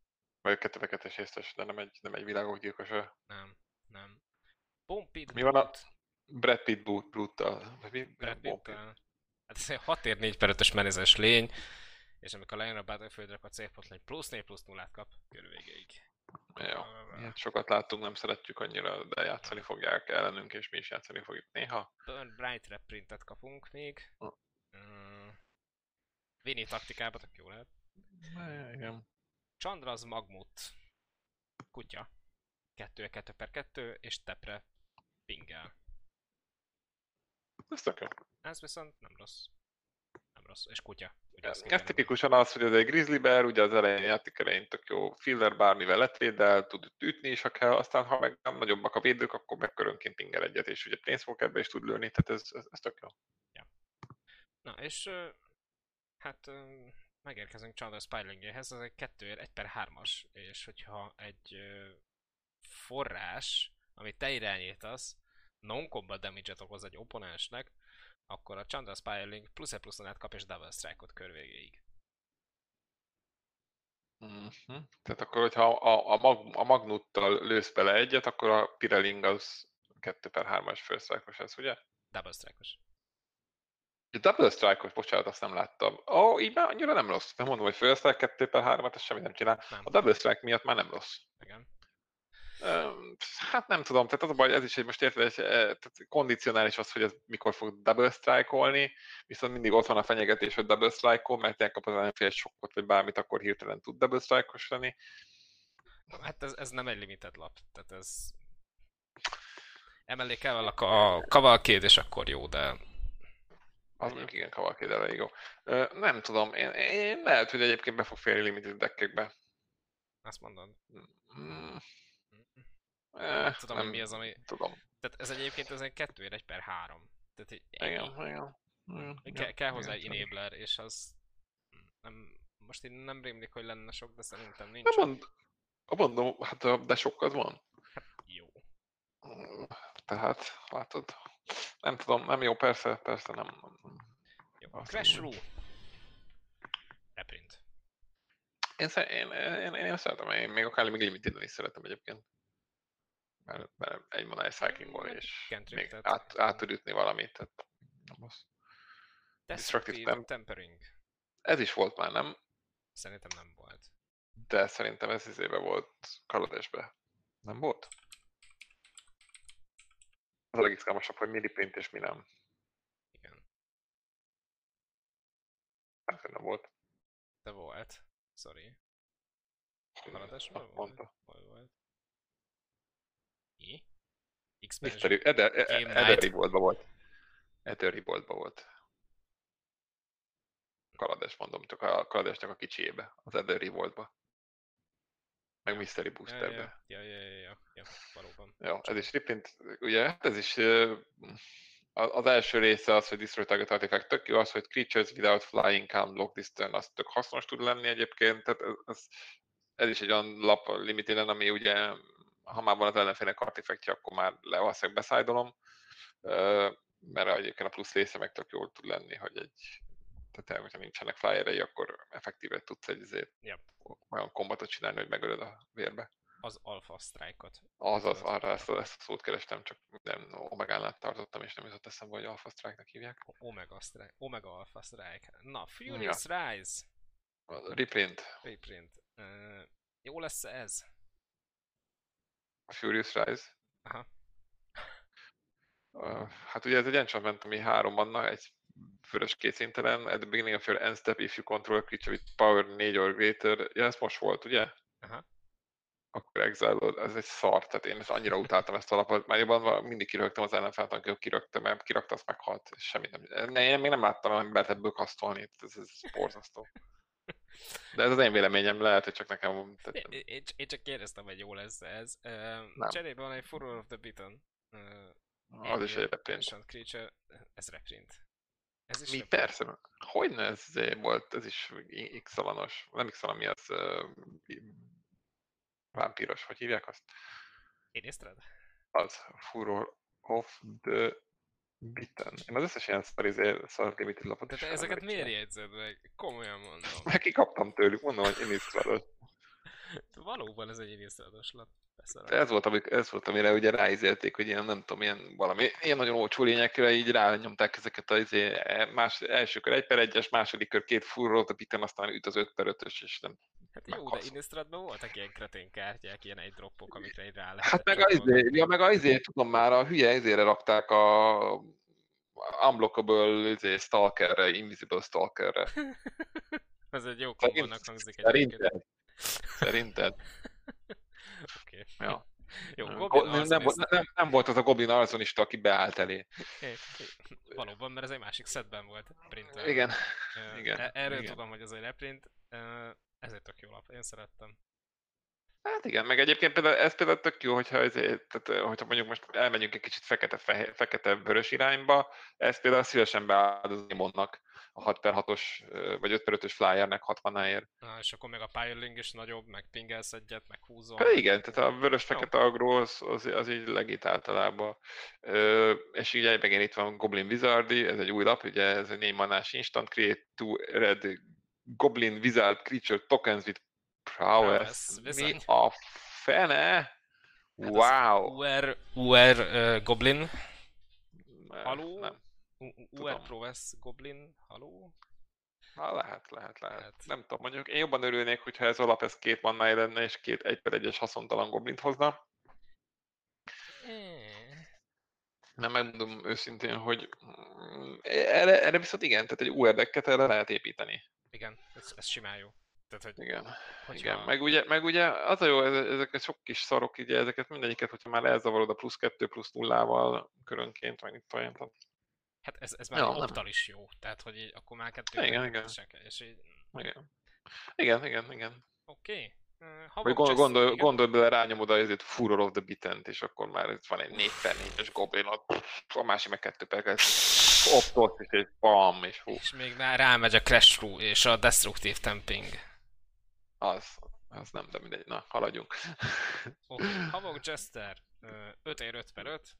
Vagy a 2x2-es észtes, de nem egy, nem egy világok gyilkosa. Nem, nem. Bompit Mi van a Brad Pitt boot, mi? Brad Pitt, hát ez egy 6 ér 4 per 5-ös menezes lény, és amikor lejön a Battlefield, akkor a célpont plusz 4 plusz 0 kap körül végéig. Jó, sokat láttunk, nem szeretjük annyira, de játszani fogják ellenünk, és mi is játszani fogjuk néha. Burn Bright reprintet kapunk még. Hm. Vini taktikába tök jó lehet. Igen. Chandraz Magmut. Kutya. 2 2 per 2 és tepre pingel. Ez tök jó. Ez viszont nem rossz. Rossz. És kutya. Ugye Ez, ez tipikusan az, hogy ez egy grizzly bear, ugye az elején játék elején tök jó filler, bármivel letvédel, tud ütni is, ha kell, aztán ha meg nem nagyobbak a védők, akkor meg körönként pingel egyet, és ugye planeswalkerbe is tud lőni, tehát ez, ez, ez tök jó. Na, és hát megérkezünk Chandra Spilingéhez, ez egy 2 1 per 3-as, és hogyha egy forrás, amit te irányítasz, non-combat damage-et okoz egy opponensnek, akkor a Chandra Spiling plusz e plusz kap és double strike-ot kör végéig. Uh-huh. Tehát akkor, hogyha a, a, mag, a magnuttal lősz bele egyet, akkor a Pireling az 2 per 3-as first ez, ugye? Double strike-os. Double strike-os, bocsánat, azt nem láttam. Ó, oh, így már annyira nem rossz. Nem mondom, hogy strike 2 per 3-at, ez semmit nem csinál. Nem. A double strike miatt már nem rossz. Igen. Hát nem tudom, tehát az a baj, ez is egy most érted, egy, eh, tehát kondicionális az, hogy ez mikor fog double strike-olni, viszont mindig ott van a fenyegetés, hogy double strike-ol, mert elkap az ellenfél egy sokkot, vagy bármit, akkor hirtelen tud double strike-os lenni. Hát ez, ez nem egy limited lap, tehát ez... Emellé kell a, kavalkéd, és akkor jó, de Az mondjuk igen, kavalkéd elég jó. Ö, Nem tudom, én, én lehet, hogy egyébként be fog férni limited deckekbe. azt mondod. Mm, Nem eh, tudom, hogy mi az, ami... Tudom. Tehát ez egyébként ez egy 2 1 per 3. Tehát egy Igen, igen. igen, Ke- kell hozzá egy igen. enabler, és az... Nem, most én nem rémlik, hogy lenne sok, de szerintem nincs. Nem mond, mondom, hát de sokkal van. Jó. Mm, Tehát, látod, nem tudom, nem jó, persze, persze nem. nem, nem. jó. Azt Crash. Rule. Reprint. Én, én, én, én, én szeretem, én még akár még limited is szeretem egyébként. Mert, mert egy cyclingból, Hát, és cantrip, még át, át tud ütni valamit, tehát nem az. Destructive Temp- Tempering. Ez is volt már, nem? Szerintem nem volt. De szerintem ez izébe volt Kaladesbe. Nem volt? Az a legizgalmasabb, hogy mi reprint és mi nem. Igen. Hát, nem volt. De volt. Sorry. Azt volt? mondta. Hol volt? Mi? x Mystery, Eder, Game Eder, Night. Eder Revoltba volt. Eder Revoltba volt. Kalades mondom, csak a Kaladesnek a kicsiébe, az Eder Revoltba. Meg Mystery Boosterbe. ja, ja, ja, ja, ja, valóban. Ja, ez is reprint, ugye, ez is az első része az, hogy Destroy Target Artifact tök jó, az, hogy Creatures without flying can block this turn, az tök hasznos tud lenni egyébként, tehát ez, ez, ez is egy olyan lap limiteden, ami ugye, ha már van az ellenfélnek artifaktja, akkor már le valószínűleg beszájdolom, mert egyébként a plusz része meg tök jól tud lenni, hogy egy tehát hogyha nincsenek flyerei, akkor effektíve tudsz egy ezért Yep. olyan kombatot csinálni, hogy megölöd a vérbe. Az Alpha Strike-ot. Azaz, Tudod. arra ezt, ezt a szót kerestem, csak nem Omegánál tartottam, és nem jutott eszembe, hogy Alpha Strike-nak hívják. Omega Strike. Omega Alpha Strike. Na, Furious Rise. A Reprint, Reprint. Uh, jó lesz ez? A Furious Rise. Aha. Uh, hát ugye ez egy enchantment, ami három vannak, egy vörös készintelen, at the beginning of your end step, if you control a creature with power 4 or greater, ja, ez most volt, ugye? Aha. Akkor exile ez egy szar, tehát én ezt annyira utáltam ezt a lapot, már jobban mindig kirögtem az ellenfelt, amikor kirögtem, mert kirakta, azt meghalt, és semmit nem, ne, én még nem láttam embert ebből kasztolni, ez, ez borzasztó. De ez az én véleményem, lehet, hogy csak nekem... Én, én, én csak kérdeztem, hogy jó lesz ez. Uh, Nem. cserébe van egy Furor of the Beaton. Uh, az is egy reprint. Creature. Ez reprint. Ez is Mi reprint. persze, hogy ez volt, ez is x alanos nem x mi az uh, vámpíros, hogy hívják azt? Én észred? Az, Furor of the Bitten. Én az összes ilyen szar, izé, szar limited lapot De is te ezeket felemlítem. miért jegyzed meg? Komolyan mondom. Meg kikaptam tőlük, mondom, hogy én is szaros. Valóban ez egy illusztrátos lap. Ez volt, amik, ez volt, amire ugye ráizélték, hogy ilyen, nem tudom, ilyen valami, ilyen nagyon olcsó lényekre így rányomták ezeket az izé, más, első kör egy per egyes, második kör két furrót, a pitten aztán üt az öt per ötös, és nem. Hát jó, de Innistrad-ban voltak ilyen kretén kártyák, ilyen egy droppok, amikre így rá lehet. Hát meg a izé, ja, meg a izé, tudom már, a hülye izére rakták a unblockable izé, stalkerre, invisible stalkerre. Ez egy jó kombónak hangzik egyébként. Szerinted? Szerinted? Oké. Okay. Ja. Jó, nem, nem, nem, nem, nem, volt az a Goblin arzonista, aki beállt elé. Valóban, mert ez egy másik szedben volt. Print. Igen. igen. E- erről igen. tudom, hogy ez egy reprint. Ezért tök jó lap, én szerettem. Hát igen, meg egyébként például, ez például tök jó, hogyha, ezért, tehát, hogyha mondjuk most elmegyünk egy kicsit fekete, fekete irányba, ezt például szívesen beáldozni mondnak a 6 per 6-os vagy 5 per 5-ös flyernek 60-áért. Na, és akkor még a piling is nagyobb, meg pingelsz egyet, meg húzol. Hát igen, tehát a vörös-fekete agró az, az, az, így legít általában. Ö, és így egyben itt van Goblin Wizardy, ez egy új lap, ugye ez egy 4 manás instant, create two red Goblin Wizard creature tokens with prowess. Mi a fene? Hát wow! UR, UR uh, Goblin. Haló? Nem. UR Prowess Goblin, haló? Na, lehet, lehet, lehet, lehet. Nem tudom, mondjuk én jobban örülnék, hogyha ez alap, ez két mannáj lenne, és két egy per egyes haszontalan goblint hozna. Nem megmondom őszintén, hogy mm, erre, erre viszont igen, tehát egy UR decket erre lehet építeni. Igen, ez, ez simán jó. Tehát, hogy, igen, hogyha... igen. Meg, ugye, meg ugye az a jó, ezek a sok kis szarok, ugye ezeket mindegyiket, hogyha már elzavarod a plusz kettő, plusz nullával körönként, meg itt olyan, Hát ez, ez már ja, optal is jó, tehát hogy így, akkor már kettő igen, igen. És így... Igen. Igen, igen, igen. Oké. Okay. Uh, Vagy gondol, gondol, gondol bele, rányomod a ezért Furor of the Bitent, és akkor már itt van egy 4 per 4-es goblin, a másik meg 2 per 2 optot, és egy bam, és hú. És még már rámegy a Crash Through és a Destructive Tamping. Az, az nem, de mindegy, na, haladjunk. Oké, okay. Havok Jester, 5 ér 5 per 5,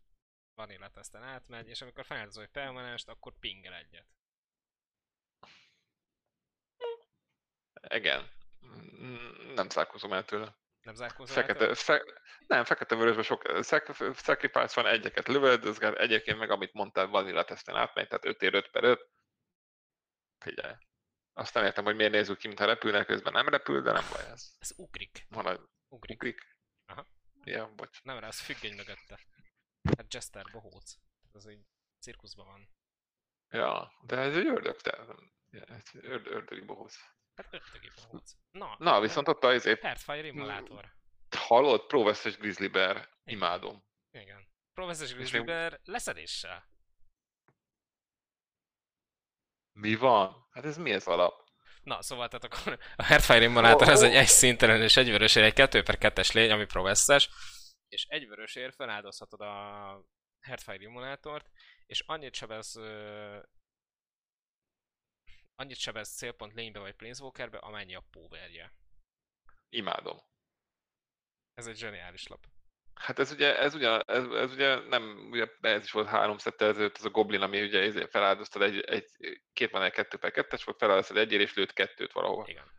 Vanilla teszten átmegy, és amikor feláldozol egy permanest, akkor pingel egyet. Igen. Nem zárkózom el tőle. Nem zárkózom fekete, fe, Nem, fekete-vörösben sok sacrifice van, egyeket lövöldözget, egyébként meg amit mondtál, vanilla teszten átmegy, tehát 5 ér 5 per 5. Figyelj. Azt nem értem, hogy miért nézzük ki, mintha repülnek, közben nem repül, de nem baj ez. Ez ugrik. Egy... Ugrik. ugrik. Aha. Ja, bocs. Nem, rá, az függény mögötte. Hát Jester bohóc. Az egy cirkuszban van. Ja, de ez egy ördög, te. Ez ördög, ördögi bohóc. Hát ördögi bohóc. Na, Na viszont ott az épp... Heartfire Immolator. Hallod? Proveszes Grizzly Bear. Imádom. Igen. Proveszes Grizzly Bear leszedéssel. Mi van? Hát ez mi ez alap? Na, szóval tehát akkor a Heartfire Immolator oh, az egy egy szintelen és egy vörösére egy 2 per 2-es lény, ami proveszes, és egy vörösért feláldozhatod a Heartfire Immolátort, és annyit sebez annyit sebez célpont lénybe vagy Planeswalkerbe, amennyi a powerje. Imádom. Ez egy zseniális lap. Hát ez ugye, ez ugye, ez, ez ugye nem, ugye ez is volt három szettel ezelőtt, az a Goblin, ami ugye feláldoztad egy, egy két van egy kettő per kettes volt, feláldoztad egyért és lőtt kettőt valahol. Igen.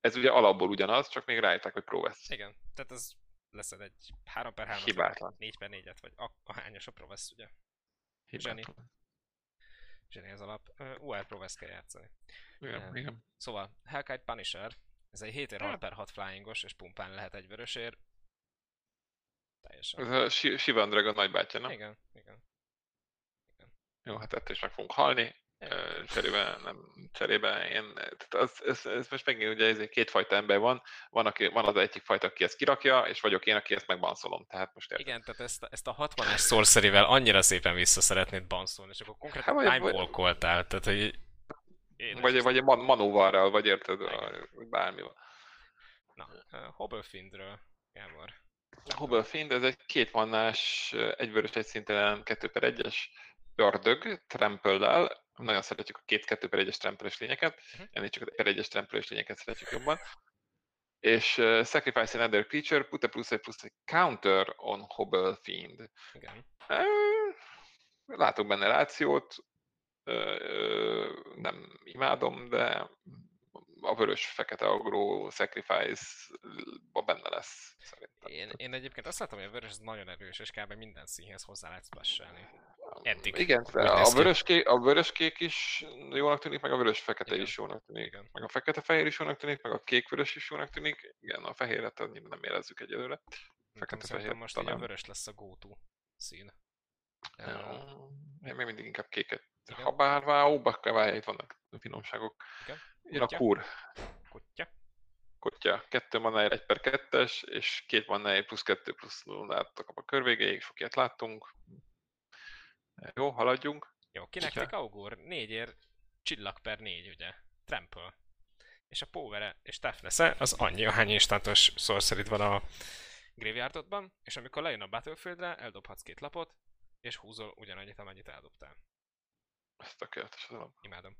Ez ugye alapból ugyanaz, csak még rájöttek, hogy Provesz. Igen, tehát ez leszed egy 3 per 3 Hibátlan. 4 per 4-et, vagy a, a hányos a Provesz, ugye? Zseni. Zseni az alap. Uh, UR Provesz kell játszani. Igen, uh, igen. Szóval, Hellkite Punisher, ez egy 7 6 per 6 flyingos, és pumpán lehet egy vörösér, Teljesen. Ez a Shivan Dragon nagybátyja, nem? Igen, igen. igen. Jó, hát ettől is meg fogunk halni. Cserébe, nem, cserébe én, tehát az, ez, ez, most megint ugye ez kétfajta ember van, van, aki, van az egyik fajta, aki ezt kirakja, és vagyok én, aki ezt megbanszolom, tehát most érted. Igen, tehát ezt, ezt a 60-es sorcery annyira szépen vissza szeretnéd banszolni, és akkor konkrétan hát, time walkoltál, tehát hogy én vagy, vagy man, manóvarral, vagy érted, vagy bármi van. Na, Hobblefindről, Gábor. Hubelfind, ez egy két mannás, egyvörös, egy szintelen 2 per 1-es ördög, trample Nagyon szeretjük a két 2 per 1-es tramples lényeket, uh-huh. ennél csak a per 1-es tramples lényeket szeretjük jobban. És uh, Sacrifice another creature, put a plusz egy plusz egy counter on Hobble Fiend. Igen. Uh, látok benne rációt, uh, nem imádom, de a vörös-fekete agró sacrifice-ba benne lesz, szerintem. Én, én egyébként azt látom, hogy a vörös az nagyon erős, és kb. minden színhez hozzá lehet splashelni. Eddig. Igen, Úgy a vöröskék, a vöröskék is jónak tűnik, meg a vörös-fekete is jónak tűnik. Igen. Meg a fekete-fehér is jónak tűnik, meg a kék-vörös is jónak tűnik. Igen, a fehéret nem érezzük egyelőre. Fekete-fehér most így a talán. vörös lesz a go-to szín. Ö, Én még mindig inkább kéket. Igen. Ha bár váóba kell itt vannak finomságok. Igen. Jön a Kutya. kur. Kutya. Kotya. Kettő manáért 1 per 2-es, és két manáért plusz 2 plusz 0 kap a kör végéig, sok ilyet láttunk. Jó, haladjunk. Jó, kinek Kutya. tik augur? Négyér csillag per négy, ugye? Trample. És a Powere és toughness az annyi, ahány instantos sorcery van a graveyardodban, és amikor lejön a Battlefieldre, eldobhatsz két lapot, és húzol ugyanannyit, amennyit eldobtál. Ez tökéletes az alap. Imádom.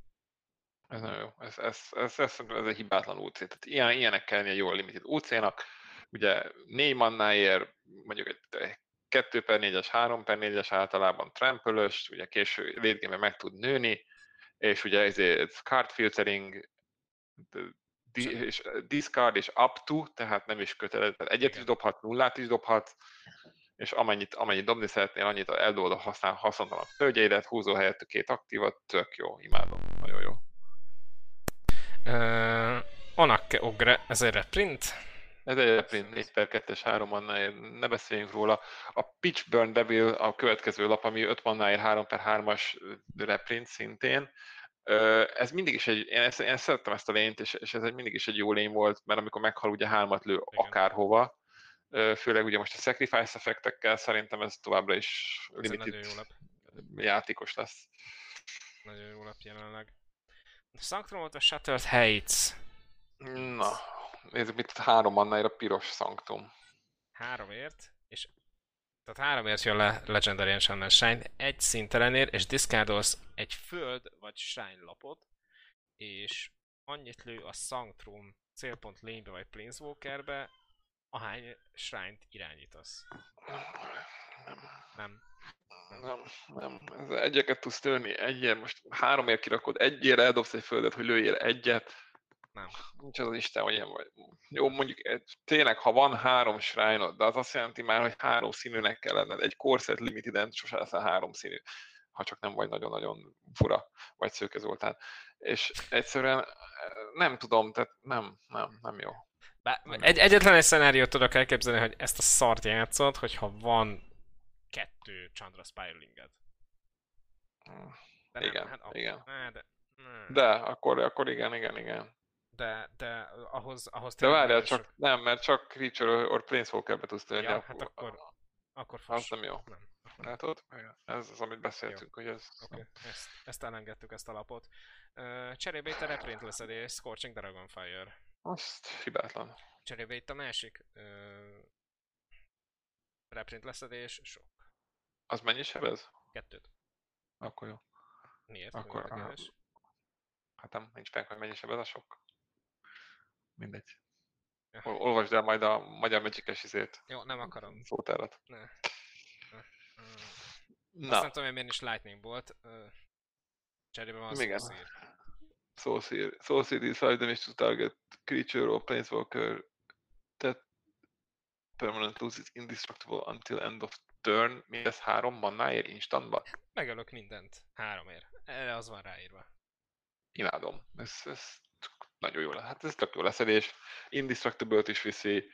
Ez nagyon jó. Ez, ez, ez, ez, ez, ez egy hibátlan UC. Tehát ilyen, ilyenek kell lennie jól limited UC-nak. Ugye négy mannáért mondjuk egy 2 per 4-es, 3 per 4-es általában trampölös, ugye késő late meg tud nőni, és ugye ezért card filtering, és discard és up to, tehát nem is kötelező, tehát egyet Igen. is dobhat, nullát is dobhat, és amennyit, amennyit dobni szeretnél, annyit eldobod a használ, haszontalan földjeidet, húzó helyett két aktívat, tök jó, imádom, nagyon jó. Uh, Onakke Ogre, ez egy reprint. Ez egy reprint 4 per 2-es 3 mannáért, ne beszéljünk róla. A Pitchburn Devil a következő lap, ami 5 mannáért 3 per 3-as reprint szintén. Ö, Ez mindig is egy, én, ezt, én szerettem ezt a lényt, és, és ez egy mindig is egy jó lény volt, mert amikor meghal, ugye hármat lő Igen. akárhova. Főleg ugye most a sacrifice effektekkel szerintem ez továbbra is Ez limited nagyon jó lap. játékos lesz. Nagyon jó lap jelenleg. A Sanctumot a Shattered Heights. Na, nézzük, mit három mannáért a piros szanktum. Háromért, és tehát háromért jön le Legendary Enchantment Shrine, egy szintelenért, és discardolsz egy föld vagy shrine lapot, és annyit lő a Sanctrum célpont lénybe vagy Planeswalkerbe, ahány shrine-t irányítasz. Nem. Nem. Nem, nem. Ez egyeket tudsz tölni, egyért, most háromért kirakod, egyért eldobsz egy földet, hogy lőjél egyet. Nem. Nincs az Isten, hogy ilyen vagy. Jó, mondjuk eh, tényleg, ha van három shrine de az azt jelenti már, hogy három színűnek kell lenned. Egy corset limited sose leszel három színű, ha csak nem vagy nagyon-nagyon fura, vagy Szőke Zoltán. És egyszerűen eh, nem tudom, tehát nem, nem, nem jó. Bár egy, egyetlen egy szenáriót tudok elképzelni, hogy ezt a szart játszod, hogyha van kettő Chandra Spiralinged. De Igen, hát akkor- igen. Ne, de, ne. De akkor, akkor igen, igen, igen. de, de ahhoz, ahhoz De várjál, csak nem, mert csak Creature or Planeswalker-be tudsz tölni. Ja, akkor- hát akkor- Akkor Az fos. nem jó. Nem. Látod? Ez az, amit beszéltünk, hogy ez... Okay. ezt, ezt elengedtük, ezt a lapot. Cserébe itt a reprint leszedés, Scorching Dragonfire. Azt hibátlan. Cserébe itt a másik uh, reprint leszedés, sok. Az mennyi sebez? Kettőt. Akkor jó. Miért? Akkor, keves? Hát nem, nincs meg, hogy mennyi sebez a sok. Mindegy. Ja. Ol- Olvasd el majd a magyar magic izét, Jó, nem akarom. szótárat. Ne. Ne. Mm. Azt Na, nem tudom, hogy miért is Lightning Bolt. Uh, cserébe van Igen. Soulseer. Soulseer decide damage to target creature or planeswalker that permanent loses indestructible until end of turn. Mindez három mannáért instantba? Megölök mindent. Háromért. Erre az van ráírva. imádom. Ez, ez nagyon jó lesz. Hát ez tök jó leszedés. Indestructible-t is viszi.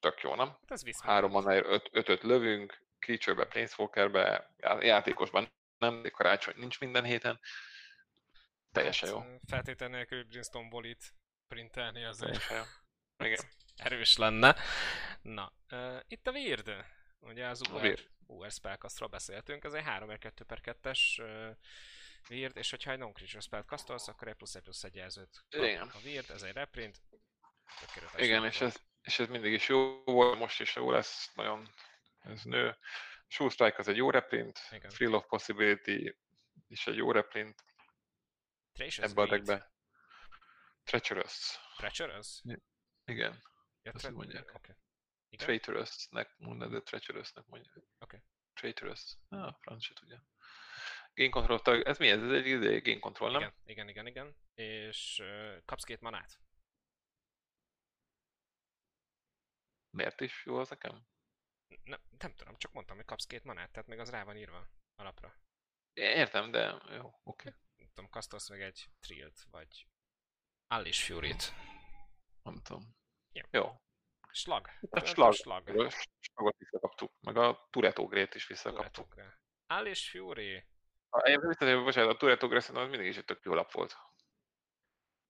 Tök jó, nem? Hát ez visz Három mannáért öt, ötöt lövünk, Creature-be, Planeswalker-be, já- játékosban nem, de karácsony nincs minden héten. Teljesen jó. Hát, ö, Feltétel nélkül Brimstone Bolit printelni azért jó. Igen. erős lenne. Na, uh, itt a Weird. Ugye az UR. UR Spellcastról beszéltünk, ez egy 3 2 per 2-es uh, Weird, és hogyha egy non-creature spell castolsz, akkor egy plusz egy plusz egy jelzőt Igen. a Weird, ez egy reprint. Igen, és ez, és ez mindig is jó volt, most is jó lesz, nagyon ez nő. Shoe Strike az egy jó reprint, Igen. Thrill of Possibility is egy jó reprint Tracious ebbe a deckbe. Treacherous. Treacherous? Igen. Ja, Azt tre- mondják. Oké. Igen? Traitorous-nek mondod, de Treacherous-nek mondja. Oké. Traitorous. Ah, a franc se tudja. Game Control, ez mi ez? Ez egy izé, Game Control, nem? Igen, igen, igen, igen. És uh, kapsz két manát. Miért is jó az nekem? Nem, nem tudom, csak mondtam, hogy kapsz két manát, tehát még az rá van írva alapra. Értem, de jó, oké. Okay. Tudom, kasztolsz meg egy Trilt, vagy Allis Fury-t. Nem tudom. Jó. Jó. Slag. A slag. slag. Slagot visszakaptuk, meg a Tureto Grét is visszakaptuk. Alice Fury. Én visszatérve, bocsánat, a Tureto Grét az mindig is egy tök jó lap volt.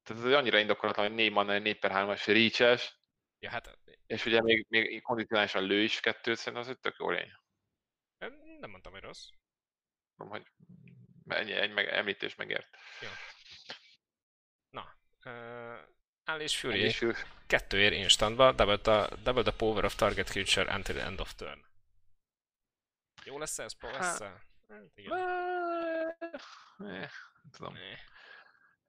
Tehát ez annyira indokolatlan, hogy 4 mana, 4 per 3-as reach Ja, hát... És ugye még, még kondicionálisan lő is kettőt, szerintem az egy tök jó lény. Nem mondtam, hogy rossz. Nem, hogy ennyi, egy meg, említés megért. Jó. Na, uh, Alice Fury. Alice Fury. Kettő ér instantba, double the, double the power of target creature until end of turn. Jó lesz ez, Pro lesz hát, igen. Nem tudom.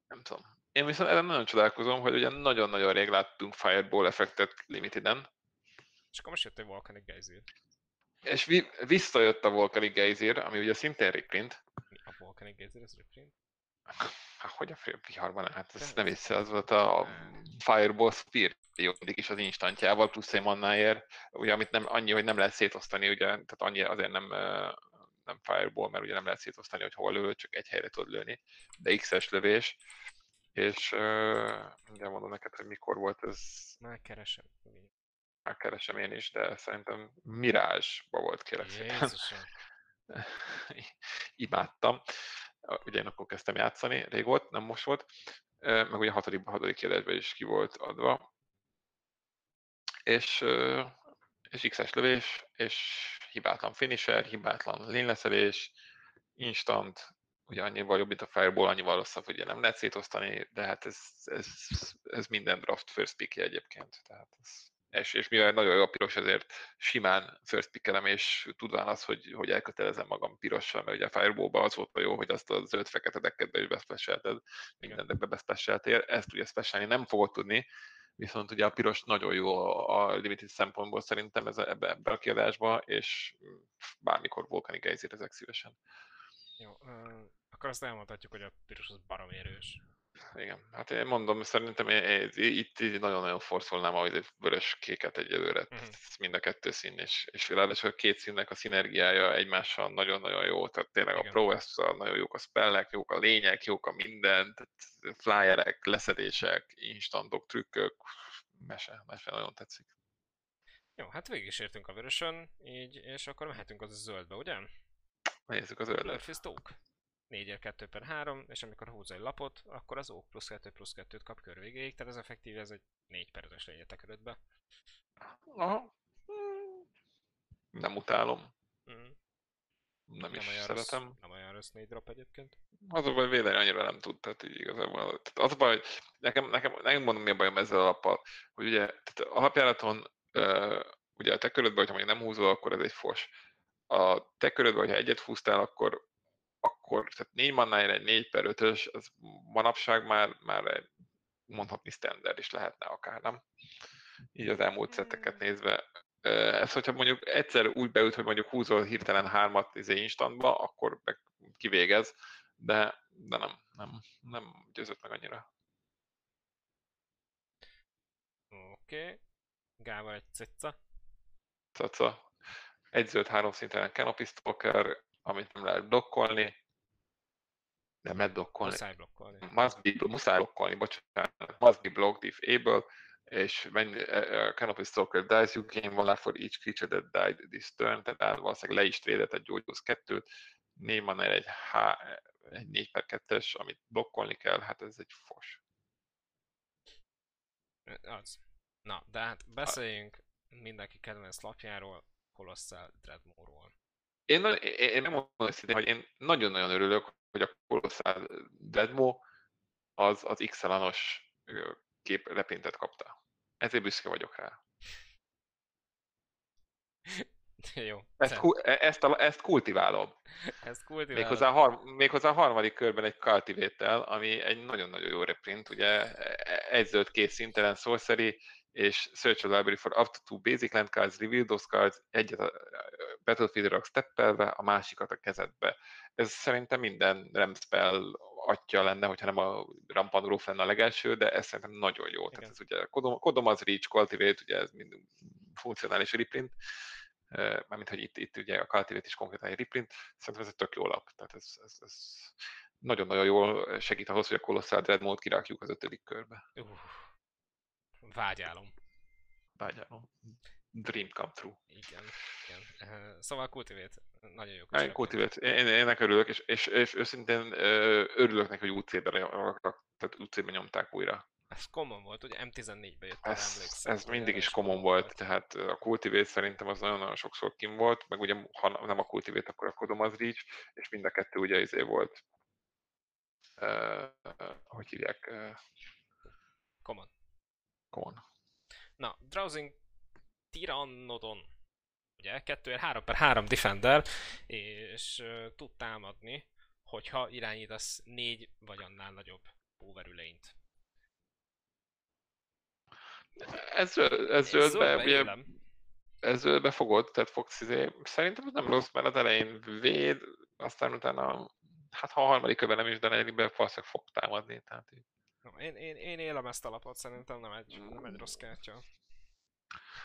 Nem tudom. Én viszont erre nagyon csodálkozom, hogy ugye nagyon-nagyon rég láttunk Fireball effektet limiteden. És akkor most jött egy Volcanic Geyser. És vi- visszajött a Volcanic Geyser, ami ugye szintén reprint. Volcanic Geyser, reprint? Hát, hogy a viharban? Hát ez nem vissza, az volt a Fireball Spear mindig is az instantjával, plusz egy mannáért, ugye, amit nem, annyi, hogy nem lehet szétosztani, ugye, tehát annyi azért nem, nem Fireball, mert ugye nem lehet szétosztani, hogy hol lő, csak egy helyre tud lőni, de X-es lövés, és ugye mondom neked, hogy mikor volt ez. Már keresem. Már keresem én is, de szerintem Mirázsba volt kérek szépen. Imádtam. Ugye én akkor kezdtem játszani, rég volt, nem most volt. Meg ugye a hatodik, hatodik kérdésben is ki volt adva. És, és X-es lövés, és hibátlan finisher, hibátlan lényleszelés, instant, ugye annyival jobb, mint a Fireball, annyival rosszabb, ugye nem lehet szétosztani, de hát ez, ez, ez minden draft first pick egyébként. Tehát ez, és, és mivel nagyon jó a piros, ezért simán first pickelem, és tudván az, hogy, hogy elkötelezem magam pirossal, mert ugye a fireball az volt a jó, hogy azt a zöld-fekete dekkedbe is beszpesselted, minden deckbe beszpesseltél, ezt ugye speciálni nem fogod tudni, viszont ugye a piros nagyon jó a limited szempontból szerintem ez, ebbe, ebbe a kiadásba, és bármikor Volcanic Geyser ezek szívesen. Jó, akkor azt elmondhatjuk, hogy a piros az barom erős. Igen, hát én mondom, szerintem itt nagyon-nagyon forszolnám a vörös-kéket egyelőre. Uh-huh. Ez mind a kettő szín, és, és ráadásul a két színnek a szinergiája egymással nagyon-nagyon jó. Tehát tényleg Igen. a pro nagyon jók a spellek, jók a lények, jók a minden, tehát flyerek, leszedések, instantok, trükkök, mese, mese nagyon tetszik. Jó, hát végig is értünk a vörösön, így, és akkor mehetünk az a zöldbe, ugye? Nézzük a zöldet. Murphy's Oak. 4 2 per 3, és amikor húz egy lapot, akkor az Oak plusz 2 plusz 2-t kap kör végéig, tehát ez effektív, ez egy 4 per 5-ös lényetek körödbe. Aha. Nem utálom. Mm. Nem, nem is szeretem. Rossz, nem olyan rossz 4 drop egyébként. Az a baj, védeni annyira nem tud, tehát így igazából. Tehát az a baj, hogy nekem, nekem, nekem mondom, mi a bajom ezzel a lappal, hogy ugye tehát alapjáraton uh, ugye a te körödben, hogyha mondjuk nem húzol, akkor ez egy fos a te körödben, hogyha egyet húztál, akkor, akkor tehát négy mannáért egy 4 per 5-ös, az manapság már, már egy, mondhatni standard is lehetne akár, nem? Így az elmúlt hmm. szetteket nézve. Ez, hogyha mondjuk egyszer úgy beüt, hogy mondjuk húzol hirtelen hármat izé instantba, akkor kivégez, de, de nem, nem, nem győzött meg annyira. Oké. Okay. Gáva egy cica. Cica egy zöld három szinten Canopy Stalker, amit nem lehet blokkolni, nem lehet blokkolni. Muszáj blokkolni. Must be, muszáj blokkolni, bocsánat. Must be blocked if able, és when uh, Canopy Stalker dies, you gain one life for each creature that died this turn, tehát valószínűleg le is trédet egy gyógyulsz kettőt, négy van egy, H, egy 4 per 2-es, amit blokkolni kell, hát ez egy fos. Az. Na, de hát beszéljünk mindenki kedvenc lapjáról, Colossal Dreadmore-ról. Én, én, én nem mondom hogy én nagyon-nagyon örülök, hogy a Colossal Dreadmore az, az x kép repintet kapta. Ezért büszke vagyok rá. Jó. Ezt, e, ezt, a, ezt kultiválom. ezt kultiválom. Méghozzá, har, méghozzá a harmadik körben egy cultivate ami egy nagyon-nagyon jó reprint, ugye e, egy zöld kész szintelen sorcery, és search a library for up to two basic land cards, reveal those cards, egyet a Battlefieldre steppelve, a másikat a kezedbe. Ez szerintem minden spell atya lenne, hogyha nem a Rampant Roof lenne a legelső, de ez szerintem nagyon jó. Igen. Tehát ez ugye Kodom, Kodom az Reach, Cultivate, ugye ez mind funkcionális reprint, mármint, hogy itt, itt ugye a Cultivate is konkrétan egy reprint, szerintem ez egy tök jó lap. Tehát ez, ez, ez nagyon-nagyon jól segít ahhoz, hogy a Colossal Dreadmód kirakjuk az ötödik körbe. Uh, vágyálom. Vágyálom. Dream come true. Igen, igen. Szóval Cultivate, nagyon jó. Én Cultivate, én ennek örülök, és, és, és őszintén örülök neki, hogy UC-ben, tehát UC-ben nyomták újra. Ez common volt, ugye M14-be jött ez, emlékszem. Ez mindig is common volt, volt, tehát a Cultivate szerintem az nagyon-nagyon sokszor kim volt, meg ugye ha nem a Cultivate, akkor a Kodom az Reach, és mind a kettő ugye izé volt, uh, hogy hívják? Uh, common. Common. Na, Drowsing Tyrannodon, ugye 2 3 per 3 defender, és uh, tud támadni, hogyha irányítasz négy vagy annál nagyobb póverülényt. Ez, ez zöldbe, ugye, ez zöldbe fogod, tehát fogsz izé, szerintem ez nem rossz, mert az elején véd, aztán utána, hát ha a harmadik köve nem is, de negyedikben valószínűleg fog támadni. Tehát így. Én, én, én élem ezt a lapot, szerintem nem egy, nem egy rossz kártya.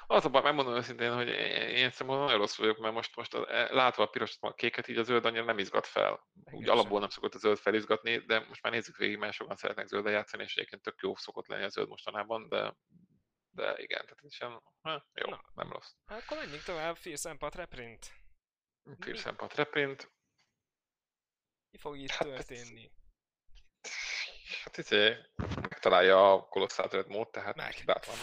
Az a baj, megmondom őszintén, hogy én szerintem nagyon rossz vagyok, mert most, most látva a piros a kéket, így a zöld annyira nem izgat fel. Úgy alapból nem szokott a zöld felizgatni, de most már nézzük végig, mert sokan szeretnek zöldre játszani, és egyébként tök jó szokott lenni a zöld mostanában, de, de igen, tehát is sem, jó, Na, nem rossz. Akkor menjünk tovább, Fierce Empat Reprint. Empat Reprint. Mi fog itt hát, történni? Hát izé, megtalálja a Colossal mód, tehát Meg. bátran.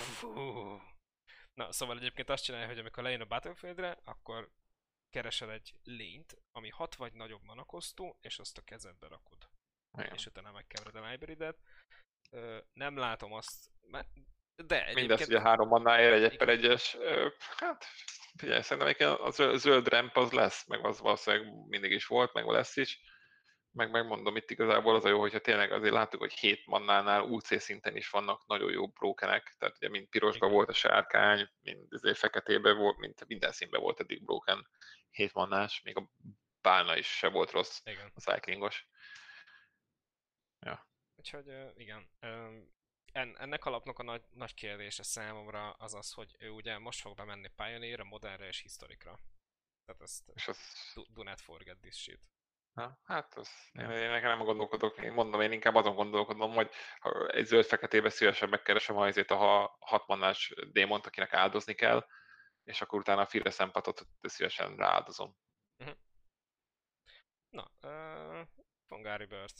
Na, szóval egyébként azt csinálja, hogy amikor lejön a Battlefieldre, akkor keresel egy lényt, ami hat vagy nagyobb manakosztó, és azt a kezedbe rakod. Igen. És utána megkevered a library Nem látom azt, de egyébként... Mindezt ugye három mannál ér egy per egyes. Hát, figyelj, szerintem a zöld ramp az lesz, meg az valószínűleg mindig is volt, meg lesz is meg megmondom itt igazából az a jó, hogyha tényleg azért láttuk, hogy 7 mannánál UC szinten is vannak nagyon jó brokenek, tehát ugye mind pirosban volt a sárkány, mind azért feketében volt, mint minden színben volt eddig broken 7 mannás, még a bálna is se volt rossz, igen. a cyclingos. Ja. Úgyhogy igen, en, ennek alapnak a nagy, nagy kérdése számomra az az, hogy ő ugye most fog bemenni Pioneer, a modernre és historikra. Tehát ezt és az... do, do not forget this shit. Na, hát az, én, én nekem nem gondolkodok, én mondom, én inkább azon gondolkodom, hogy egy zöld-feketébe szívesen megkeresem azért a hatmannás démont, akinek áldozni kell, és akkor utána a Fire Szempatot szívesen rááldozom. Uh-huh. Na, uh, Fongari Bird.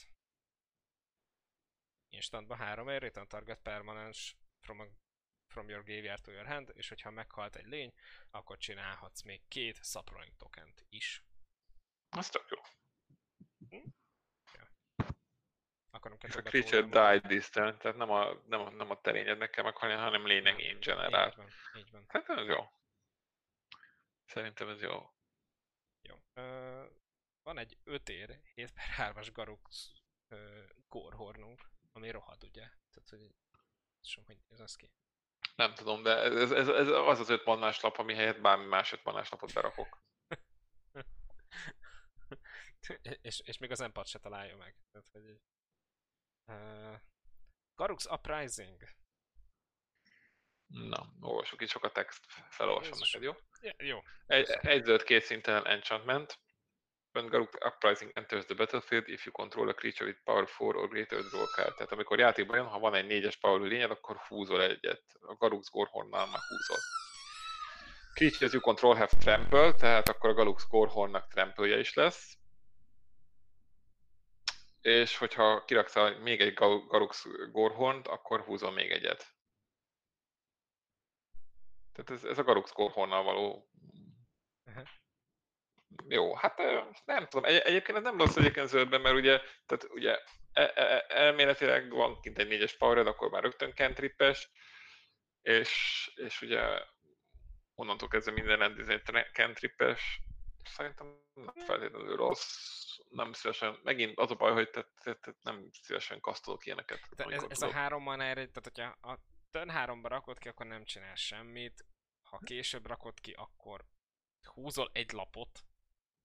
Instantban három ér, return target permanens from, a, from your graveyard to your hand, és hogyha meghalt egy lény, akkor csinálhatsz még két Saproning tokent is. Az tök jó. Akarom és a creature die distant, tehát nem a, nem a, nem a terényednek kell meghalni, hanem lényeg in general. Így van, így van. Hát ez jó. Szerintem ez jó. Jó. Uh, van egy 5 ér, 7 per 3-as Garux Gorhornunk, ami rohad, ugye? Tehát, hogy sem, hogy ez az ki. Nem tudom, de ez, ez, ez az az 5 mannás lap, ami helyett bármi más 5 mannás lapot berakok. És, és még az empat se találja meg. Tehát, hogy, uh, Garux Uprising. Na, olvasok itt sok a text, felolvasom neked, jó? Yeah, jó. Egy, egy zöld két szinten enchantment. When Garux Uprising enters the battlefield, if you control a creature with power 4 or greater draw card. Tehát amikor játékban jön, ha van egy négyes power lényed, akkor húzol egyet. A Garux Gorhornnal már húzol. Creatures you control have trample, tehát akkor a Galux Gorhornnak trample is lesz és hogyha kiraksz még egy Garux Gorhornt, akkor húzom még egyet. Tehát ez, ez a Garux Gorhornnal való... Uh-huh. Jó, hát nem tudom, egy, egyébként ez nem rossz egyébként zöldben, mert ugye, tehát ugye e, e, e elméletileg van kint egy négyes powered, akkor már rögtön cantrippes, és, és ugye onnantól kezdve minden rendezvény cantrippes, szerintem nem feltétlenül rossz nem szívesen, megint az a baj, hogy te, te, te nem szívesen kasztolok ilyeneket. ez, ez a három manára, tehát hogyha a turn 3-ba rakod ki, akkor nem csinál semmit. Ha később rakod ki, akkor húzol egy lapot.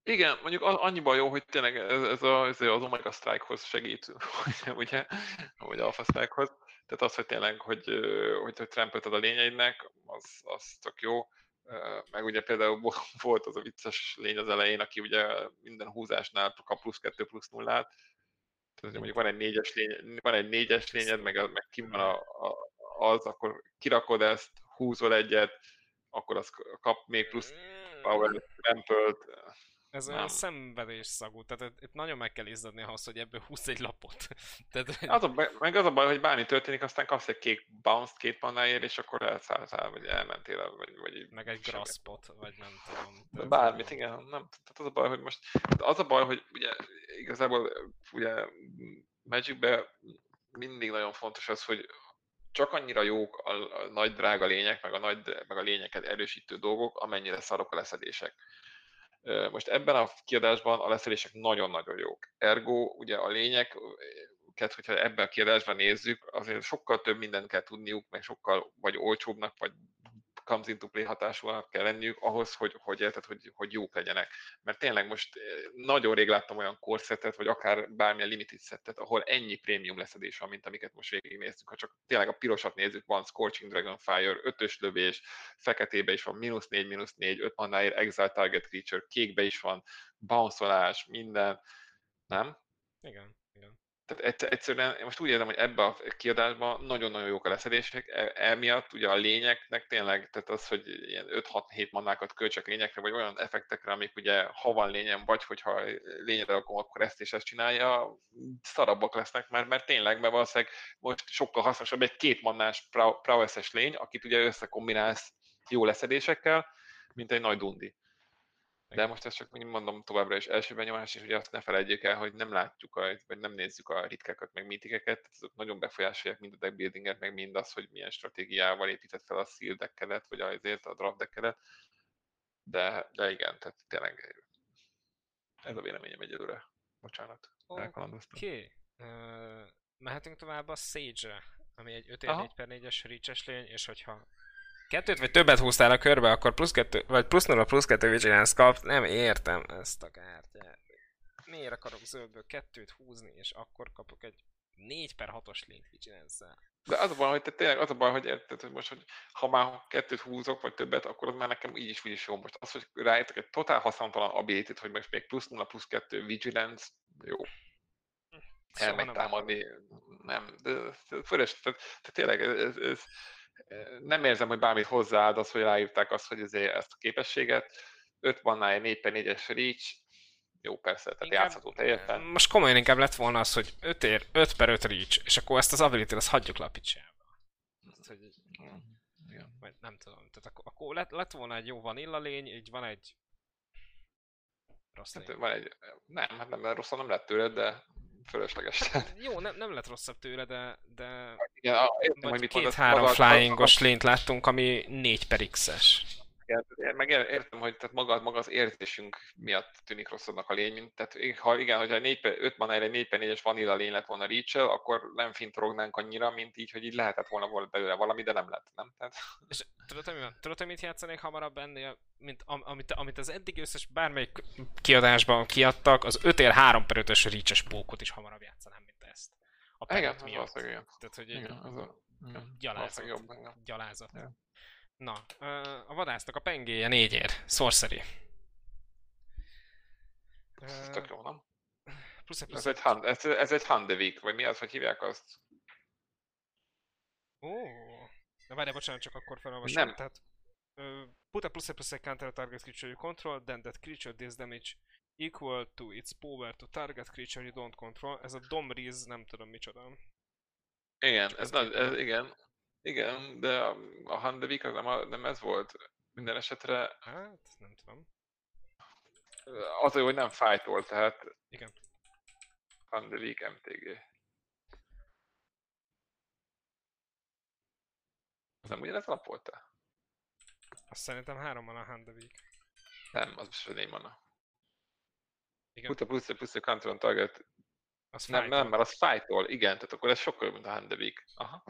Igen, mondjuk annyiban jó, hogy tényleg ez, ez a, ez az Omega Strike-hoz segít, ugye, ugye, vagy Alpha Strike-hoz. Tehát az, hogy tényleg, hogy, hogy, hogy trampoltad a lényeidnek, az, az tök jó. Meg ugye például vo- volt az a vicces lény az elején, aki ugye minden húzásnál kap plusz 2 plusz nullát. Tehát, mondjuk van egy négyes, lény, van egy négyes lényed, meg, meg ki van a, a, az, akkor kirakod ezt, húzol egyet, akkor az kap még plusz power trampölt. Ez Nem. olyan szenvedés szagú, tehát itt- nagyon meg kell izzadni ahhoz, hogy ebből húsz egy lapot. tehát, hogy- Az a baj, meg az a baj, hogy bármi történik, aztán kapsz egy kék bounce két manáért, és akkor elszálltál, vagy elmentél, el, vagy, vagy meg egy graspot, vagy nem tudom. De bármit, igen, nem. Tehát az a baj, hogy most, az a baj, hogy ugye igazából ugye Magicbe mindig nagyon fontos az, hogy csak annyira jók a, a nagy drága lények, meg a, nagy, meg a lényeket erősítő dolgok, amennyire szarok a leszedések. Most ebben a kiadásban a leszedések nagyon-nagyon jók. Ergo, ugye a lényeket, hogyha ebben a kiadásban nézzük, azért sokkal több mindent kell tudniuk, meg sokkal vagy olcsóbbnak, vagy comes into play hatásúnak kell lenniük ahhoz, hogy, hogy érted, hogy, hogy jók legyenek. Mert tényleg most eh, nagyon rég láttam olyan korszettet, vagy akár bármilyen limited szettet, ahol ennyi prémium leszedés van, mint amiket most végignéztük. Ha csak tényleg a pirosat nézzük, van Scorching Dragonfire, ötös lövés, feketébe is van, mínusz 4, mínusz 4, 5 manáért Exile Target Creature, kékbe is van, bounceolás, minden. Nem? Igen. Tehát egyszer- egyszerűen most úgy érzem, hogy ebbe a kiadásban nagyon-nagyon jók a leszedések, e- emiatt ugye a lényeknek tényleg, tehát az, hogy ilyen 5-6-7 mannákat költsek lényekre, vagy olyan effektekre, amik ugye ha van lényem, vagy hogyha lényre rakom, akkor ezt és ezt csinálja, szarabbak lesznek, mert, mert tényleg, mert valószínűleg most sokkal hasznosabb egy két mannás prowess-es lény, akit ugye összekombinálsz jó leszedésekkel, mint egy nagy dundi. De most ezt csak mondom továbbra is első benyomás, és ugye azt ne felejtjük el, hogy nem látjuk, a, vagy nem nézzük a ritkákat, meg mítikeket, tehát azok nagyon befolyásolják mind a deckbuildinget, meg mind az, hogy milyen stratégiával épített fel a seal deckedet, vagy azért a draft deckedet. De, de igen, tehát tényleg ez a véleményem egyelőre. Bocsánat, elkalandoztam. Oké. Okay. mehetünk tovább a Sage-re, ami egy 5 Aha. 4 per 4-es reach lény, és hogyha kettőt vagy többet húztál a körbe, akkor plusz kettő, vagy plusz nulla plusz kettő vigilance kapsz. Nem értem ezt a kártyát. Miért akarok zöldből kettőt húzni, és akkor kapok egy 4 per 6-os lényt vigilance De az a baj, hogy te tényleg az a baj, hogy érted, hogy most, hogy ha már kettőt húzok, vagy többet, akkor az már nekem így is, úgy is jó. Most az, hogy rájöttek egy totál haszontalan ability hogy most még plusz nulla, plusz kettő vigilance, jó, elmegy nem támadni, nem, de de tehát tényleg ez, ez, ez, nem érzem, hogy bármit hozzáad az, hogy ráírták azt, hogy ezért ezt a képességet, 5 mannája 4 per 4-es reach, jó persze, tehát Inkább- játszható teljesen. Most komolyan inkább lett volna az, hogy 5 ér, 5 per 5 reach, és akkor ezt az ability azt hagyjuk le a picsába. Hogy Igen. vagy nem tudom, tehát akkor, akkor lett, lett volna egy jó vanilla lény, így van egy rossz Hát lény. van egy, nem, hát nem, rosszul nem lett tőled, de fölösleges. Jó, nem, nem lett rosszabb tőle, de, de Igen, a, értem, hogy mit két-három flyingos lényt láttunk, ami 4 per X-es. Igen, meg ér- értem, hogy tehát maga, maga az érzésünk miatt tűnik rosszabbnak a lény, mint, tehát ha igen, hogyha 4 per, 5 manára egy 4 per 4-es vanilla lény lett volna reach akkor nem fintorognánk annyira, mint így, hogy így lehetett volna volt belőle valami, de nem lett, nem? Tehát, És tudod, hogy? Tudod, hogy mit játszanék hamarabb ennél, mint am, amit, amit az eddig összes bármelyik kiadásban kiadtak, az 5 ér 3 per 5-ös reach pókot is hamarabb játszanám, mint ezt. A igen, miatt. igen. Tehát, hogy egy Igen, az a, igen, gyalázat. jobb, igen. gyalázat. Na, a vadásznak a pengéje 4 ér. Sorcery. Ez tök jó, nem? Plusz egy Ez plusz egy, hand, ez, ez egy handevik, vagy mi az, hogy hívják azt? Ó, de várjál, bocsánat, csak akkor felolvasom. Nem. Tehát, uh, put a plus a plus a counter a target creature you control, then that creature deals damage equal to its power to target creature you don't control. Ez a Domriz, nem tudom micsoda. Igen, ez ez, nagy, ez igen, igen, de a, a handevik az nem, a, nem ez volt. Minden esetre Hát, nem tudom. az, hogy nem fájtól, tehát Igen. handevik MTG. Az nem ugyanez alap volt-e? Azt szerintem három van a Handevik. Nem, az most négy mana. Igen. Put a plusz, plusz a control target. Az Nem, nem, mert az fájtól, igen, tehát akkor ez sokkal jobb, mint a handevik. Aha.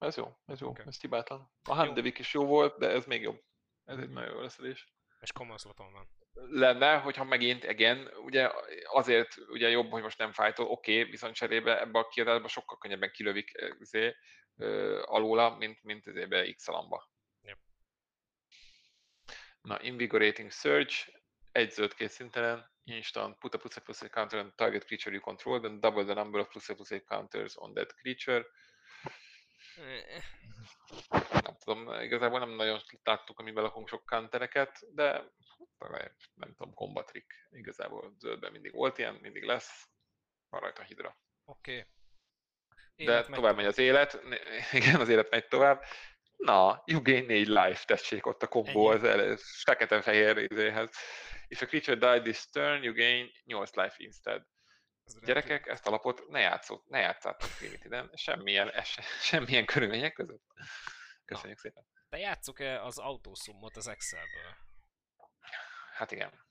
Ez jó, ez jó, Oké. ez hibátlan. A Handevik is jó volt, de ez még jobb. Ez egy nagyon jó leszedés. És common sloton van. lenne, hogyha megint, igen, ugye azért ugye jobb, hogy most nem fájtol, oké, okay, viszont cserébe ebbe a kiadásba sokkal könnyebben kilövik eh, izé, ö, alóla, mint, mint ezébe x alamba. Yep. Na, Invigorating Surge, egy zöld két szintelen, instant, put a plus a plus a counter on target creature you control, then double the number of plus a plus a counters on that creature. Nem tudom, igazából nem nagyon láttuk, amiben lakunk sok countereket, de nem tudom, combatrik igazából zöldben mindig volt ilyen, mindig lesz, van rajta hidra. Oké. De tovább megy az élet, igen, az élet megy tovább. Na, you gain 4 life, tessék ott a kombó az el, fekete-fehér izéhez. If a creature died this turn, you gain 8 life instead. Gyerekek, ezt a lapot ne játszott, ne játszátok limitiden, semmilyen, es, semmilyen körülmények között. Köszönjük Na. szépen. De játsszuk-e az autószumot az Excelből? Hát igen.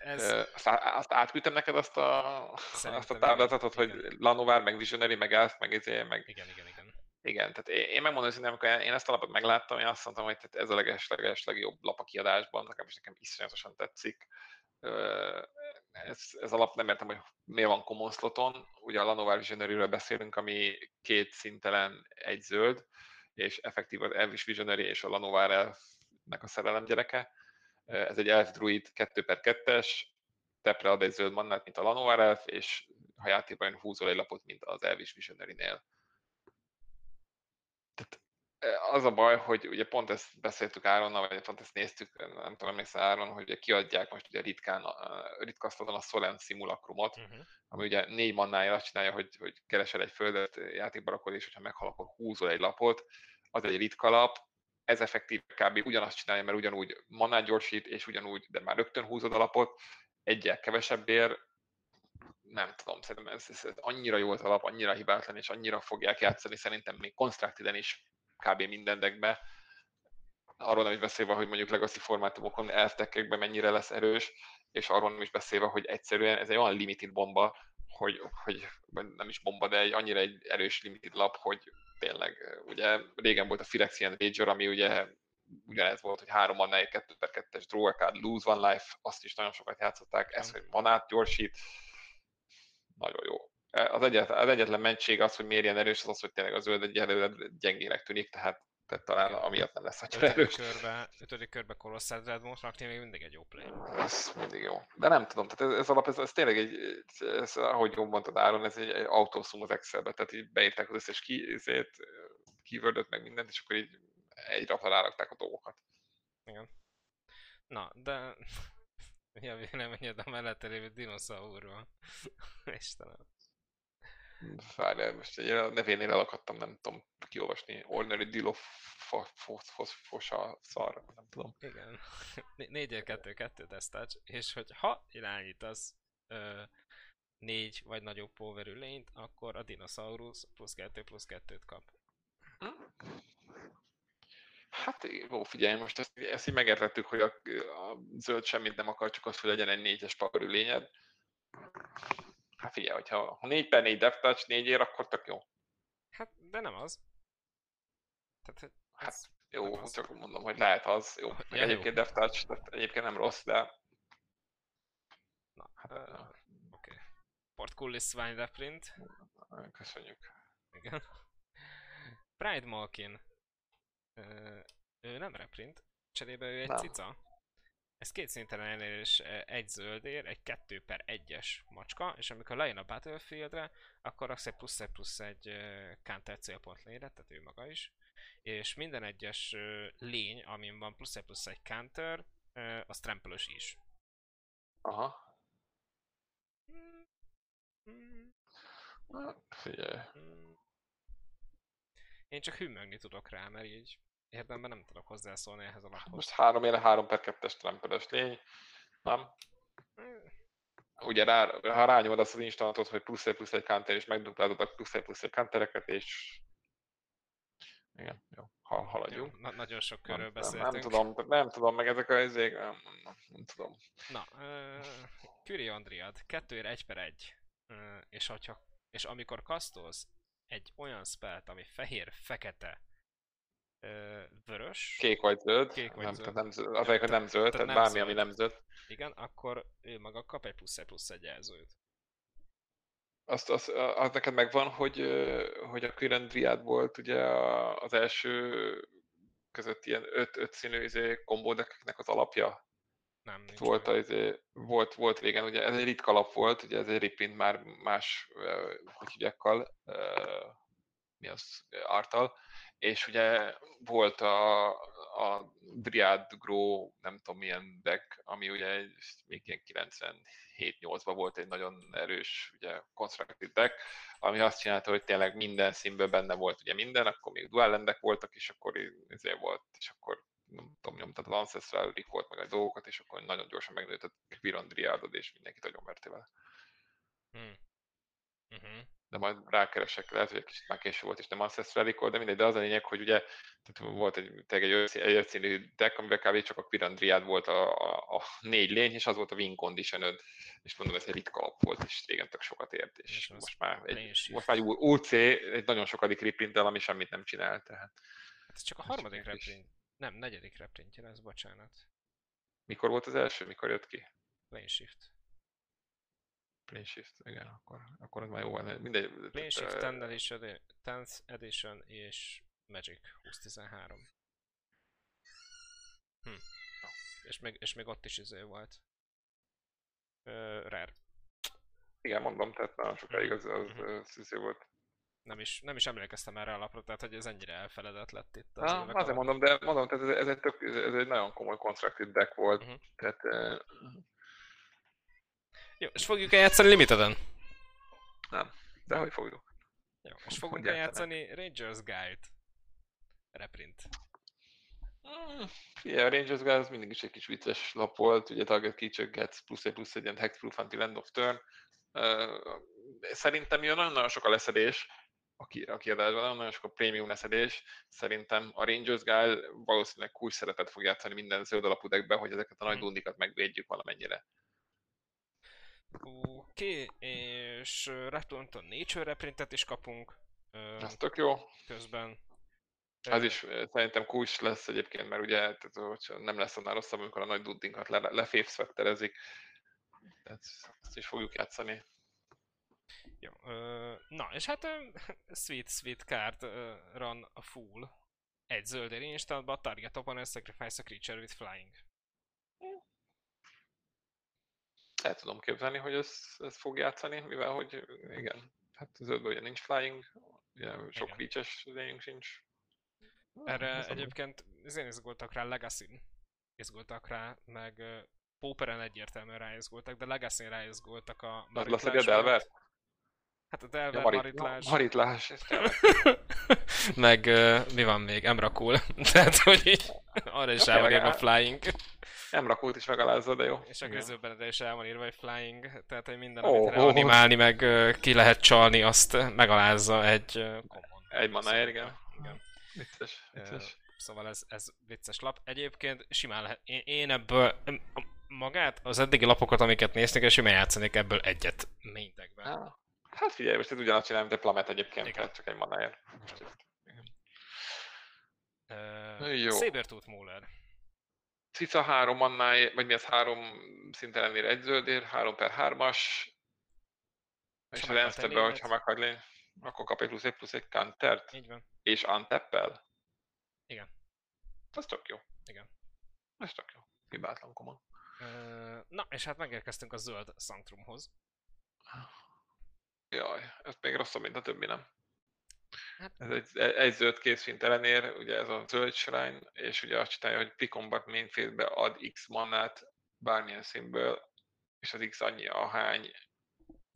Ez... Azt, azt átküldtem neked azt a, azt a táblázatot, hogy Lanovar, meg Visionary, meg Elf, meg izé, meg... Igen, igen, igen. Igen, tehát én, megmondom hogy amikor én ezt a lapot megláttam, én azt mondtam, hogy ez a leges-leges legjobb lap a kiadásban, nekem is nekem iszonyatosan tetszik. Ez, ez a lap nem értem, hogy miért van common sloton. Ugye a Lanovar Visionary-ről beszélünk, ami két szintelen, egy zöld, és effektív az Elvis Visionary és a Lanovar Elfnek a szerelem gyereke ez egy elf druid 2 per 2-es, tepre ad egy zöld mannát, mint a Lanoir elf, és ha játékban húzol egy lapot, mint az Elvis Visionary-nél. Az a baj, hogy ugye pont ezt beszéltük Áronnal, vagy pont ezt néztük, nem tudom, emlékszel Áron, hogy ugye kiadják most ugye ritkán, ritkasztaton a Solen Simulakrumot, uh-huh. ami ugye négy mannája azt csinálja, hogy, hogy keresel egy földet, játékba rakod, és hogyha meghal, akkor húzol egy lapot, az egy ritka lap, ez effektív kb. ugyanazt csinálja, mert ugyanúgy manát gyorsít, és ugyanúgy, de már rögtön húzod a lapot, egyel kevesebbért, nem tudom, szerintem ez, ez, ez annyira jó az alap, annyira hibátlan, és annyira fogják játszani, szerintem még Constructed-en is kb. minden deckbe. Arról nem is beszélve, hogy mondjuk legacy formátumokon elftekekben mennyire lesz erős, és arról nem is beszélve, hogy egyszerűen ez egy olyan limited bomba, hogy, hogy nem is bomba, de egy annyira egy erős limited lap, hogy tényleg, ugye régen volt a Phyrexian Rager, ami ugye ugyanez volt, hogy három mannáig 2 per 2-es draw card, lose one life, azt is nagyon sokat játszották, ez, hogy manát gyorsít, nagyon jó. Az egyetlen, az egyetlen mentség az, hogy miért ilyen erős, az az, hogy tényleg a zöld egyelőre gyengének tűnik, tehát, tehát talán amiatt nem lesz annyira erős. Körbe, ötödik körbe Colossal Dreadmont rakni még mindig egy jó play. Ez mindig jó. De nem tudom, tehát ez, ez alap, ez, ez tényleg egy, ez, ahogy jól mondtad Áron, ez egy, egy autószum az Excelbe, tehát így beírták az összes ki, ezért, keywordöt, meg mindent, és akkor így egy rapra rárakták a dolgokat. Igen. Na, de mi a véleményed a mellette lévő dinoszauról? Istenem. Várjál, most egy a nevénél elakadtam, nem tudom kiolvasni. Ordinary Dilophosa szar, nem tudom. Igen. 4 2 2 tesztács, és hogy ha irányítasz ö, négy vagy nagyobb powerű lényt, akkor a dinoszaurusz plusz 2 plusz 2-t kap. Hát jó, figyelj, most ezt, ezt így megértettük, hogy a, a zöld semmit nem akar, csak az, hogy legyen egy négyes powerű lényed. Hát figyelj, hogyha ha 4 per 4 death touch 4 ér, akkor tök jó. Hát, de nem az. Tehát, hát jó, az. csak mondom, hogy lehet az. Jó, ja, egyébként jó. death touch, tehát egyébként nem rossz, de... Na, hát, uh, oké. Okay. Portcullis Swine reprint. Köszönjük. Igen. Pride Malkin. Uh, ő nem reprint, cserébe ő egy nem. cica. Ez két szinten elérés egy zöldér, egy 2 per 1-es macska, és amikor lejön a Battlefieldre, akkor raksz egy plusz egy plusz egy counter célpont lényre, tehát ő maga is. És minden egyes lény, amin van plusz egy plusz egy counter, az trampelős is. Aha. Na, figyelj. Én csak hümmögni tudok rá, mert így érdemben nem tudok hozzászólni ehhez a laphoz. Most 3 éle 3 per 2-es trampeles lény, nem? Ugye rá, ha rányomod azt az instantot, hogy plusz egy plusz egy counter, és megduplázod a plusz egy plusz egy countereket, és igen, jó, ha, haladjunk. Jó, na, nagyon sok körről nem, beszéltünk. Nem, nem, tudom, nem tudom, meg ezek a izék, nem, nem, nem tudom. Na, uh, Andriad, 2 1 per 1. Uh, és, hogyha, és amikor kasztolsz egy olyan spelt, ami fehér, fekete, ö, vörös, Kék vagy zöld. Kék vagy nem, zöld. Tehát nem. Az hogy nem zöld, tehát bármi, ami zöld. nem zöld. igen, akkor ő maga kap egy plusz egy plusz egy jelzőt. Azt, az, az neked megvan, hogy, hogy a Quirin Dryad volt ugye az első között ilyen 5-5 színű izé, kombódeknek az alapja. Nem, nincs Volt, meg. a, izé, volt, volt régen, ugye ez egy ritka lap volt, ugye ez egy reprint már más, hogy hívják kal, ö, mi az, artal, és ugye volt a, a Dryad Grow, nem tudom milyen deck, ami ugye még ilyen 97-8-ban volt egy nagyon erős, ugye constructed deck, ami azt csinálta, hogy tényleg minden színből benne volt ugye minden, akkor még dual landek voltak, és akkor ezért volt, és akkor nem tudom, nyomtad az Ancestral Recall meg a dolgokat, és akkor nagyon gyorsan megnőtt a Quiron Dryadod, és mindenkit nagyon mertél vele. Hm. Uh-huh. De majd rákeresek, lehet, hogy egy kicsit már késő volt, és nem Ancestral Recall, de mindegy, de az a lényeg, hogy ugye tehát volt egy, egy egy ötszínű deck, amiben kb. csak a Quiron Dryad volt a, a, a, négy lény, és az volt a win condition és mondom, ez egy ritka alap volt, és régen tök sokat ért, és És most már, egy, most már egy UC, egy nagyon sokadik reprinttel, ami semmit nem csinál, tehát Hát ez csak a harmadik reprint. Nem, negyedik reprintje lesz, bocsánat. mikor volt az első, mikor jött ki? Plane shift. Plane Shift, igen, akkor, akkor az már jó van. Mindegy. Plane shift, ö, 10th edition, 10th edition és Magic 2013. Hm. És még, és még ott is izé volt. Ö, rare. Igen, mondom, tehát nagyon sokáig az, az, Mhm. az, az volt. Nem is, nem is emlékeztem erre a lapra, tehát hogy ez ennyire elfeledett lett itt az évek azért mondom, de mondom, tehát ez, ez, egy, tök, ez, egy nagyon komoly constructed deck volt. Mhm. Tehát uh, Jó, és fogjuk eljátszani Limiteden? nem, de hogy fogjuk. Jó, és fogunk Hogy eljátszani Rangers Guide. Reprint. Mm, Figyelj, a Rangers Guide az mindig is egy kis vicces lap volt, ugye target gets plusz egy plusz egy ilyen hexproof until end of turn. Uh, szerintem jön nagyon-nagyon sok a leszedés a, ki, a kiadásban, nagyon-nagyon sok a prémium leszedés. Szerintem a Rangers Guide valószínűleg kulcs szerepet fog játszani minden zöld alapú deckben, hogy ezeket a nagy Mhm. dundikat megvédjük valamennyire. Oké, és ö, Return to Nature reprintet is kapunk Ez tök jó. közben. Ö, is szerintem kulcs lesz egyébként, mert ugye tehát, hogy nem lesz annál rosszabb, amikor a nagy dundinkat le, leféfszvekterezik. Tehát ezt is fogjuk játszani. Jó, ö, na, és hát ö, Sweet Sweet Card ö, run a full. Egy zöld ér instantba, a target opponent sacrifice a creature with flying. El tudom képzelni, hogy ez, ez fog játszani, mivel hogy igen, hát zöldben ugye nincs flying, ugye sok reach-es lényünk sincs. Erre Ez amúgy- egyébként ezért izgultak rá legacy izgultak rá, meg ö, Pauperen egyértelműen ráizgultak, de legacy ráizgultak a Az lesz egy a Maritlás Delver? Hát a Delver, Ja, marit, Maritlás. maritlás, ez tényleg. meg mi van még? Emrakul. Tehát, hogy így arra is Ja, el van írva flying. Emrakult is megalázza, de jó. És a közőben is el van írva, hogy flying. Tehát, hogy minden, Ó, amit ó. reanimálni, meg ki lehet csalni, azt megalázza egy common. Egy manáért, igen. igen. Vicces, vicces. Szóval ez, ez vicces lap. Egyébként simán lehet. Én, én ebből a- magát, az eddigi lapokat, amiket néztük, és simán játszanék ebből egyet. Ah. Hát figyelj, most ez ugyanazt csinálom, mint egy plamet egyébként, Igen. csak egy manáért. Uh, Jó. Sabertooth Mauler. Cica három mannáért, vagy mi az három szintelennél egy zöldér, három per hármas, És és ha a lényet? hogyha meghalt lény, akkor kap egy plusz egy plusz egy countert, Így van. és untappel. Igen. Az tök jó. Igen. Ez tök jó. Hibátlan komon. Uh, na, és hát megérkeztünk a zöld Sanctrumhoz. Jaj, ez még rosszabb, mint a többi, nem? Hát- Ez egy, egy zöld készfint ellenér, ugye ez a zöld shrine, és ugye azt csinálja, hogy Picombat main phase-be ad X manát bármilyen színből, és az X annyi, ahány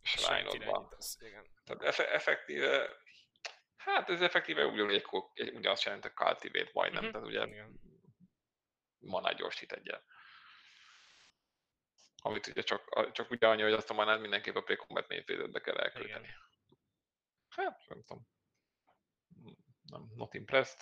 shrine van. Tehát effektíve, hát ez effektíve ugyanúgy egy, ugyanazt jelent a cultivate majdnem, Mhm, tehát ugye manát gyorsít egyel. Amit ugye csak, csak ugye annyi, hogy azt a manát mindenképp a pre-combat main phase-be kell elkölteni. Hát, nem tudom. Nem, not impressed.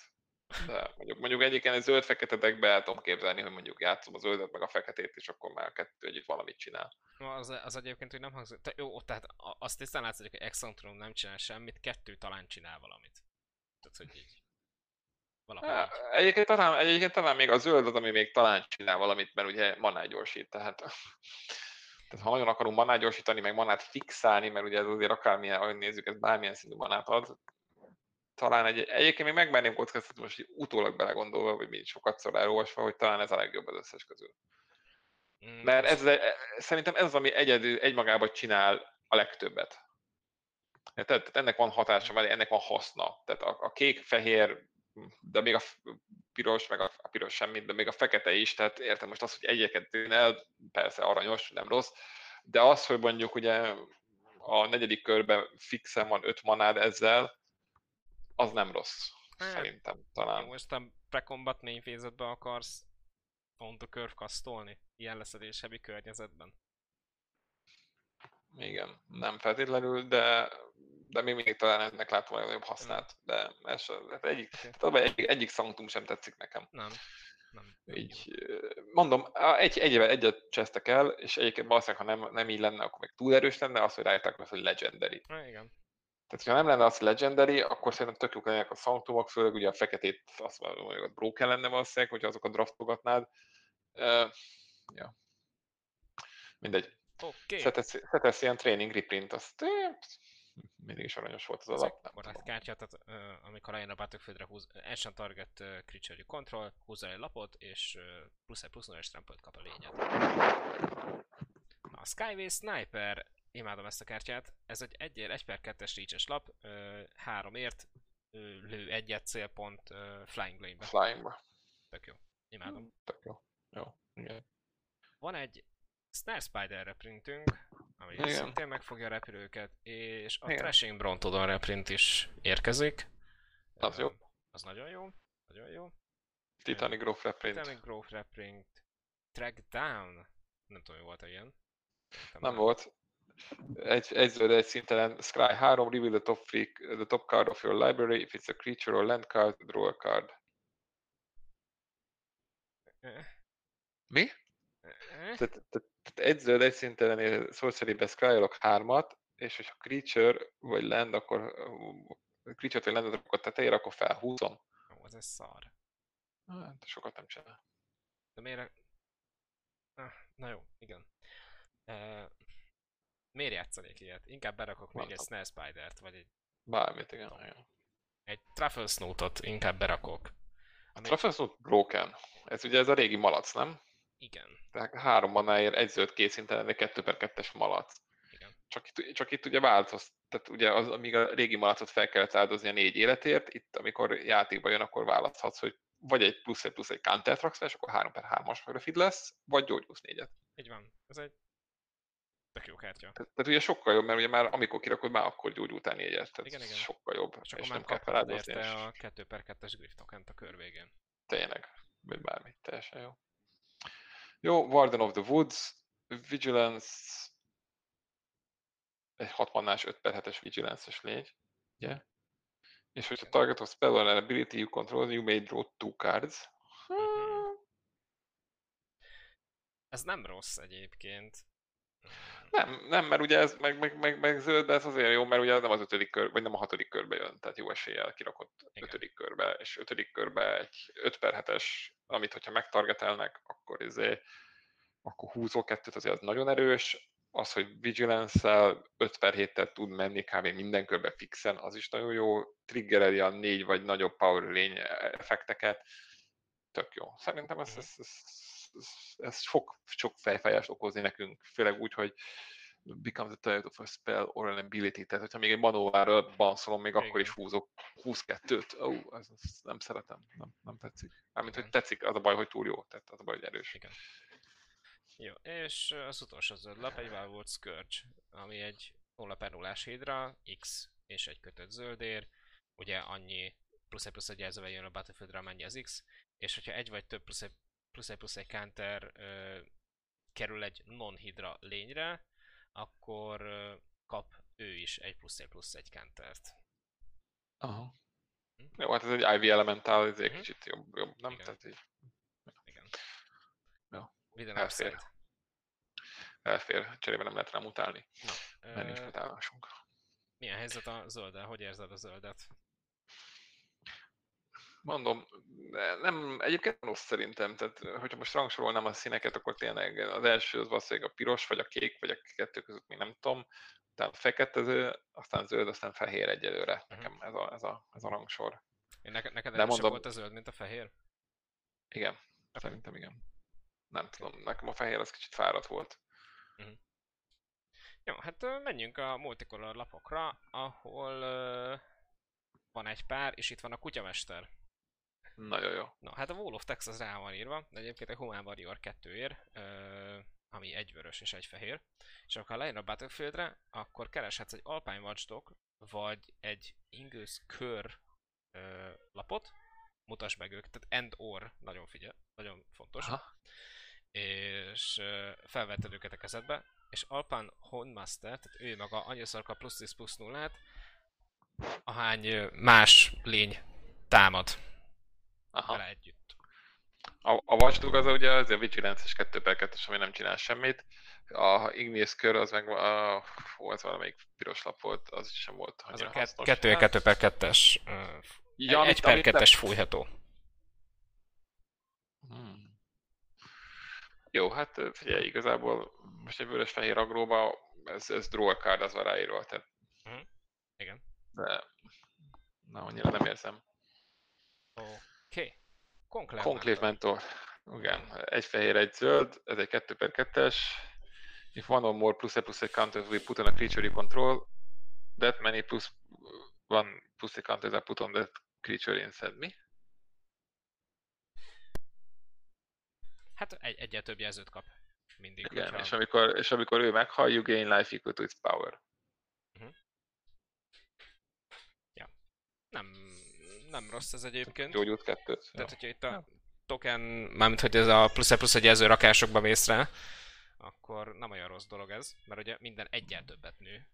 De mondjuk, mondjuk egyiken egy zöld-fekete deckbe el tudom képzelni, hogy mondjuk játszom a zöldet meg a feketét, és akkor már a kettő együtt valamit csinál. Az, az egyébként, hogy nem hangzik. Te, jó, tehát azt tisztán látszik, hogy Exantron nem csinál semmit, kettő talán csinál valamit. Tehát, hogy így. Valahogy. Egyébként talán, egyébként talán még a zöld az, ami még talán csinál valamit, mert ugye manát gyorsít, tehát, tehát ha nagyon akarunk manát gyorsítani, meg manát fixálni, mert ugye ez azért akármilyen, ahogy nézzük, ez bármilyen szintű manát ad, talán egy, egyébként még megmerném kockáztatni most így utólag belegondolva, vagy mind sokat elolvasva, hogy talán ez a legjobb az összes közül. Mm, Mert ez, ez, szerintem ez az, ami egyedül, egymagában csinál a legtöbbet. Tehát, tehát ennek van hatása, vagy ennek van haszna. Tehát a, a kék, fehér, de még a piros, meg a, a piros semmit, de még a fekete is, tehát értem most azt, hogy egyeket tűn el, persze aranyos, nem rossz, de az, hogy mondjuk ugye a negyedik körben fixen van öt manád ezzel, az nem rossz. Hát, szerintem talán. Most a pre-combat main akarsz on the curve kasztolni? Ilyen leszedéshebi környezetben? Igen, nem feltétlenül, de, de még mindig talán ennek látom a legnagyobb hasznát. De ez, hát egyik, okay. egyik, egyik szanktum sem tetszik nekem. Nem. Nem. Így, mondom, egy, egy egyet csesztek el, és egyébként valószínűleg, ha nem, nem így lenne, akkor még túl erős lenne, az, hogy rájöttek hogy Legendary. Ha, igen. Tehát, ha nem lenne az Legendary, akkor szerintem tök jók lennének a szanktumok, főleg ugye a feketét, azt mondom, hogy a broken lenne valószínűleg, hogyha azokat draftolgatnád. Uh, ja. Mindegy. Oké. Okay. Szetesz ilyen training reprint, azt mindig is aranyos volt az alap. Akkor a kártyát, tehát, uh, amikor eljön a Battlefieldre húz, action target uh, creature control, húzza egy lapot, és uh, plusz egy plusz 0 trampot kap a lényed. A Skyway Sniper, imádom ezt a kártyát, ez egy 1 1 per 2-es reach lap, uh, ért, lő egyet célpont Flying Blade-be. Flying-be. Tök jó. Imádom. Tök jó. Jó. Igen. Van egy Snare Spider reprintünk, ami Igen. szintén megfogja a repülőket, és a Igen. Thrashing Brontodon reprint is érkezik. Az jó. Az nagyon jó. Nagyon jó. Titanic Grove reprint. Titanic Grove reprint. Track Down. Nem tudom, hogy volt-e ilyen. Nem, nem volt. Egy, egy zöld, egy szintelen. Scry 3, reveal the top, freak, the top card of your library. If it's a creature or land card, draw a card. Mi? Tehát, tehát, tehát egy zöld, egy szinten sorcery-be scryolok hármat, és hogyha creature vagy land, akkor creature vagy landet akkor tetejére, akkor felhúzom. Ó, ez egy szar. Hát, sokat nem csinál. De miért? Ah, na jó, igen. Uh, miért játszanék ilyet? Inkább berakok még egy Snare Spider-t, vagy egy... Bármit, igen. igen. Egy Truffle Snoot-ot inkább berakok. Ami... Truffle Snoot broken. Ez ugye ez a régi malac, nem? Igen. Tehát három manáért egy zöld készinten, de kettő per kettes malac. Igen. Csak itt, csak itt ugye változ, tehát ugye az, amíg a régi malacot fel kellett áldozni a négy életért, itt amikor játékba jön, akkor választhatsz, hogy vagy egy plusz egy plusz egy counter és akkor 3 per 3-as refid lesz, vagy gyógyulsz négyet. Így van. Ez egy tök jó kártya. Tehát, tehát ugye sokkal jobb, mert ugye már amikor kirakod, már akkor gyógyultál négyet. Tehát igen, igen. sokkal jobb. És, és nem kell feláldozni. a 2 per 2-es grift a kör végén. Tényleg. Vagy bármi. Teljesen jó. Jó, Warden of the Woods, Vigilance, egy 6 mannás 5 per 7-es Vigilance-es légy, ugye? És hogyha target of spell or ability you control, you may draw two cards. Mhm. Ez nem rossz egyébként. Nem, nem, mert ugye ez meg, meg, meg, meg zöld, de ez azért jó, mert ugye nem az ötödik kör, vagy nem a hatodik körbe jön, tehát jó eséllyel kirakott Igen. ötödik körbe, és ötödik körbe egy 5 per 7-es, amit hogyha megtargetelnek, akkor izé, akkor húzó kettőt azért az nagyon erős, az, hogy Vigilance-szel 5 per 7 tud menni kb. minden körbe fixen, az is nagyon jó, triggereli a négy vagy nagyobb power lény effekteket, tök jó. Szerintem ez, ez, ez, ez, ez sok, sok fejfájást okozni nekünk, főleg úgy, hogy becomes the target of a spell or an ability, tehát hogyha még egy manóvára banszolom, még Igen. akkor is húzok 22-t. Ó, oh, ez, ez, nem szeretem, nem, nem tetszik. Mármint, hogy tetszik, az a baj, hogy túl jó, tehát az a baj, hogy erős. Igen. Jó, és az utolsó zöld lap egy Valvolt Scourge, ami egy 0 per 0 hídra, X és egy kötött zöldér, ugye annyi plusz egy plusz egy jelzővel jön a Battlefieldre, amennyi az X, és hogyha egy vagy több plusz egy plusz egy, plusz egy counter ö, kerül egy non-hidra lényre, akkor ö, kap ő is egy plusz egy plusz egy countert. Aha. Jó, hát ez egy IV Elemental, ez egy Mhm. kicsit jobb, jobb nem? Igen. Tehát így Igen. Jó. Minden Elfér. elfér, cserébe nem lehet rá mutálni, mert nincs Ö, mutálásunk. milyen helyzet a zölddel? Hogy érzed a zöldet? Mondom, nem, egyébként rossz szerintem, tehát hogyha most rangsorolnám a színeket, akkor tényleg az első az valószínűleg a piros, vagy a kék, vagy a kettő között még nem tudom, utána fekete, aztán zöld, aztán fehér egyelőre. Nekem ez a, ez a, ez a rangsor. Én neked, neked De mondom- volt a zöld, mint a fehér? Igen, szerintem igen. Nem tudom, nekem a fehér az kicsit fáradt volt. Jó, hát menjünk a multicolor lapokra, ahol ö, van egy pár, és itt van a kutyamester. Nagyon jó. Na, hát a Wall of Texas rá van írva, de egyébként a Human Warrior 2 ér, ö, ami egy vörös és egy fehér. És akkor ha lejön a Battlefieldre, akkor kereshetsz egy Alpine Watchdog, vagy egy Ingus Kör ö, lapot, mutasd meg őket, tehát end or, nagyon figyel, nagyon fontos. Aha. És ö, felvetted őket a kezedbe, és Alpine Hornmaster, tehát ő maga annyiszor kap plusz 10 plusz 0 ahány más lény támad Aha. vele együtt. A, a Watchdog az ugye az a Vigilance és 2 per 2 ami nem csinál semmit. A Ignis kör az meg a, hú, ez valamelyik piros lap volt, az sem volt Az annyira a kett- hasznos. kettő, Hát, kettő per kettes, ö, ja, egy amit- per amit nem- kettes fújható. Hmm. Jó, hát figyelj, igazából most egy vörös-fehér agróba ez, ez draw card, az van ráírva, tehát Mhm. Igen. de na, annyira nem érzem. Oké. Okay. Conclave. Mentor. Igen, egy fehér, egy zöld, ez egy 2 per 2-es. If one or more plus a plus a counter we put on a creature you control, that many plus one plus a counter that put on that creature instead. Mi? Hát egy, egyel több jelzőt kap. Mindig. Igen, hogyha- és amikor, és amikor ő meghal, you gain life equal to its power. Nem, nem rossz ez egyébként. Gyógyult kettőt. Tehát, hogyha itt a token, mármint hogy ez a plusz plusz egy jelző rakásokba mész rá, akkor nem olyan rossz dolog ez, mert ugye minden egyel többet nő.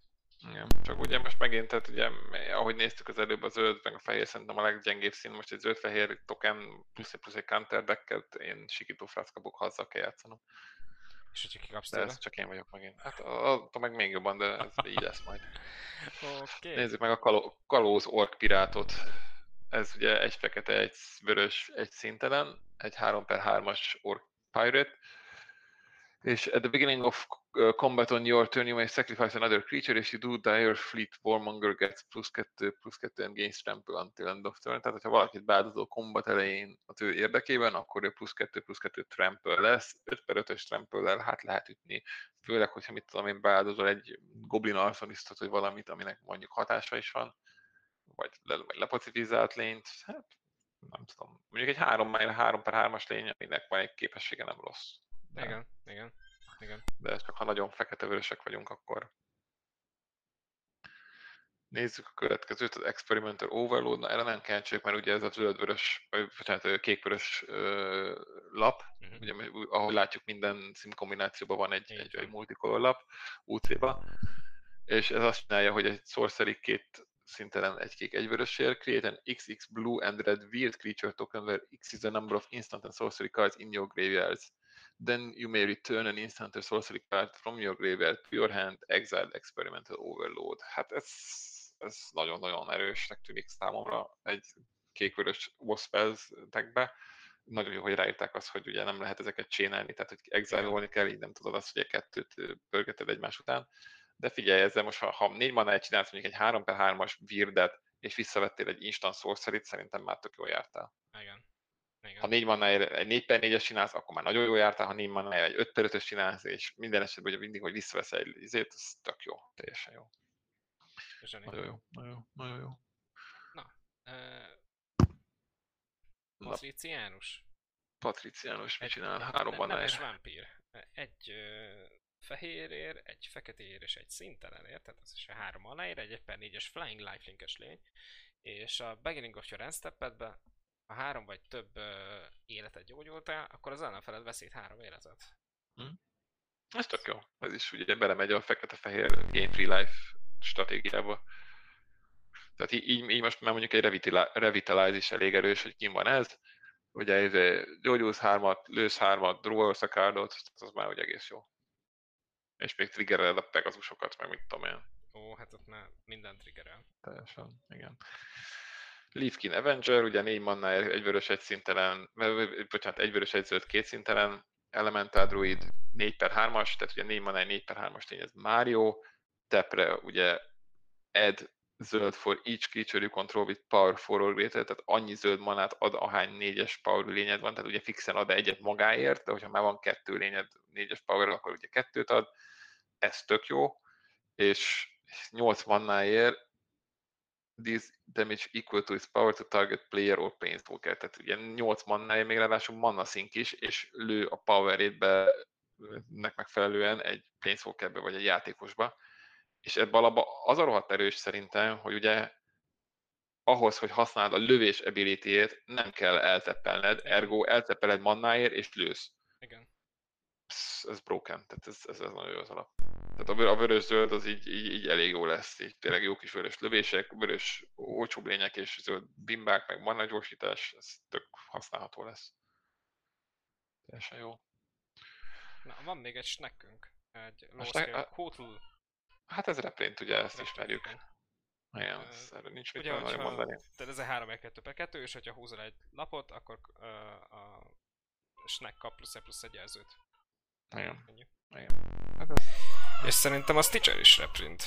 Igen, csak ugye most megint, tehát ugye, ahogy néztük az előbb, a zöld meg a fehér szerintem a leggyengébb szín, most egy zöld-fehér token plusz egy plusz egy counter decket, én sikító frác kapok, ha azzal kell játszanom. És hogyha kikapsz tőle. ez csak én vagyok megint. Hát attól meg még jobban, de ez így lesz majd. Oké. Nézzük meg a kaló, kalóz ork pirátot. Ez ugye egy fekete, egy vörös, egy szintelen, egy 3 per 3-as ork pirate. És at the beginning of combat on your turn, you may sacrifice another creature, if you do, dire fleet warmonger gets plusz 2, plusz 2 and gains trample until end of turn. Tehát, hogyha valakit beáldozol combat elején az ő érdekében, akkor ő plusz 2, plusz 2 trample lesz. 5 per 5-ös trample hát lehet ütni. Főleg, hogyha mit tudom én, beáldozol egy goblin arsonistot, vagy valamit, aminek mondjuk hatása is van, vagy, le, vagy lepacifizált lényt, hát nem tudom. Mondjuk egy 3 3 per 3-as lény, aminek van egy képessége, nem rossz. De- Igen, igen. Igen. de csak ha nagyon fekete-vörösek vagyunk, akkor Nézzük a következőt, az Experimenter Overload, na erre nem kíváncsiak, mert ugye ez a zöld-vörös, vagy bocsánat, kék-vörös lap, Mhm. ugye ahogy látjuk minden sim kombinációban van egy, egy, egy multicolor lap, UC-ba, és ez azt csinálja, hogy egy sorcery két szintelen egy kék egy vörösért, create an XX blue and red weird creature token where X is the number of instant and sorcery cards in your graveyards. Then you may return an instant or sorcery card from your graveyard to your hand, exiled experimental overload. Hát ez, ez nagyon-nagyon erősnek tűnik számomra egy kék-vörös spells deckbe. Nagyon jó, hogy ráírták azt, hogy ugye nem lehet ezeket csinálni, tehát hogy exilolni kell, így nem tudod azt, hogy a kettőt pörgeted egymás után. De figyelj, ezzel most, ha, ha négy manáját csinálsz mondjuk egy 3 per 3-as weirdet, és visszavettél egy instant sorcery szerintem már tök jól jártál. Igen. Igen. Ha 4 manáért egy 4 per 4-es csinálsz, akkor már nagyon jól jártál, ha 4 manáért egy 5 per 5-ös csinálsz, és minden esetben ugye mindig, hogy visszavesz egy izét, ez tök jó, teljesen jó. Zseni. Nagyon jó, nagyon jó, nagyon jó. Na, Patriciánus. Patriciánus mit csinál? egy Három ne- Nemes manáért. vámpír. Egy ö, fehérér, egy feketér és egy szintelenért, tehát az is a három aláír, egy 1 per 4-es flying lifelinkes lény, és a beginning of your end stepedbe, ha három vagy több ö, életet gyógyultál, akkor az ellenfeled veszít három életet. Ez tök jó. Ez is ugye belemegy a fekete-fehér Game Free Life stratégiába. Tehát így, így most már mondjuk egy revitalize is elég erős, hogy kim van ez. Ugye ez gyógyulsz hármat, lősz hármat, drawers a cardot, az már úgy egész jó. És még triggereled a Pegasusokat, meg mit tudom én. Ó, hát ott már minden triggerel. Teljesen, igen. Leafkin Avenger, ugye négy manna egy vörös egy szintelen, bocsánat, egy vörös egy zöld két szintelen, Elemental Druid 4 per 3-as, tehát ugye 4 mana 4 per 3-as tény, ez Mario, Tepre ugye Ed zöld for each creature you control with power forward greater, tehát annyi zöld manát ad, ahány négyes power lényed van, tehát ugye fixen ad egyet magáért, de hogyha már van kettő lényed négyes power akkor ugye kettőt ad, ez tök jó, és 8 mannáért this damage equal to its power to target player or planeswalker. Tehát ugye 8 mannája még ráadásul manna szink is, és lő a power nek megfelelően egy planeswalkerbe vagy egy játékosba. És ebben alapban az a rohadt erős szerintem, hogy ugye ahhoz, hogy használd a lövés ability nem kell elteppelned, ergo elteppeled mannáért és lősz. Igen. Ez, ez broken, tehát ez, ez, ez nagyon jó az alap. Tehát a, vörös-zöld az így, így, így, elég jó lesz, így tényleg jó kis vörös lövések, vörös olcsóbb lények és zöld bimbák, meg mana gyorsítás, ez tök használható lesz. Teljesen jó. Na, van még egy snackünk. Egy snack, Hotel. Hát ez reprint, ugye, ezt ismerjük. Igen, uh, erről nincs mit ugye, mondani. Tehát ez a 3 2 per 2 és hogyha húzol egy lapot, akkor uh, a snack kap plusz, plusz egy jelzőt. Igen. Igen. Hát ez... És szerintem a Stitcher is reprint.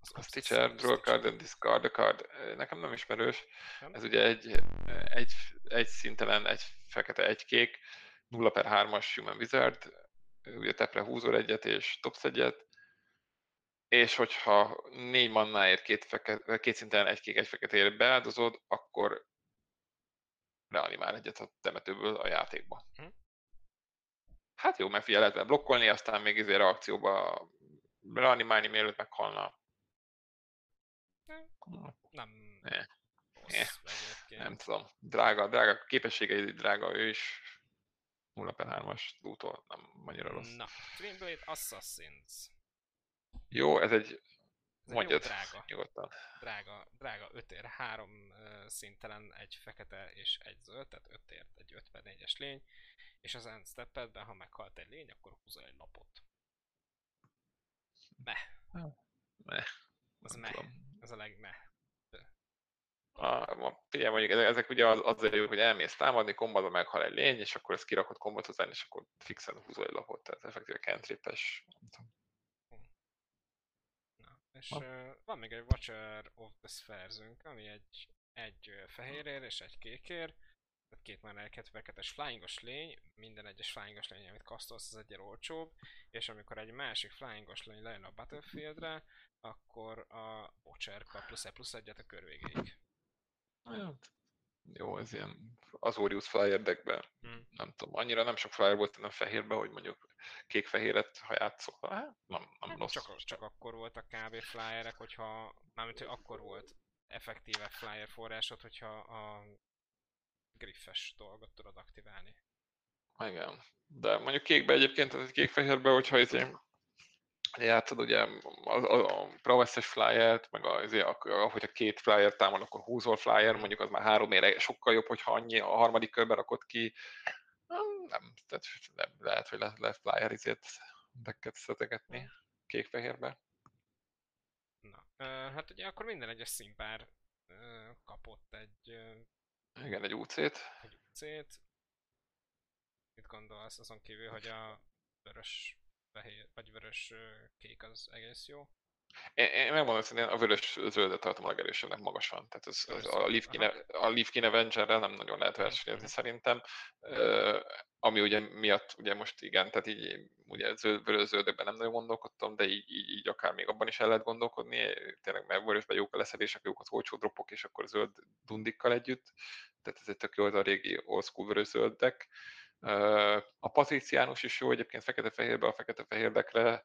Az a Stitcher, draw card and discard a card. Nekem nem ismerős. Nem? Ez ugye egy, egy, egy szintelen, egy fekete, egy kék, 0 per 3-as Human Wizard, ugye tepre húzol egyet és dobsz egyet, és hogyha négy mannáért két, fekete, két szinten egy kék, egy feketére beáldozod, akkor reanimál egyet a temetőből a játékba. Hm? Hát jó, mert figyelj, lehet blokkolni, aztán még izé reakcióba reanimálni, mielőtt meghalna. Nem. Ne. Ne. Nem tudom. Drága, drága képességei, drága ő is. 0 per 3-as útól nem annyira rossz. Na, Twinblade Assassins. Jó, ez egy... Ez mondjad, egy drága. Nyugodtan. Drága, drága 5 ér, 3 uh, szintelen, egy fekete és egy zöld, tehát 5 ért egy 54-es lény és az end stepedben, ha meghalt egy lény, akkor húzol egy lapot. Meh. Meh. Az meh. Ez a legmeh. A, figyelj, mondjuk ezek ugye az, azért jó, hogy elmész támadni, kombatban meghal egy lény, és akkor ezt kirakod kombat hozzá, és akkor fixen húzol egy lapot, tehát effektíve cantrip-es. És uh, van még egy Watcher of the spheres ami egy, egy fehérért és egy kékért, tehát két már egy feketes flyingos lény, minden egyes flyingos lény, amit kasztolsz, az egyre olcsóbb, és amikor egy másik flyingos lény lejön a Battlefieldre, akkor a Watcher kap plusz, plusz egyet a kör végéig. Hát, jó, ez ilyen Azorius flyer deckben, hmm. nem tudom, annyira nem sok flyer volt, nem fehérben, hogy mondjuk kék-fehéret, ha játszol, hát nem, nem hát, rossz. Csak, csak akkor voltak kb. flyerek, hogyha, mármint, hogy akkor volt effektíve flyer forrásod, hogyha a griffes dolgot tudod aktiválni. Igen, de mondjuk kékbe egyébként, tehát kék-fehérbe, hogyha izé játszod ugye a, a, a Pravesses flyer-t, meg a, azért, ahogy a két flyer támad, akkor húzol flyer, mondjuk az már három ére sokkal jobb, hogyha annyi a harmadik körben rakod ki. Nem, tehát nem, lehet, hogy lehet, lehet flyer izét decket szetegetni kék-fehérbe. Na, hát ugye akkor minden egyes színpár kapott egy igen, egy UC-t. Egy UC-t. Mit gondolsz azon kívül, hogy a vörös fehér, vagy vörös kék az egész jó? Én, én megmondom, hogy a vörös zöldet tartom a legerősebbnek magasan. Tehát ez, ez a, Leaf Kine, a Leaf Kine nem nagyon lehet versenyezni szerintem. Ami ugye miatt, ugye most igen, tehát így ugye zöld, vörös zöldekben nem nagyon gondolkodtam, de így, így, így, akár még abban is el lehet gondolkodni, tényleg mert vörösben jók a leszedések, jók az olcsó dropok, és akkor zöld dundikkal együtt, tehát ez egy tök jó az a régi old school vörös zöldek. A Patriciánus is jó, egyébként fekete-fehérbe, a fekete-fehérdekre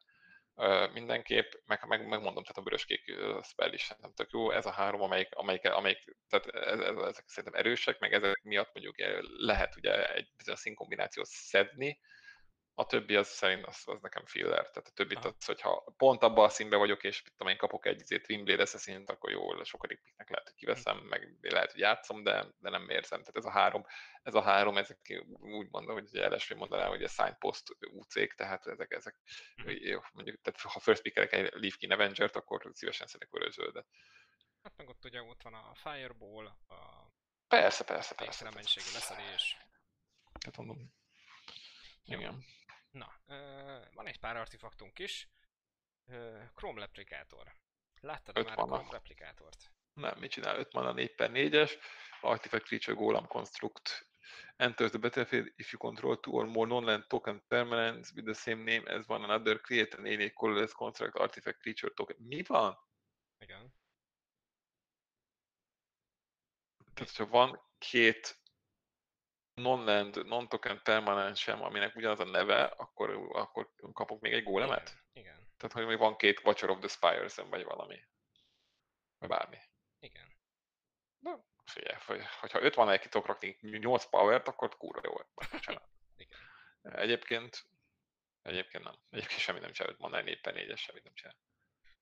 mindenképp, meg, meg, megmondom, tehát a vöröskék spell is szerintem tök jó, ez a három, amelyik, amelyik, amelyik tehát ez, ez, ezek szerintem erősek, meg ezek miatt mondjuk lehet ugye egy bizonyos színkombinációt szedni, A többi az szerint az, az nekem filler. Tehát a többit az, hogyha pont abban a színben vagyok, és mit tudom, én kapok egy izét Wimblade assassin akkor jó, sokadik piknek lehet, hogy kiveszem, meg lehet, hogy játszom, de, de nem érzem. Tehát ez a három, ez a három, ezek úgy mondom, hogy LSV mondaná, hogy a signpost UC-k, tehát ezek, ezek jó, mondjuk, tehát ha first pickelek egy Leaf King Avenger-t, akkor szívesen szeretek vörös-zöldet. Hát meg ott ugye ott van a Fireball, a Persze, persze, persze. persze. mennyiségű leszedés. Tehát mondom. Igen. Na, van egy pár artefaktunk is. Chrome replikátor. Láttad Öt már a vannak. Chrome replikátort? Nem, mit csinál? 5 mana 4 per 4-es, Artifact Creature Golem Construct. Enters the battlefield if you control two or more non-land token permanents with the same name as one another, create an alien colorless construct artifact creature token. Mi van? Igen. Tehát, hogyha van két non-land, non-token permanent sem, aminek ugyanaz a neve, akkor, akkor kapok még egy gólemet? Igen. Igen. Tehát, hogy még van két Watcher of the Spires vagy valami. Vagy bármi. Igen. Na, figyelj, hogy, hogyha 5 van egy tudok rakni 8 power-t, akkor kurva jó. Igen. Egyébként, egyébként nem. Egyébként semmi nem csinál, 5 mana, 4 per 4-es semmit nem csinál.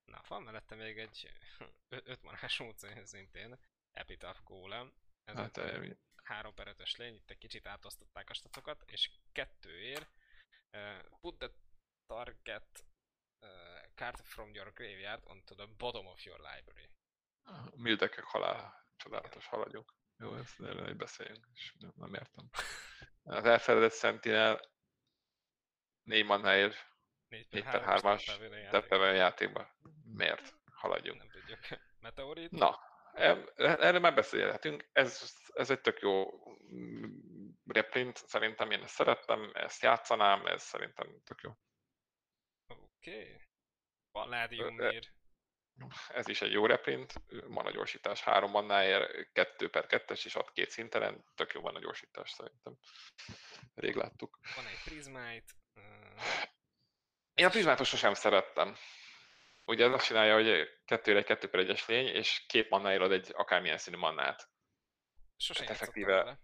Na, van mellette még egy 5 manás módszer szintén. Epitaph Golem. Ez Hát, hát, eh, 3 per 5-ös lény, itt egy kicsit átosztották a statokat, és kettőért uh, put the target uh, card from your graveyard onto the bottom of your library. Mildekek halál, csodálatos, haladjunk. Jó, ezt erről egy beszéljünk, és nem, nem értem. Az elfeledett Sentinel 4 manáért 4 4 per 3-as teppevel játékban. Miért? Haladjunk. Nem tudjuk. Meteorit? Na, erről már beszélhetünk. Ez, ez egy tök jó mm, reprint, szerintem én ezt szerettem, ezt játszanám, ez szerintem tök jó. Oké. Okay. Palladium ír. Ez is egy jó reprint, mana gyorsítás 3 mannáért, 2 per 2-es is ad két szintelen, tök jó mana gyorsítás szerintem. Rég láttuk. Van egy. Uh, Én a prizmátot sosem szerettem. Ugye ez azt csinálja, hogy kettőre egy 2 per 1-es lény, és két mannáért ad egy akármilyen színű mannát. sose Hát játszottam effektíve- vele.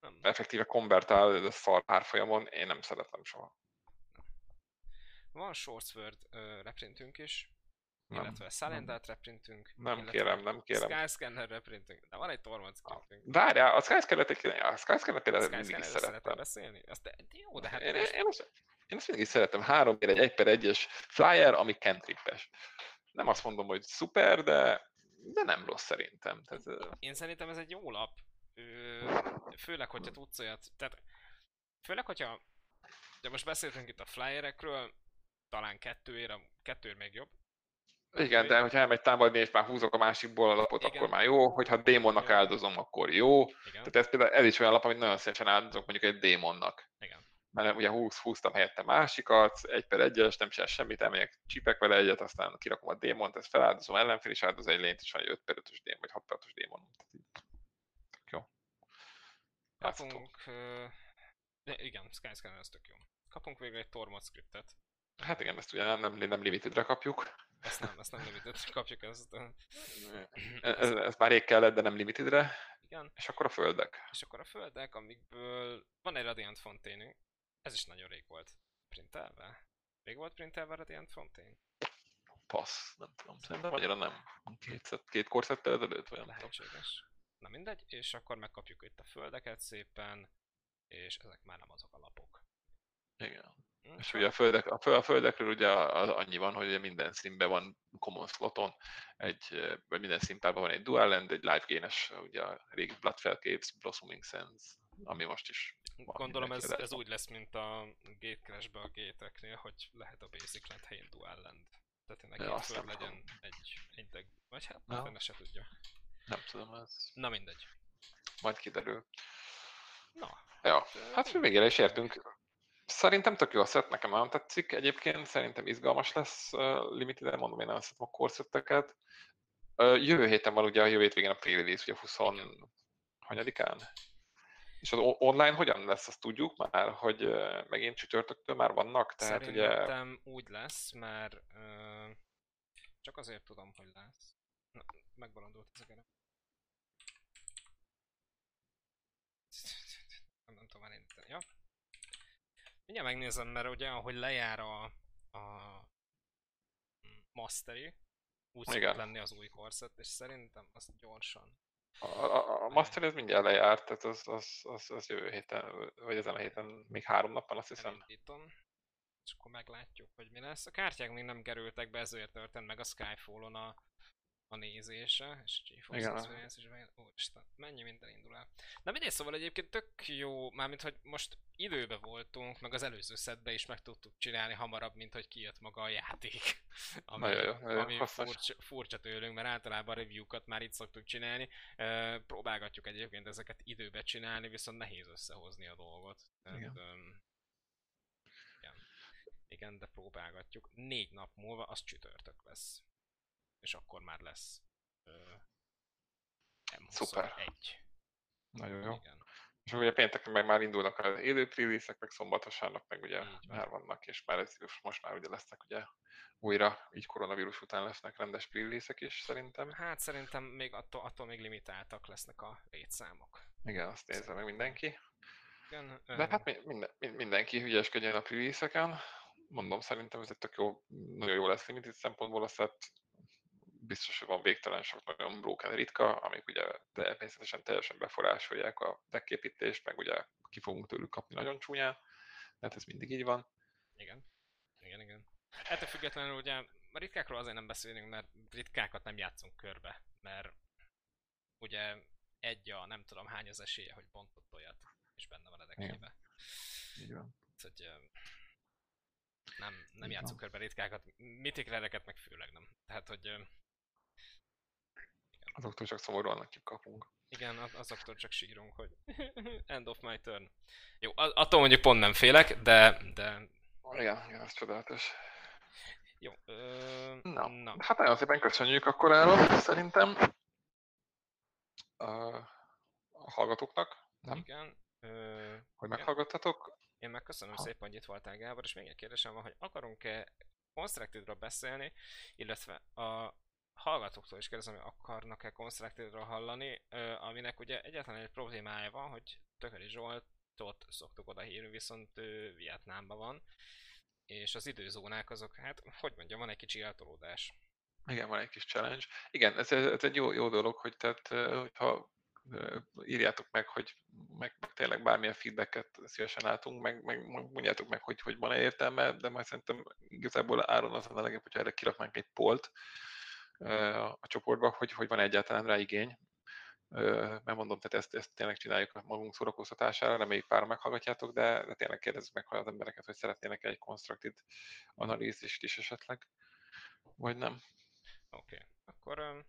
Nem. Effektíve konvertál szar árfolyamon, én nem szeretem soha. Van Shortsword uh, reprintünk is, Nem, illetve Silent reprintünk. Nem kérem, nem kérem. Skyscanner reprintünk. De van egy Tormod scriptünk. Várjál, a Skyscanner-t például mindig szerettem. beszélni? Azt de, jó, de hát Én, én, én, én azt mindig szeretem. Három ér egy 1 per 1-es flyer, ami cantrip-es. Nem azt mondom, hogy szuper, de, de nem rossz szerintem. Tehát, Én szerintem ez egy jó lap. Főleg, hogyha tudsz olyat, tehát főleg, hogyha de most beszéltünk itt a flyerekről, talán kettőért, kettőért még jobb. igen, de hogyha elmegy támadni, és már húzok a másikból a lapot, Igen. akkor már jó. Hogyha démonnak Jó. áldozom, akkor jó. Igen, Tehát ez például ez is olyan lap, amit nagyon szívesen áldozok mondjuk egy démonnak. igen. Mert ugye húz, húztam helyette másikat, egy per egyes, nem csinál semmit, elmegyek, csipek vele egyet, aztán kirakom a démont, ezt feláldozom, ellenfél is áldoz egy lényt, és van egy 5 per 5-ös démon, vagy 6 per 5-ös démon. Jó. Kapunk... De igen, Skyscanner ez tök jó. Kapunk végre egy Tormod scriptet. Hát igen, ezt ugye nem, nem, nem limitedre kapjuk. Ezt nem, ezt nem limited, kapjuk ezt. ö, Ez, ez már rég kellett, de nem limitedre. Igen, És akkor a földek. és akkor a földek, amikből van egy Radiant Fontaine ez is nagyon rég volt printelve. Rég volt printelve a Radiant Fontaine? Passz, nem tudom, szerintem annyira nem. Két, két korszettel ezelőtt, vagy. Lehetséges. Na mindegy, és akkor megkapjuk itt a földeket szépen, és ezek már nem azok a lapok. Igen. Hm, És ugye a, földek, a, föl, a földekről ugye az annyi van, hogy minden színben van common sloton, egy, vagy minden színpárban van egy dual land, egy live gaines, ugye a régi Bloodfell Caves, Blossoming Sands, ami most is Gondolom ez, ez úgy lesz, mint a Gate Crash-be a géteknél, hogy lehet a Basic Land helyén Dual Land. Tehát tényleg Ja, két nem legyen egy, egy deg... Vagy hát Ja. fene se tudja. Nem tudom, ez Na mindegy. majd kiderül. Na, Ja, ö, hát végére is értünk. Szerintem tök jó a set, nekem nagyon tetszik egyébként, szerintem izgalmas lesz uh, limited mondom én azt a korszetteket. Uh, jövő héten van ugye a jövő hétvégén a pre-release, ugye 20 hanyadikán? És az online hogyan lesz, azt tudjuk már, hogy uh, megint csütörtöktől már vannak, tehát ugye Szerintem úgy lesz, mert ö, csak azért tudom, hogy lesz. Na, megbolondult ez a gere. Nem, nem tudom elindítani, ja? Mindjárt megnézem, mert ugye ahogy lejár a, a Mastery, úgy szokott lenni az új korszett, és szerintem az gyorsan. A, a, a Master ez mindjárt lejárt, tehát az, az, az, az jövő héten, vagy ezen a héten még három nap van, azt hiszem. Elindítom. És akkor meglátjuk, hogy mi lesz. A kártyák még nem kerültek be, ezért történt meg a Skyfall-on a, a nézése, és GeForce Igen. Experience is meg... Úristen, mennyi minden indul el. Na mindegy, szóval egyébként tök jó, mármint hogy most időbe voltunk, meg az előző szedbe is meg tudtuk csinálni hamarabb, mint hogy kijött maga a játék. Ami, Nagyon jó, nagyon ami hasznos. furcsa, furcsa tőlünk, mert általában a review-kat már itt szoktuk csinálni. Próbálgatjuk egyébként ezeket időbe csinálni, viszont nehéz összehozni a dolgot. Tehát, Igen. öm, igen. Igen, de próbálgatjuk. Négy nap múlva az csütörtök lesz. És akkor már lesz ö, M21. Szuper. Nagyon jó. Igen. És ugye pénteken meg már indulnak az élő release meg szombat, vasárnap meg ugye már vannak, és már ez, most már ugye lesznek ugye újra, így koronavírus után lesznek rendes release is szerintem. Hát szerintem még attól, attól még limitáltak lesznek a létszámok. Igen, azt nézze meg mindenki. Igen, De hát mi- minden, min- mindenki hülyeskedjen a release Mondom, szerintem ez egy tök jó, nagyon jó lesz limited szempontból, azt hát biztos, hogy van végtelen sok nagyon broken ritka, amik ugye természetesen teljesen beforásolják a decképítést, meg ugye ki fogunk tőlük kapni nagyon csúnyán, tehát ez mindig így van. igen. Igen, igen. Ettől függetlenül ugye ritkákról azért nem beszélünk, mert ritkákat nem játszunk körbe, mert ugye egy a nem tudom hány az esélye, hogy bontott olyat, és benne van a deckébe. Így van. Úgyhogy ö, nem, nem játszunk körbe ritkákat, mythic rareket meg főleg nem. Tehát, hogy Azoktól csak szomorúan kapunk. igen, az- azoktól csak sírunk, hogy end of my turn. Jó, attól mondjuk pont nem félek, de, de Igen, igen, ez csodálatos. jó. Ö, Na, na. hát nagyon szépen köszönjük akkor erről, szerintem a, a hallgatóknak, nem? Igen. Ö, Hogy meghallgattatok. Én meg köszönöm Ha. szépen, hogy itt voltál Gábor, és még egy kérdésem van, hogy akarunk-e Constructed-ról beszélni, illetve a hallgatóktól is kérdezem, hogy akarnak-e Constructed-ról hallani, aminek ugye egyetlen egy problémája van, hogy Tököli Zsoltot szoktuk oda hívni, viszont ő Vietnámban van, és az időzónák azok, hát hogy mondjam, van egy kicsi eltolódás. Igen, van egy kis challenge. Igen, ez, ez egy jó, jó dolog, hogy tehát, hogyha írjátok meg, hogy meg, meg tényleg bármilyen feedbacket szívesen látunk, meg, meg mondjátok meg, hogy, hogy van-e értelme, de majd szerintem igazából áron az a legjobb, hogyha erre kiraknánk egy polt a csoportba, hogy, hogy van egyáltalán rá igény. Mert mondom, tehát ezt, ezt tényleg csináljuk magunk szórakoztatására, reméljük pár meghallgatjátok, de, de tényleg kérdezzük meg az embereket, hogy szeretnének egy constructed analízist is esetleg, vagy nem. Oké, okay. akkor,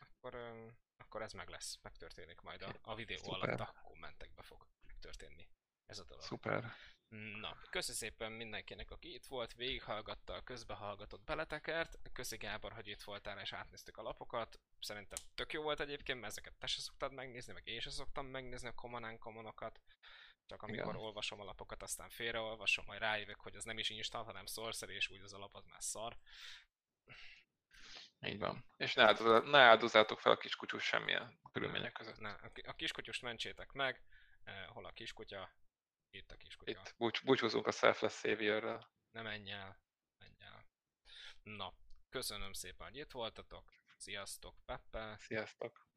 akkor, akkor ez meg lesz, megtörténik majd a, a videó Szuper. alatt a kommentekbe fog megtörténni ez a dolog. Szuper. Na, köszi szépen mindenkinek, aki itt volt, végighallgatta, közbehallgatott, beletekert. Köszi Gábor, hogy itt voltál és átnéztük a lapokat. Szerintem tök jó volt egyébként, mert ezeket te se szoktad megnézni, meg én se szoktam megnézni a Common Commonokat. Csak amikor Igen. olvasom a lapokat, aztán félreolvasom, majd rájövök, hogy az nem is instant, hanem sorcery, és úgy az alap az már szar. Így van. És ne, áldozá, ne áldozzátok fel a kiskutyus semmilyen körülmények között. A ki- a kiskutyust mentsétek meg. Eh, hol a kiskutya? Itt a kiskutya. Itt búcs, búcsúzunk a Selfless Savior-rel. Ne menj el, menj el. Na, köszönöm szépen, hogy itt voltatok. Sziasztok, Peppe. Sziasztok!